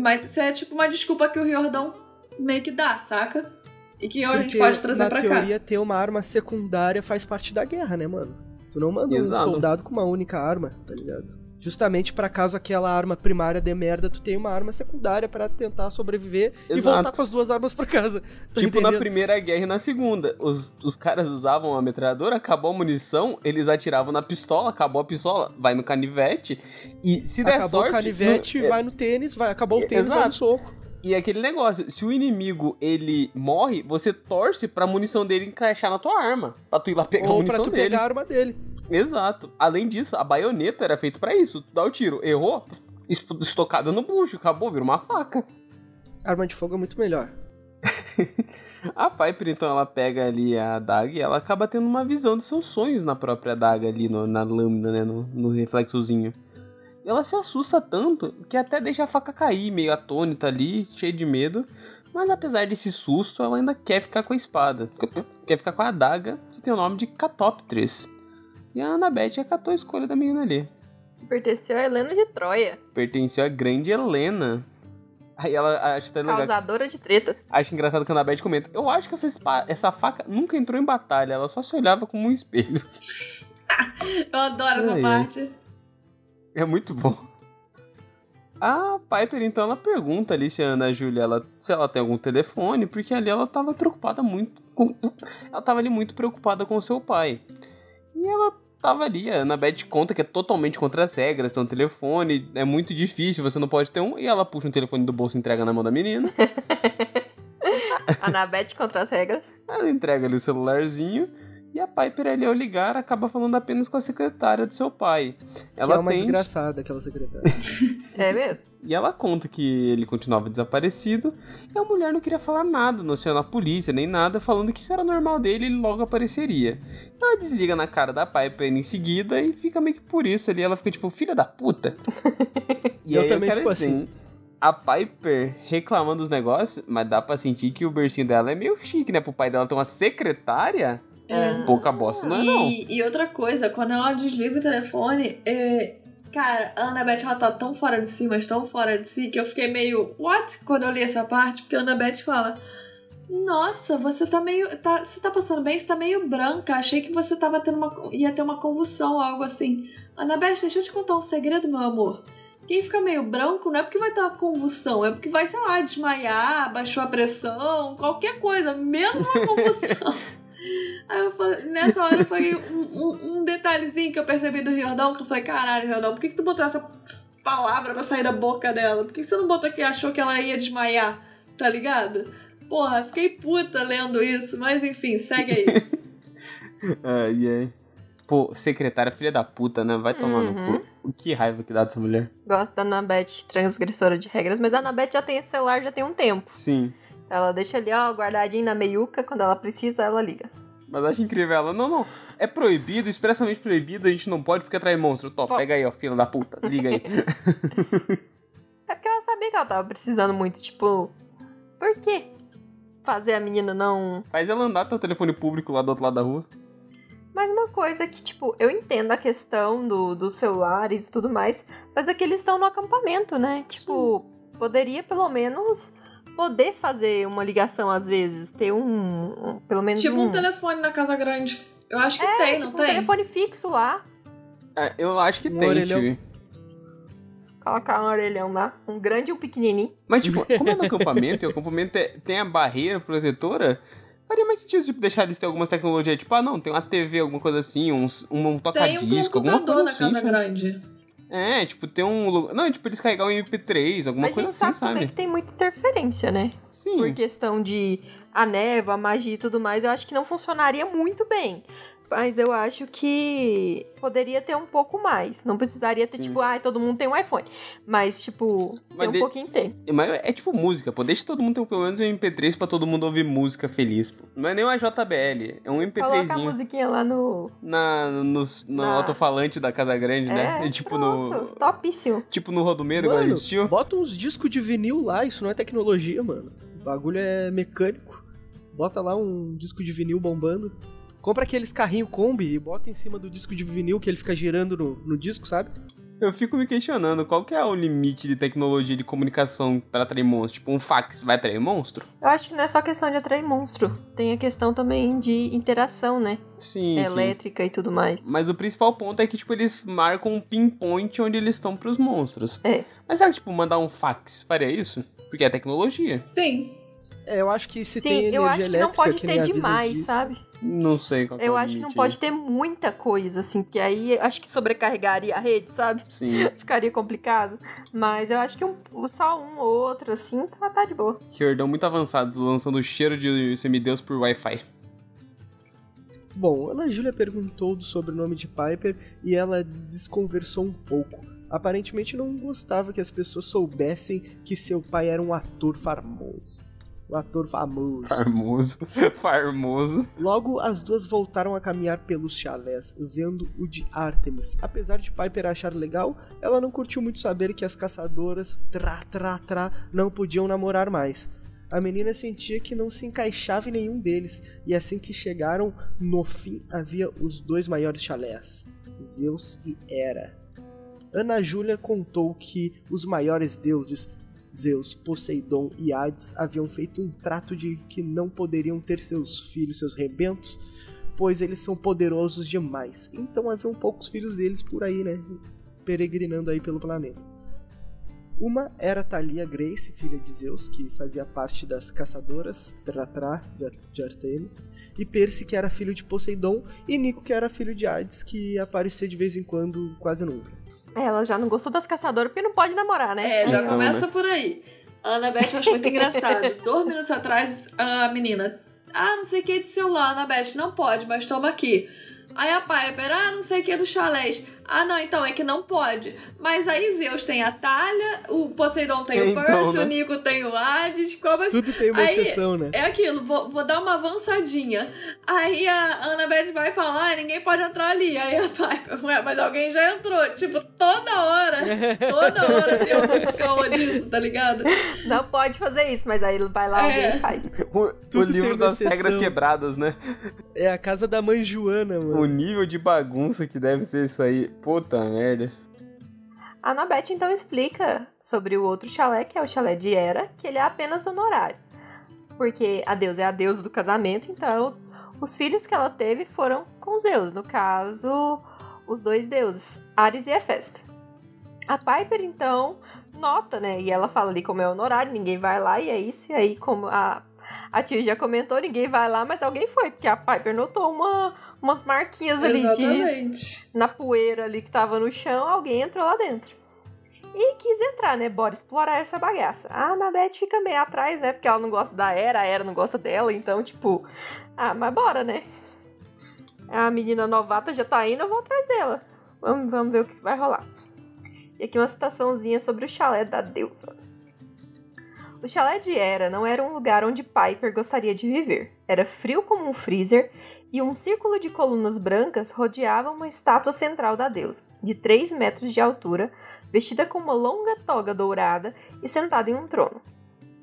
Mas isso é tipo uma desculpa que o Riordão meio que dá, saca? E que a gente pode trazer na pra cá. teoria, ter uma arma secundária faz parte da guerra, né, mano? Tu não manda Exato. um soldado com uma única arma, tá ligado? Justamente pra caso aquela arma primária dê merda, tu tem uma arma secundária pra tentar sobreviver e Exato. voltar com as duas armas pra casa. Tá Tipo na entendendo? primeira guerra e na segunda. Os, os caras usavam a metralhadora, acabou a munição, eles atiravam na pistola, acabou a pistola, vai no canivete. E se der Acabou sorte. o canivete, no- vai no tênis, vai, acabou o É, tênis, vai exato. no soco. E é aquele negócio, se o inimigo ele morre, você torce pra munição dele encaixar na tua arma. Pra tu ir lá pegar a Ou munição pra tu dele. pegar a arma dele. Exato. Além disso, a baioneta era feita pra isso. Tu dá o tiro, errou, es- estocada no bucho, acabou, vira uma faca. Arma de fogo é muito melhor. A Piper, então, ela pega ali a adaga e ela acaba tendo uma visão dos seus sonhos na própria adaga ali, no- na lâmina, né, no, no reflexozinho. Ela se assusta tanto que até deixa a faca cair, meio atônita ali, cheia de medo. Mas apesar desse susto, ela ainda quer ficar com a espada. Quer ficar com a adaga, que tem o nome de Catópteres. E a Annabeth acatou a escolha da menina ali. Que pertenceu a Helena de Troia. Pertenceu à grande Helena. Aí ela acha até legal. Causadora de tretas. Acho engraçado que a Annabeth comenta. Eu acho que essa, essa faca nunca entrou em batalha, ela só se olhava como um espelho. Eu adoro essa ai. parte. É muito bom. A Piper, então, ela pergunta ali se a Ana Júlia, ela, se ela tem algum telefone, porque ali ela tava preocupada muito com... Ela tava ali muito preocupada com o seu pai. E ela tava ali, a Annabeth conta que é totalmente contra as regras, tem um telefone, é muito difícil, você não pode ter um, e ela puxa um telefone do bolso e entrega na mão da menina. Anabete contra as regras. Ela entrega ali o celularzinho e a Piper ali ao ligar acaba falando apenas com a secretária do seu pai. que Ela é uma atende desgraçada, aquela secretária. É mesmo? e ela conta que ele continuava desaparecido e a mulher não queria falar nada, não acionar a polícia nem nada, falando que isso era normal dele e ele logo apareceria. Ela desliga na cara da Piper em seguida e fica meio que por isso ali. Ela fica tipo, filha da puta. e Eu aí também quero fico dizer, assim. A Piper reclamando dos negócios, mas dá pra sentir que o bercinho dela é meio chique, né? Pro pai dela ter uma secretária. É. Pouca bosta, não é não? E, e outra coisa, quando ela desliga o telefone, é, cara, a Annabeth ela tá tão fora de si, mas tão fora de si, que eu fiquei meio, what? Quando eu li essa parte, porque a Annabeth fala. Nossa, você tá meio. Tá, você tá passando bem? Você tá meio branca. Achei que você tava tendo uma. ia ter uma convulsão ou algo assim. Annabeth, deixa eu te contar um segredo, meu amor. Quem fica meio branco não é porque vai ter uma convulsão, é porque vai, sei lá, desmaiar, baixou a pressão, qualquer coisa, menos uma convulsão. Aí eu falei, nessa hora foi um, um- um detalhezinho que eu percebi do Riordão, que eu falei, caralho, Riordão, por que, que tu botou essa palavra pra sair da boca dela? Por que, que você não botou que achou que ela ia desmaiar? Tá ligado? Porra, fiquei puta lendo isso, mas enfim, segue aí. Ai, ai. Pô, secretária filha da puta, né? Vai tomar Uhum. no cu. Que raiva que dá dessa mulher. Gosto da Anabete transgressora de regras, mas a Anabete já tem esse celular já tem um tempo. Sim. Então ela deixa ali, ó, guardadinho na meiuca, quando ela precisa, ela liga. Mas acho incrível ela. Não, não. É proibido, expressamente proibido, a gente não pode porque atrai monstro. Top, pega aí, ó, filha da puta. Liga aí. É porque ela sabia que ela tava precisando muito, tipo, por que fazer a menina não. Faz ela andar teu telefone público lá do outro lado da rua. Mas uma coisa que, tipo, eu entendo a questão do, dos celulares e tudo mais, mas é que eles estão no acampamento, né? Tipo, poderia pelo menos poder fazer uma ligação às vezes, ter um, um- pelo menos Tipo um, um telefone na Casa Grande. Eu acho que É, tem, tipo não um tem? telefone fixo lá, É, eu acho que Um tem, orelhão. tio. colocar um orelhão lá, um grande e um pequenininho. Mas, tipo, como é no acampamento e o acampamento é- tem a barreira protetora, faria mais sentido, tipo, deixar eles ter algumas tecnologias, tipo, ah, não, tem uma TV, alguma coisa assim, um, um Tem um toca-disco, alguma computador coisa na assim. Casa sabe? Grande. É, tipo, tem um lugar. Não, tipo, eles carregar um MP3, alguma a coisa gente assim, sabe também sabe? que tem muita interferência, né? Sim. Por questão de a névoa, a magia e tudo mais, eu acho que não funcionaria muito bem. Mas eu acho que poderia ter um pouco mais. Não precisaria ter, Sim. tipo, ah, todo mundo tem um iPhone. Mas, tipo, Mas tem um de- pouquinho tem. Mas é tipo música, pô. Deixa todo mundo ter pelo menos um MP3 pra todo mundo ouvir música feliz, pô. Não é nem uma JBL, é um Coloca a MP3zinho musiquinha lá no. na, no, no Na- alto-falante da Casa Grande, né? É, E tipo pronto, no. Topíssimo. Tipo no Rodomeiro, igual a Mano, gente assistiu. bota uns discos de vinil lá, isso não é tecnologia, mano. O bagulho é mecânico. Bota lá um disco de vinil bombando. Compra aqueles carrinho Kombi e bota em cima do disco de vinil que ele fica girando no, no disco, sabe? Eu fico me questionando qual que é o limite de tecnologia de comunicação pra atrair monstro. Tipo, um fax vai atrair monstro? Eu acho que não é só questão de atrair monstro. Tem a questão também de interação, né? Sim, sim. Elétrica e tudo mais. Mas o principal ponto é que, tipo, eles marcam um pinpoint onde eles estão pros monstros. É. Mas será que, tipo, mandar um fax faria isso? Porque é tecnologia. Sim. É, eu acho que se Sim, tem energia eu acho que elétrica não pode ter demais, disso. sabe? Não sei qual que é Eu o acho que não pode ter muita coisa, assim, porque aí acho que sobrecarregaria a rede, sabe? Sim. Ficaria complicado. Mas eu acho que um, só um ou outro, assim, tá, tá de boa. Riordão muito avançado, lançando o cheiro de semideus por Wi-Fi. Bom, Ana Júlia perguntou do sobrenome de Piper e ela desconversou um pouco. Aparentemente não gostava que as pessoas soubessem que seu pai era um ator famoso. Um ator famoso. Farmoso. Farmoso. Logo, as duas voltaram a caminhar pelos chalés, vendo o de Artemis. Apesar de Piper achar legal, ela não curtiu muito saber que as caçadoras, trá, trá, trá, não podiam namorar mais. A menina sentia que não se encaixava em nenhum deles, e assim que chegaram, no fim havia os dois maiores chalés, Zeus e Hera. Ana Júlia contou que os maiores deuses, Zeus, Poseidon e Hades, haviam feito um trato de que não poderiam ter seus filhos, seus rebentos, pois eles são poderosos demais. Então haviam poucos filhos deles por aí, né? Peregrinando aí pelo planeta. Uma era Thalia Grace, filha de Zeus, que fazia parte das caçadoras Tratra de Ar- de Artemis, e Perse, que era filho de Poseidon, e Nico, que era filho de Hades, que ia aparecer de vez em quando, quase nunca. Ela já não gostou das caçadoras porque não pode namorar, né? É, já Não, começa por aí. A Annabeth eu acho muito engraçado. Dois minutos atrás, a menina. Ah, não sei o que de celular, Annabeth. Não pode, mas toma aqui. Aí a Piper, ah, não sei o que do chalés. Ah, não, então é que não pode. Mas aí Zeus tem a Talha, o Poseidon tem o Então, Percy, né? o Nico tem o Hades. Como assim? Tudo tem uma Aí, exceção, né? É aquilo, vou, vou dar uma avançadinha. Aí a Annabeth vai falar, ah, ninguém pode entrar ali. Aí a Piper, ué, mas alguém já entrou. Tipo, toda hora, toda hora tem algum caô disso, tá ligado? Não pode fazer isso, mas aí ele vai lá É. alguém e faz. O, o Tudo tem livro uma das exceção. regras quebradas, né? É a casa da mãe Joana, mano. O nível de bagunça que deve ser isso aí. Puta merda. A Anabeth então explica sobre o outro chalé, que é o chalé de Hera, que ele é apenas honorário. Porque a deusa é a deusa do casamento, então os filhos que ela teve foram com Zeus, no caso, os dois deuses, Ares e Hefesto. A Piper então nota, né? E ela fala ali como é honorário, ninguém vai lá, e é isso. E aí, como a, a tia já comentou, ninguém vai lá, mas alguém foi, porque a Piper notou uma, umas marquinhas ali de, Exatamente. na poeira ali que tava no chão, alguém entrou lá dentro. E quis entrar, né? Bora explorar essa bagaça. A Anabeth fica meio atrás, né? Porque ela não gosta da Era, a Era não gosta dela, então, tipo, ah, mas bora, né? A menina novata já tá indo, eu vou atrás dela. Vamos, vamos ver o que vai rolar. E aqui uma citaçãozinha sobre o chalé da deusa. O chalé de Hera não era um lugar onde Piper gostaria de viver. Era frio como um freezer e um círculo de colunas brancas rodeava uma estátua central da deusa, de 3 metros de altura, vestida com uma longa toga dourada e sentada em um trono.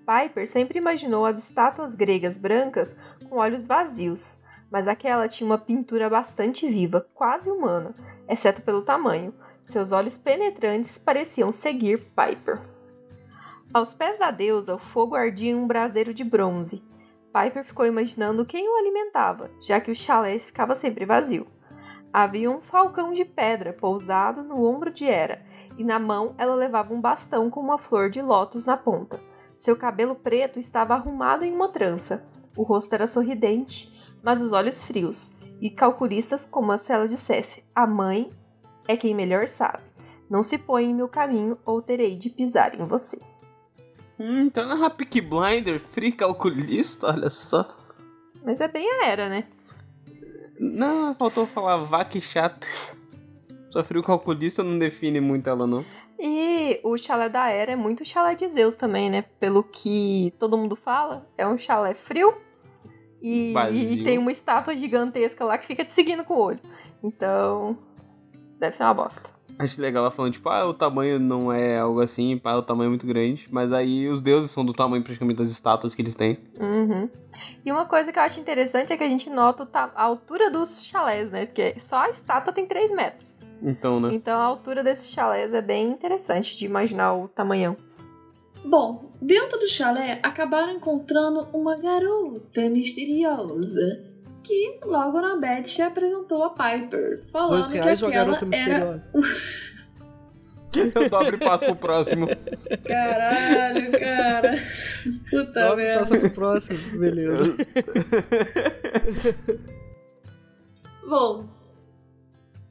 Piper sempre imaginou as estátuas gregas brancas com olhos vazios, mas aquela tinha uma pintura bastante viva, quase humana, exceto pelo tamanho. Seus olhos penetrantes pareciam seguir Piper. Aos pés da deusa, o fogo ardia em um braseiro de bronze. Piper ficou imaginando quem o alimentava, já que o chalé ficava sempre vazio. Havia um falcão de pedra pousado no ombro de Hera, e na mão ela levava um bastão com uma flor de lótus na ponta. Seu cabelo preto estava arrumado em uma trança. O rosto era sorridente, mas os olhos frios, e calculistas como se ela dissesse: A mãe é quem melhor sabe. Não se põe em meu caminho ou terei de pisar em você. Hum, então não é uma Blinder, free calculista, olha só. Mas é bem a era, né? Não, faltou falar vaca chata. Só frio calculista não define muito ela, não. E o chalé da Era é muito chalé de Zeus também, né? Pelo que todo mundo fala, é um chalé frio e, e tem uma estátua gigantesca lá que fica te seguindo com o olho. Então, deve ser uma bosta. Acho legal ela falando, tipo, ah, o tamanho não é algo assim, pá, o tamanho é muito grande. Mas aí os deuses são do tamanho praticamente das estátuas que eles têm. Uhum. E uma coisa que eu acho interessante é que a gente nota a altura dos chalés, né? Porque só a estátua tem 3 metros. Então, né? Então a altura desses chalés é bem interessante de imaginar o tamanhão. Bom, dentro do chalé acabaram encontrando uma garota misteriosa que logo na Beth apresentou a Piper, falando Dois reais que ou a aquela garota era misteriosa? Eu dobro e passo pro próximo. Caralho, cara. Puta Dobra e merda. passa pro próximo. Beleza. Bom,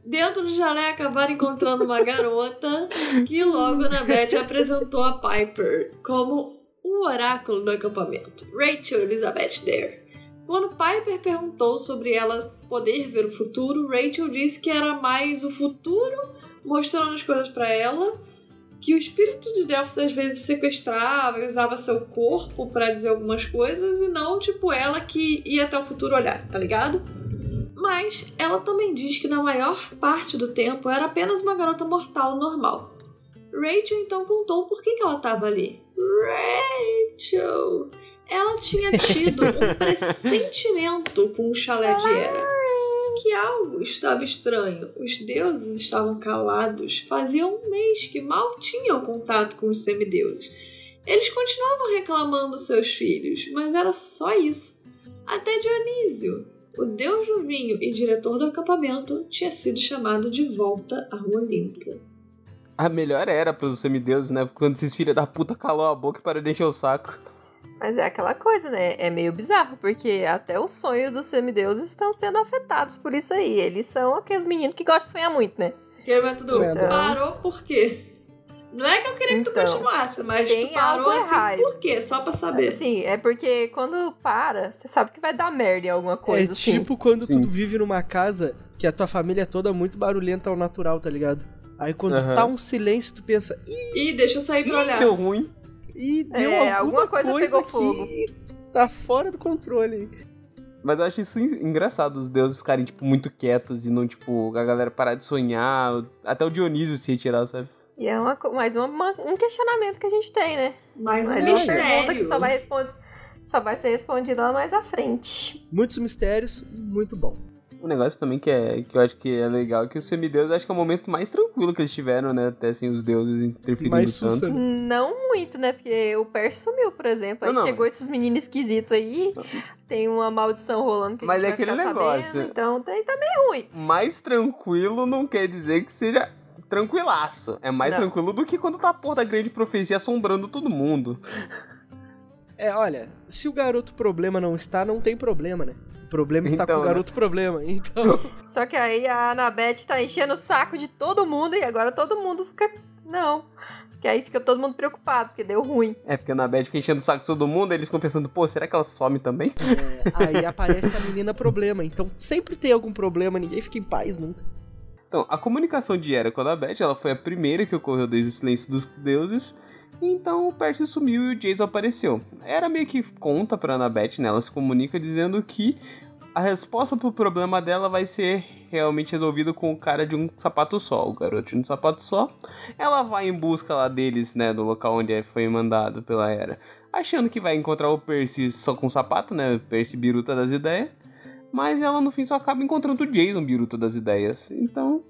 dentro do chalé acabaram encontrando uma garota que logo na Beth apresentou a Piper como o oráculo do acampamento, Rachel Elizabeth Dare. Quando Piper perguntou sobre ela poder ver o futuro, Rachel disse que era mais o futuro mostrando as coisas pra ela, que o espírito de Delphos às vezes sequestrava e usava seu corpo pra dizer algumas coisas e não tipo ela que ia até o futuro olhar, tá ligado? Mas ela também diz que na maior parte do tempo era apenas uma garota mortal normal. Rachel então contou por que, que ela estava ali. Rachel! Ela tinha tido um pressentimento com o chalé de Hera. Que algo estava estranho. Os deuses estavam calados. Fazia um mês que mal tinham contato com os semideuses. Eles continuavam reclamando seus filhos, mas era só isso. Até Dionísio, o deus do vinho e diretor do acampamento, tinha sido chamado de volta ao Olimpo. A melhor era pros semideuses, né? Quando esses filhos da puta calou a boca e parou de encher o saco. Mas é aquela coisa, né? É meio bizarro, porque até os sonhos dos semideuses estão sendo afetados por isso aí. Eles são aqueles meninos que gostam de sonhar muito, né? Que é tudo Sonhador. parou por quê? Não é que eu queria que tu Então, continuasse, mas tu parou assim errado. por quê? Só pra saber. Assim, é porque quando para, você sabe que vai dar merda em alguma coisa, é assim. tipo quando Sim. tu vive numa casa que a tua família é toda muito barulhenta ao natural, tá ligado? Aí quando Aham. tá um silêncio, tu pensa, ih, Ih, deixa eu sair pra olhar. Deu ruim. Ih, deu É, alguma, alguma coisa pegou fogo. que tá fora do controle. Mas eu acho isso en- engraçado, os deuses ficarem, tipo, muito quietos e não, tipo, a galera parar de sonhar, até o Dionísio se retirar, sabe? E é uma, mais uma- uma- um questionamento que a gente tem, né? Mais um pergunta mistério. que só vai, responder, só vai ser respondida lá mais à frente. Muitos mistérios, muito bom. Um negócio também que, é, que eu acho que é legal é que os semideuses acho que é o momento mais tranquilo que eles tiveram, né? Até assim, os deuses interferindo Mais tanto. sussa. Não muito, né? Porque o Percy sumiu, por exemplo. Aí Não, não. chegou esses meninos esquisitos aí, tem uma maldição rolando que a Mas gente é vai aquele negócio. Sabendo, então tem, tá meio ruim. Mais tranquilo não quer dizer que seja tranquilaço. É mais Não. tranquilo do que quando tá a porra da grande profecia assombrando todo mundo. É, olha, se o garoto problema não está, não tem problema, né? O problema está Então, com o né? garoto problema. Então, Só que aí a Anabeth tá enchendo o saco de todo mundo e agora todo mundo fica. Não. Porque aí fica todo mundo preocupado, porque deu ruim. É, porque na Beth fica enchendo o saco de todo mundo, eles ficam pensando, pô, será que ela some também? é, aí aparece a menina problema. Então sempre tem algum problema, ninguém fica em paz nunca. Então, a comunicação de Hera com a Beth, ela foi a primeira que ocorreu desde o silêncio dos deuses. Então o Percy sumiu e o Jason apareceu. Era meio que conta pra Annabeth, né? Ela se comunica dizendo que a resposta pro problema dela vai ser realmente resolvido com o cara de um sapato só, o garoto de um sapato só. Ela vai em busca lá deles, né, do local onde foi mandado pela Hera, achando que vai encontrar o Percy só com o sapato, né, Percy biruta das ideias. Mas ela no fim só acaba encontrando o Jason biruta das ideias. Então,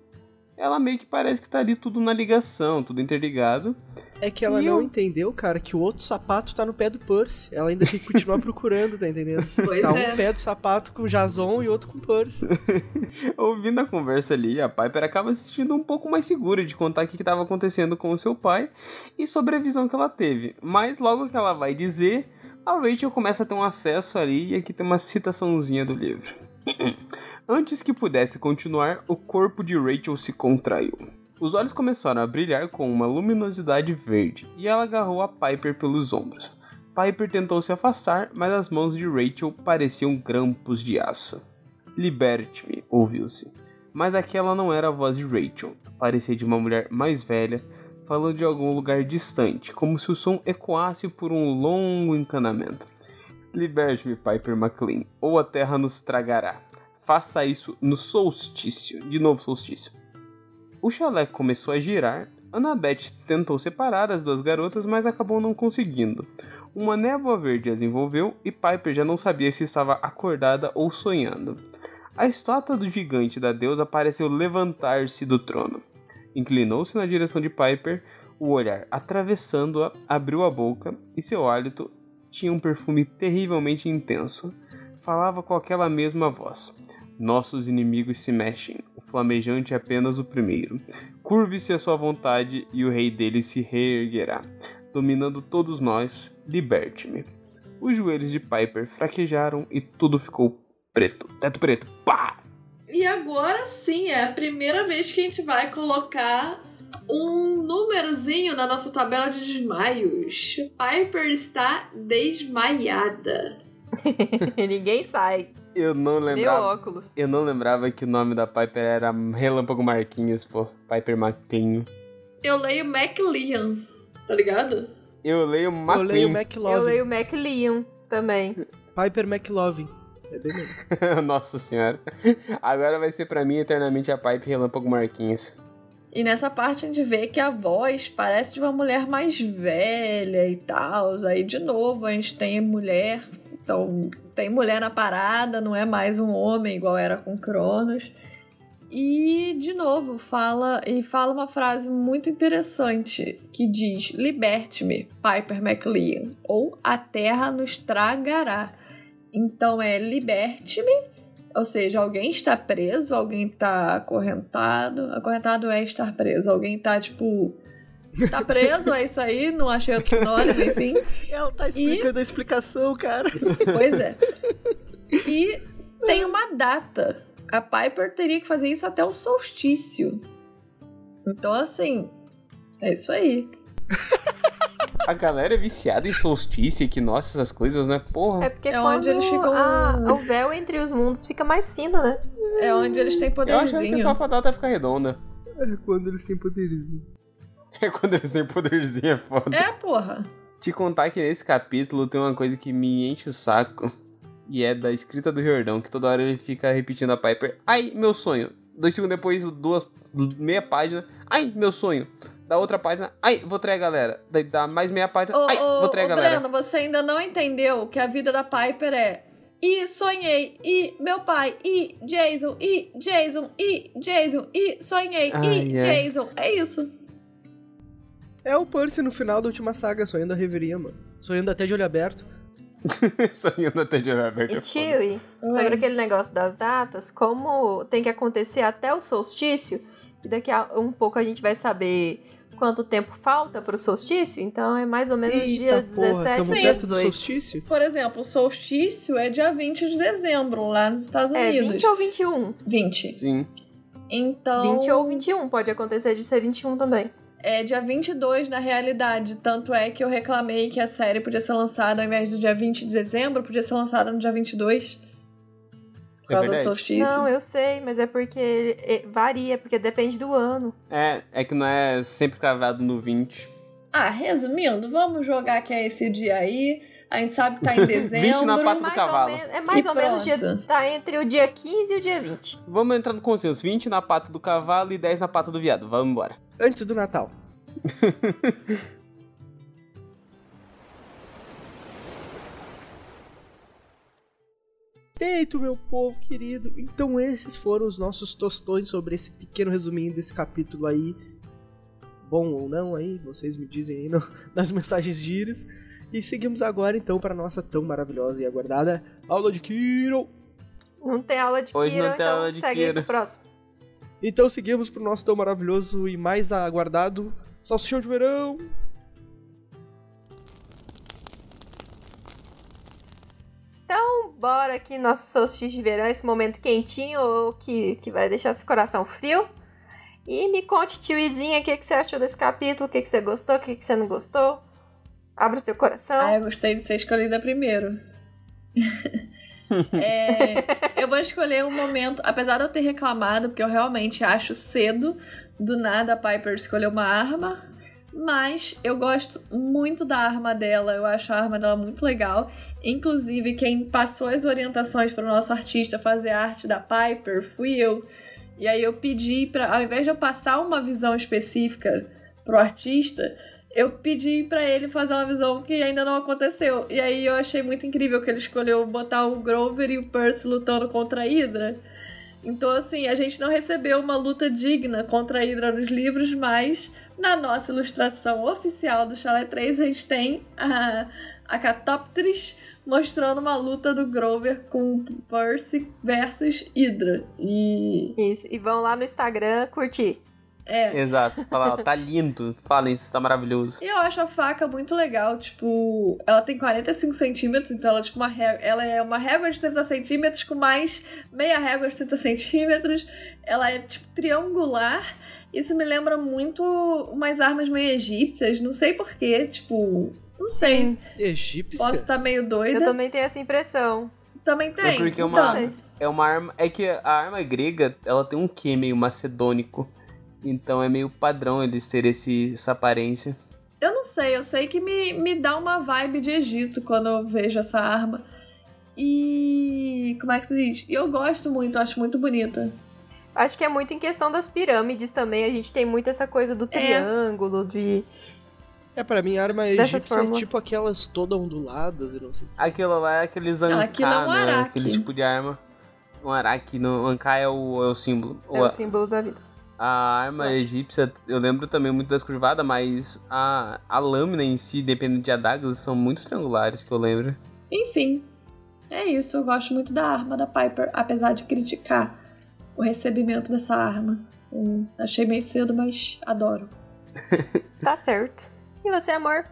ela meio que parece que tá ali tudo na ligação, tudo interligado. É que ela E não eu- entendeu, cara, que o outro sapato tá no pé do Percy. Ela ainda tem que continuar procurando, tá entendendo? Pois tá é. um pé do sapato com Jason e outro com Percy. Ouvindo a conversa ali, a Piper acaba se sentindo um pouco mais segura de contar o que estava acontecendo com o seu pai e sobre a visão que ela teve. Mas logo que ela vai dizer, a Rachel começa a ter um acesso ali e aqui tem uma citaçãozinha do livro. Antes que pudesse continuar, o corpo de Rachel se contraiu. Os olhos começaram a brilhar com uma luminosidade verde e ela agarrou a Piper pelos ombros. Piper tentou se afastar, mas as mãos de Rachel pareciam grampos de aço. Liberte-me, ouviu-se. Mas aquela não era a voz de Rachel. Parecia de uma mulher mais velha, falando de algum lugar distante, como se o som ecoasse por um longo encanamento. Liberte-me, Piper McLean, ou a terra nos tragará. Faça isso no solstício. De novo, solstício. O chalé começou a girar. Annabeth tentou separar as duas garotas, mas acabou não conseguindo. Uma névoa verde as envolveu e Piper já não sabia se estava acordada ou sonhando. A estátua do gigante da deusa pareceu levantar-se do trono. Inclinou-se na direção de Piper, o olhar atravessando-a, abriu a boca e seu hálito tinha um perfume terrivelmente intenso. Falava com aquela mesma voz. Nossos inimigos se mexem, o flamejante é apenas o primeiro. Curve-se a sua vontade e o rei dele se reerguerá. Dominando todos nós, liberte-me. Os joelhos de Piper fraquejaram e tudo ficou preto. Teto preto. Pá! E agora sim, é a primeira vez que a gente vai colocar um númerozinho na nossa tabela de desmaios. Piper está desmaiada. Ninguém sai. Eu não lembrava. óculos. Eu não lembrava que o nome da Piper era Relâmpago Marquinhos, pô. Piper McLean. Eu leio McLean, tá ligado? Eu leio Eu leio. McLovin. Eu leio McLean também. Piper McLovin. É bem. Nossa senhora. Agora vai ser pra mim eternamente a Piper Relâmpago Marquinhos. E nessa parte a gente vê que a voz parece de uma mulher mais velha e tal. Aí de novo a gente tem mulher. Então tem mulher na parada, não é mais um homem igual era com Cronos. E de novo fala e fala uma frase muito interessante que diz: "Liberte-me, Piper McLean, ou a terra nos tragará". Então é liberte-me ou seja, alguém está preso, alguém está acorrentado. Acorrentado é estar preso. Alguém tá, tipo. Tá preso, é isso aí, não achei outro sinônimo, enfim. Ela tá explicando a explicação, cara. Pois é. E tem uma data. A Piper teria que fazer isso até o solstício. Então, assim. É isso aí. A galera é viciada em solstício, equinócio, essas coisas, né? Porra. É porque É quando onde eles ficam- a- o véu entre os mundos fica mais fino, né? É onde eles têm Eu achava que poderzinho. só pra data ficar redonda. É quando eles têm poderzinho. É quando eles têm poderzinho, é foda. É, porra. Te contar que nesse capítulo tem uma coisa que me enche o saco. E é da escrita do Jordão, que toda hora ele fica repetindo a Piper. Ai, meu sonho. Dois segundos depois, duas, meia página. Ai, meu sonho. Da outra página. Ai, vou trair a galera. Daí dá mais meia página. Ô, Ai, ô, vou trair a galera. Breno, você ainda não entendeu que a vida da Piper é. E sonhei, e meu pai, e Jason, e Jason, e Jason, e sonhei, Ai, e ai. Jason. É isso. É o Percy no final da última saga, sonhando a reveria, mano. Sonhando até de olho aberto. Sonhando até de olho aberto. E é. Chewie, sobre aquele negócio das datas, como tem que acontecer até o solstício, e daqui a um pouco a gente vai saber quanto tempo falta pro solstício, então é mais ou menos dia Eita porra, 17 tamo Sim. perto do 18. solstício? Por exemplo, o solstício é dia 20 de dezembro, lá nos Estados É, Unidos. 20 ou 21. 20. Sim. Então. 20 ou 21, pode acontecer de ser 21 também. É dia 22 na realidade. Tanto é que eu reclamei que a série podia ser lançada ao invés do dia 20 de dezembro, podia ser lançada no dia 22. Por É causa do verdade. solstício. Não, eu sei, mas é porque é, varia, porque depende do ano. É, é que não é sempre cravado no 20. Ah, resumindo, vamos jogar que é esse dia aí. A gente sabe que tá em 20 dezembro. na pata do mais cavalo. Ou menos, é mais E ou menos dia, pronto. tá entre o dia 15 e o dia 20. Vamos entrar no consenso. 20 na pata do cavalo e 10 na pata do viado. Vamos embora. Antes do Natal. Perfeito, meu povo querido. Então esses foram os nossos tostões sobre esse pequeno resuminho desse capítulo aí. Bom ou não aí, vocês me dizem aí no, nas mensagens de íris. E seguimos agora então para nossa tão maravilhosa e aguardada aula de Kiro. Não tem aula de Hoje Kiro, não tem então aula de segue Kiro. pro próximo. Então seguimos pro nosso tão maravilhoso e mais aguardado Salsichão de Verão. Bora aqui nosso solstício de verão, esse momento quentinho que, que vai deixar esse coração frio. E me conte, tioizinha, o que, que você achou desse capítulo, o que, que você gostou, o que, que você não gostou. Abra o seu coração. Ah, eu gostei de ser escolhida primeiro. É, eu vou escolher um momento, apesar de eu ter reclamado, porque eu realmente acho cedo, do nada a Piper escolheu uma arma, mas eu gosto muito da arma dela, eu acho a arma dela muito legal. Inclusive, quem passou as orientações para o nosso artista fazer a arte da Piper fui eu. E aí eu pedi para, ao invés de eu passar uma visão específica pro artista, eu pedi pra ele fazer uma visão que ainda não aconteceu. E aí eu achei muito incrível que ele escolheu botar o Grover e o Percy lutando contra a Hydra. Então, assim, a gente não recebeu uma luta digna contra a Hydra nos livros, mas na nossa ilustração oficial do Chalé 3 a gente tem a, a Catoptris mostrando uma luta do Grover com Percy versus Hydra. E Isso, e vão lá no Instagram curtir. é, Exato. Fala, ó, tá lindo. Falem, isso tá maravilhoso. E eu acho a faca muito legal, tipo, ela tem 45 centímetros, então ela, é tipo, uma ré- ela é uma régua de 30 centímetros com mais meia régua de 30 centímetros. Ela é, tipo, triangular. Isso me lembra muito umas armas meio egípcias, não sei porquê, tipo, não sei. Egípcia. Posso estar meio doida. Eu também tenho essa impressão. Também tem. É porque é então, uma, sei. é uma arma. É que a arma grega, ela tem um quê meio macedônico. Então é meio padrão eles terem esse, essa aparência. Eu não sei, eu sei que me, me dá uma vibe de Egito quando eu vejo essa arma. E. Como é que se diz? E eu gosto muito, acho muito bonita. Acho que é muito em questão das pirâmides também. A gente tem muito essa coisa do triângulo, de. É, pra mim, a arma egípcia é tipo aquelas toda onduladas e não sei o que. Aquilo lá é aqueles aquilo é um né? araque. Aquele tipo de arma. Um araque, no, o ancá é o, é o símbolo. É O- o símbolo da vida. A arma egípcia, eu lembro também muito das curvadas, mas a, a lâmina em si, dependendo de adagas, são muito triangulares, que eu lembro. Enfim, é isso. Eu gosto muito da arma da Piper, apesar de criticar o recebimento dessa arma. Hum, achei meio cedo, mas adoro. Tá certo. E você, amor?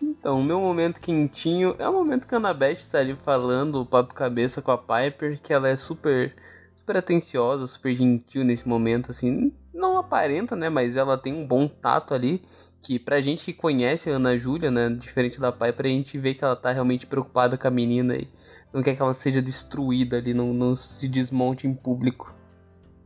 Então, o meu momento quentinho é o momento que a Annabeth tá ali falando papo cabeça com a Piper, que ela é super, super atenciosa, super gentil nesse momento, assim. Não aparenta, né? Mas ela tem um bom tato ali. Que pra gente que conhece a Ana Júlia, né? Diferente da Piper, a gente vê que ela tá realmente preocupada com a menina e não quer que ela seja destruída ali, não, não se desmonte em público.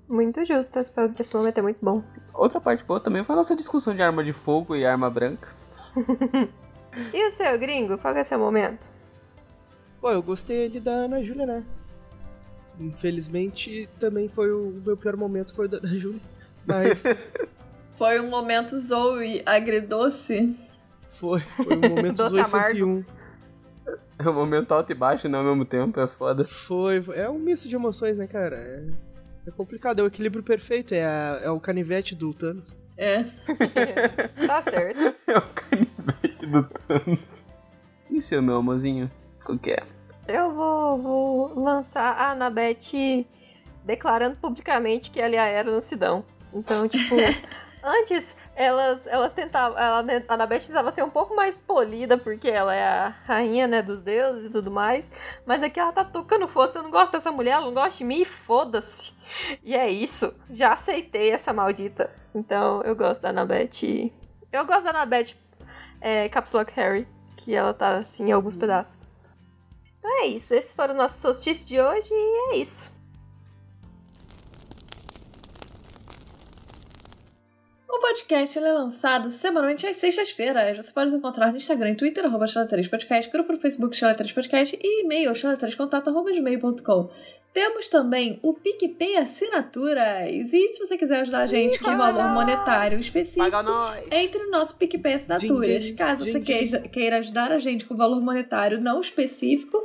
Muito justo. Esse esse momento é muito bom. Outra parte boa também foi a nossa discussão de arma de fogo e arma branca. E o seu, gringo? Qual que é o seu momento? Pô, eu gostei ali da Ana Júlia, né? Infelizmente, também foi o meu pior momento, foi o da Ana Júlia. Mas Foi um momento Zoe agridoce. foi, foi um momento Doce Zoe amargo. 101. É um momento alto e baixo, né? Ao mesmo tempo, é foda. Foi, foi- é um misto de emoções, né, cara? É, é complicado, é o equilíbrio perfeito, é, a- é o canivete do Thanos. É. Tá certo. É o canivete do Thanos. E o seu, meu amorzinho? Qual que é? Eu vou, vou lançar a Anabeth declarando publicamente que ela e a Era não se dão. Então, tipo, antes elas, elas tentavam. Ela, a Anabeth tentava ser um pouco mais polida, porque ela é a rainha, né, dos deuses e tudo mais. Mas aqui ela tá tocando foda-se. Eu não gosto dessa mulher, ela não gosta de mim, foda-se. E é isso. Já aceitei essa maldita. Então, eu gosto da Anabeth. Eu gosto da Anabeth é, Caps Lock Harry, que ela tá assim em alguns pedaços. Então é isso. Esses foram os nossos solstícios de hoje e é isso. O podcast é lançado semanalmente às sextas-feiras. Você pode nos encontrar no Instagram e Twitter, arroba Podcast, grupo no Facebook Chala3 Podcast e e-mail chala3contato, arroba gmail.com. Temos também o PicPay Assinaturas. E se você quiser ajudar a gente com um valor monetário específico, entre no nosso PicPay Assinaturas. Din, din, Caso din, você queira, queira ajudar a gente com valor monetário não específico,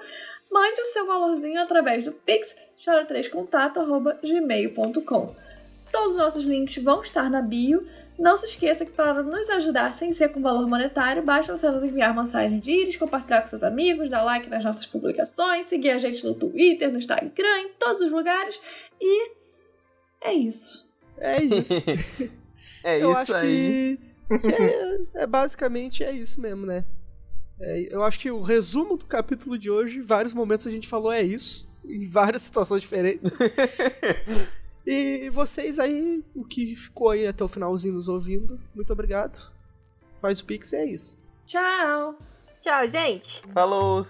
mande o seu valorzinho através do Pix chora3contato.gmail.com. Todos os nossos links vão estar na bio. Não se esqueça que para nos ajudar sem ser com valor monetário, basta você nos enviar mensagem de íris, compartilhar com seus amigos, dar like nas nossas publicações, seguir a gente no Twitter, no Instagram, em todos os lugares. E é isso. É isso. É eu isso acho aí. que, que é, é basicamente é isso mesmo, né? É, eu acho que o resumo do capítulo de hoje, em vários momentos a gente falou é isso, em várias situações diferentes. E vocês aí, o que ficou aí até o finalzinho nos ouvindo, muito obrigado. Faz o pix e é isso. Tchau! Tchau, gente! Falou!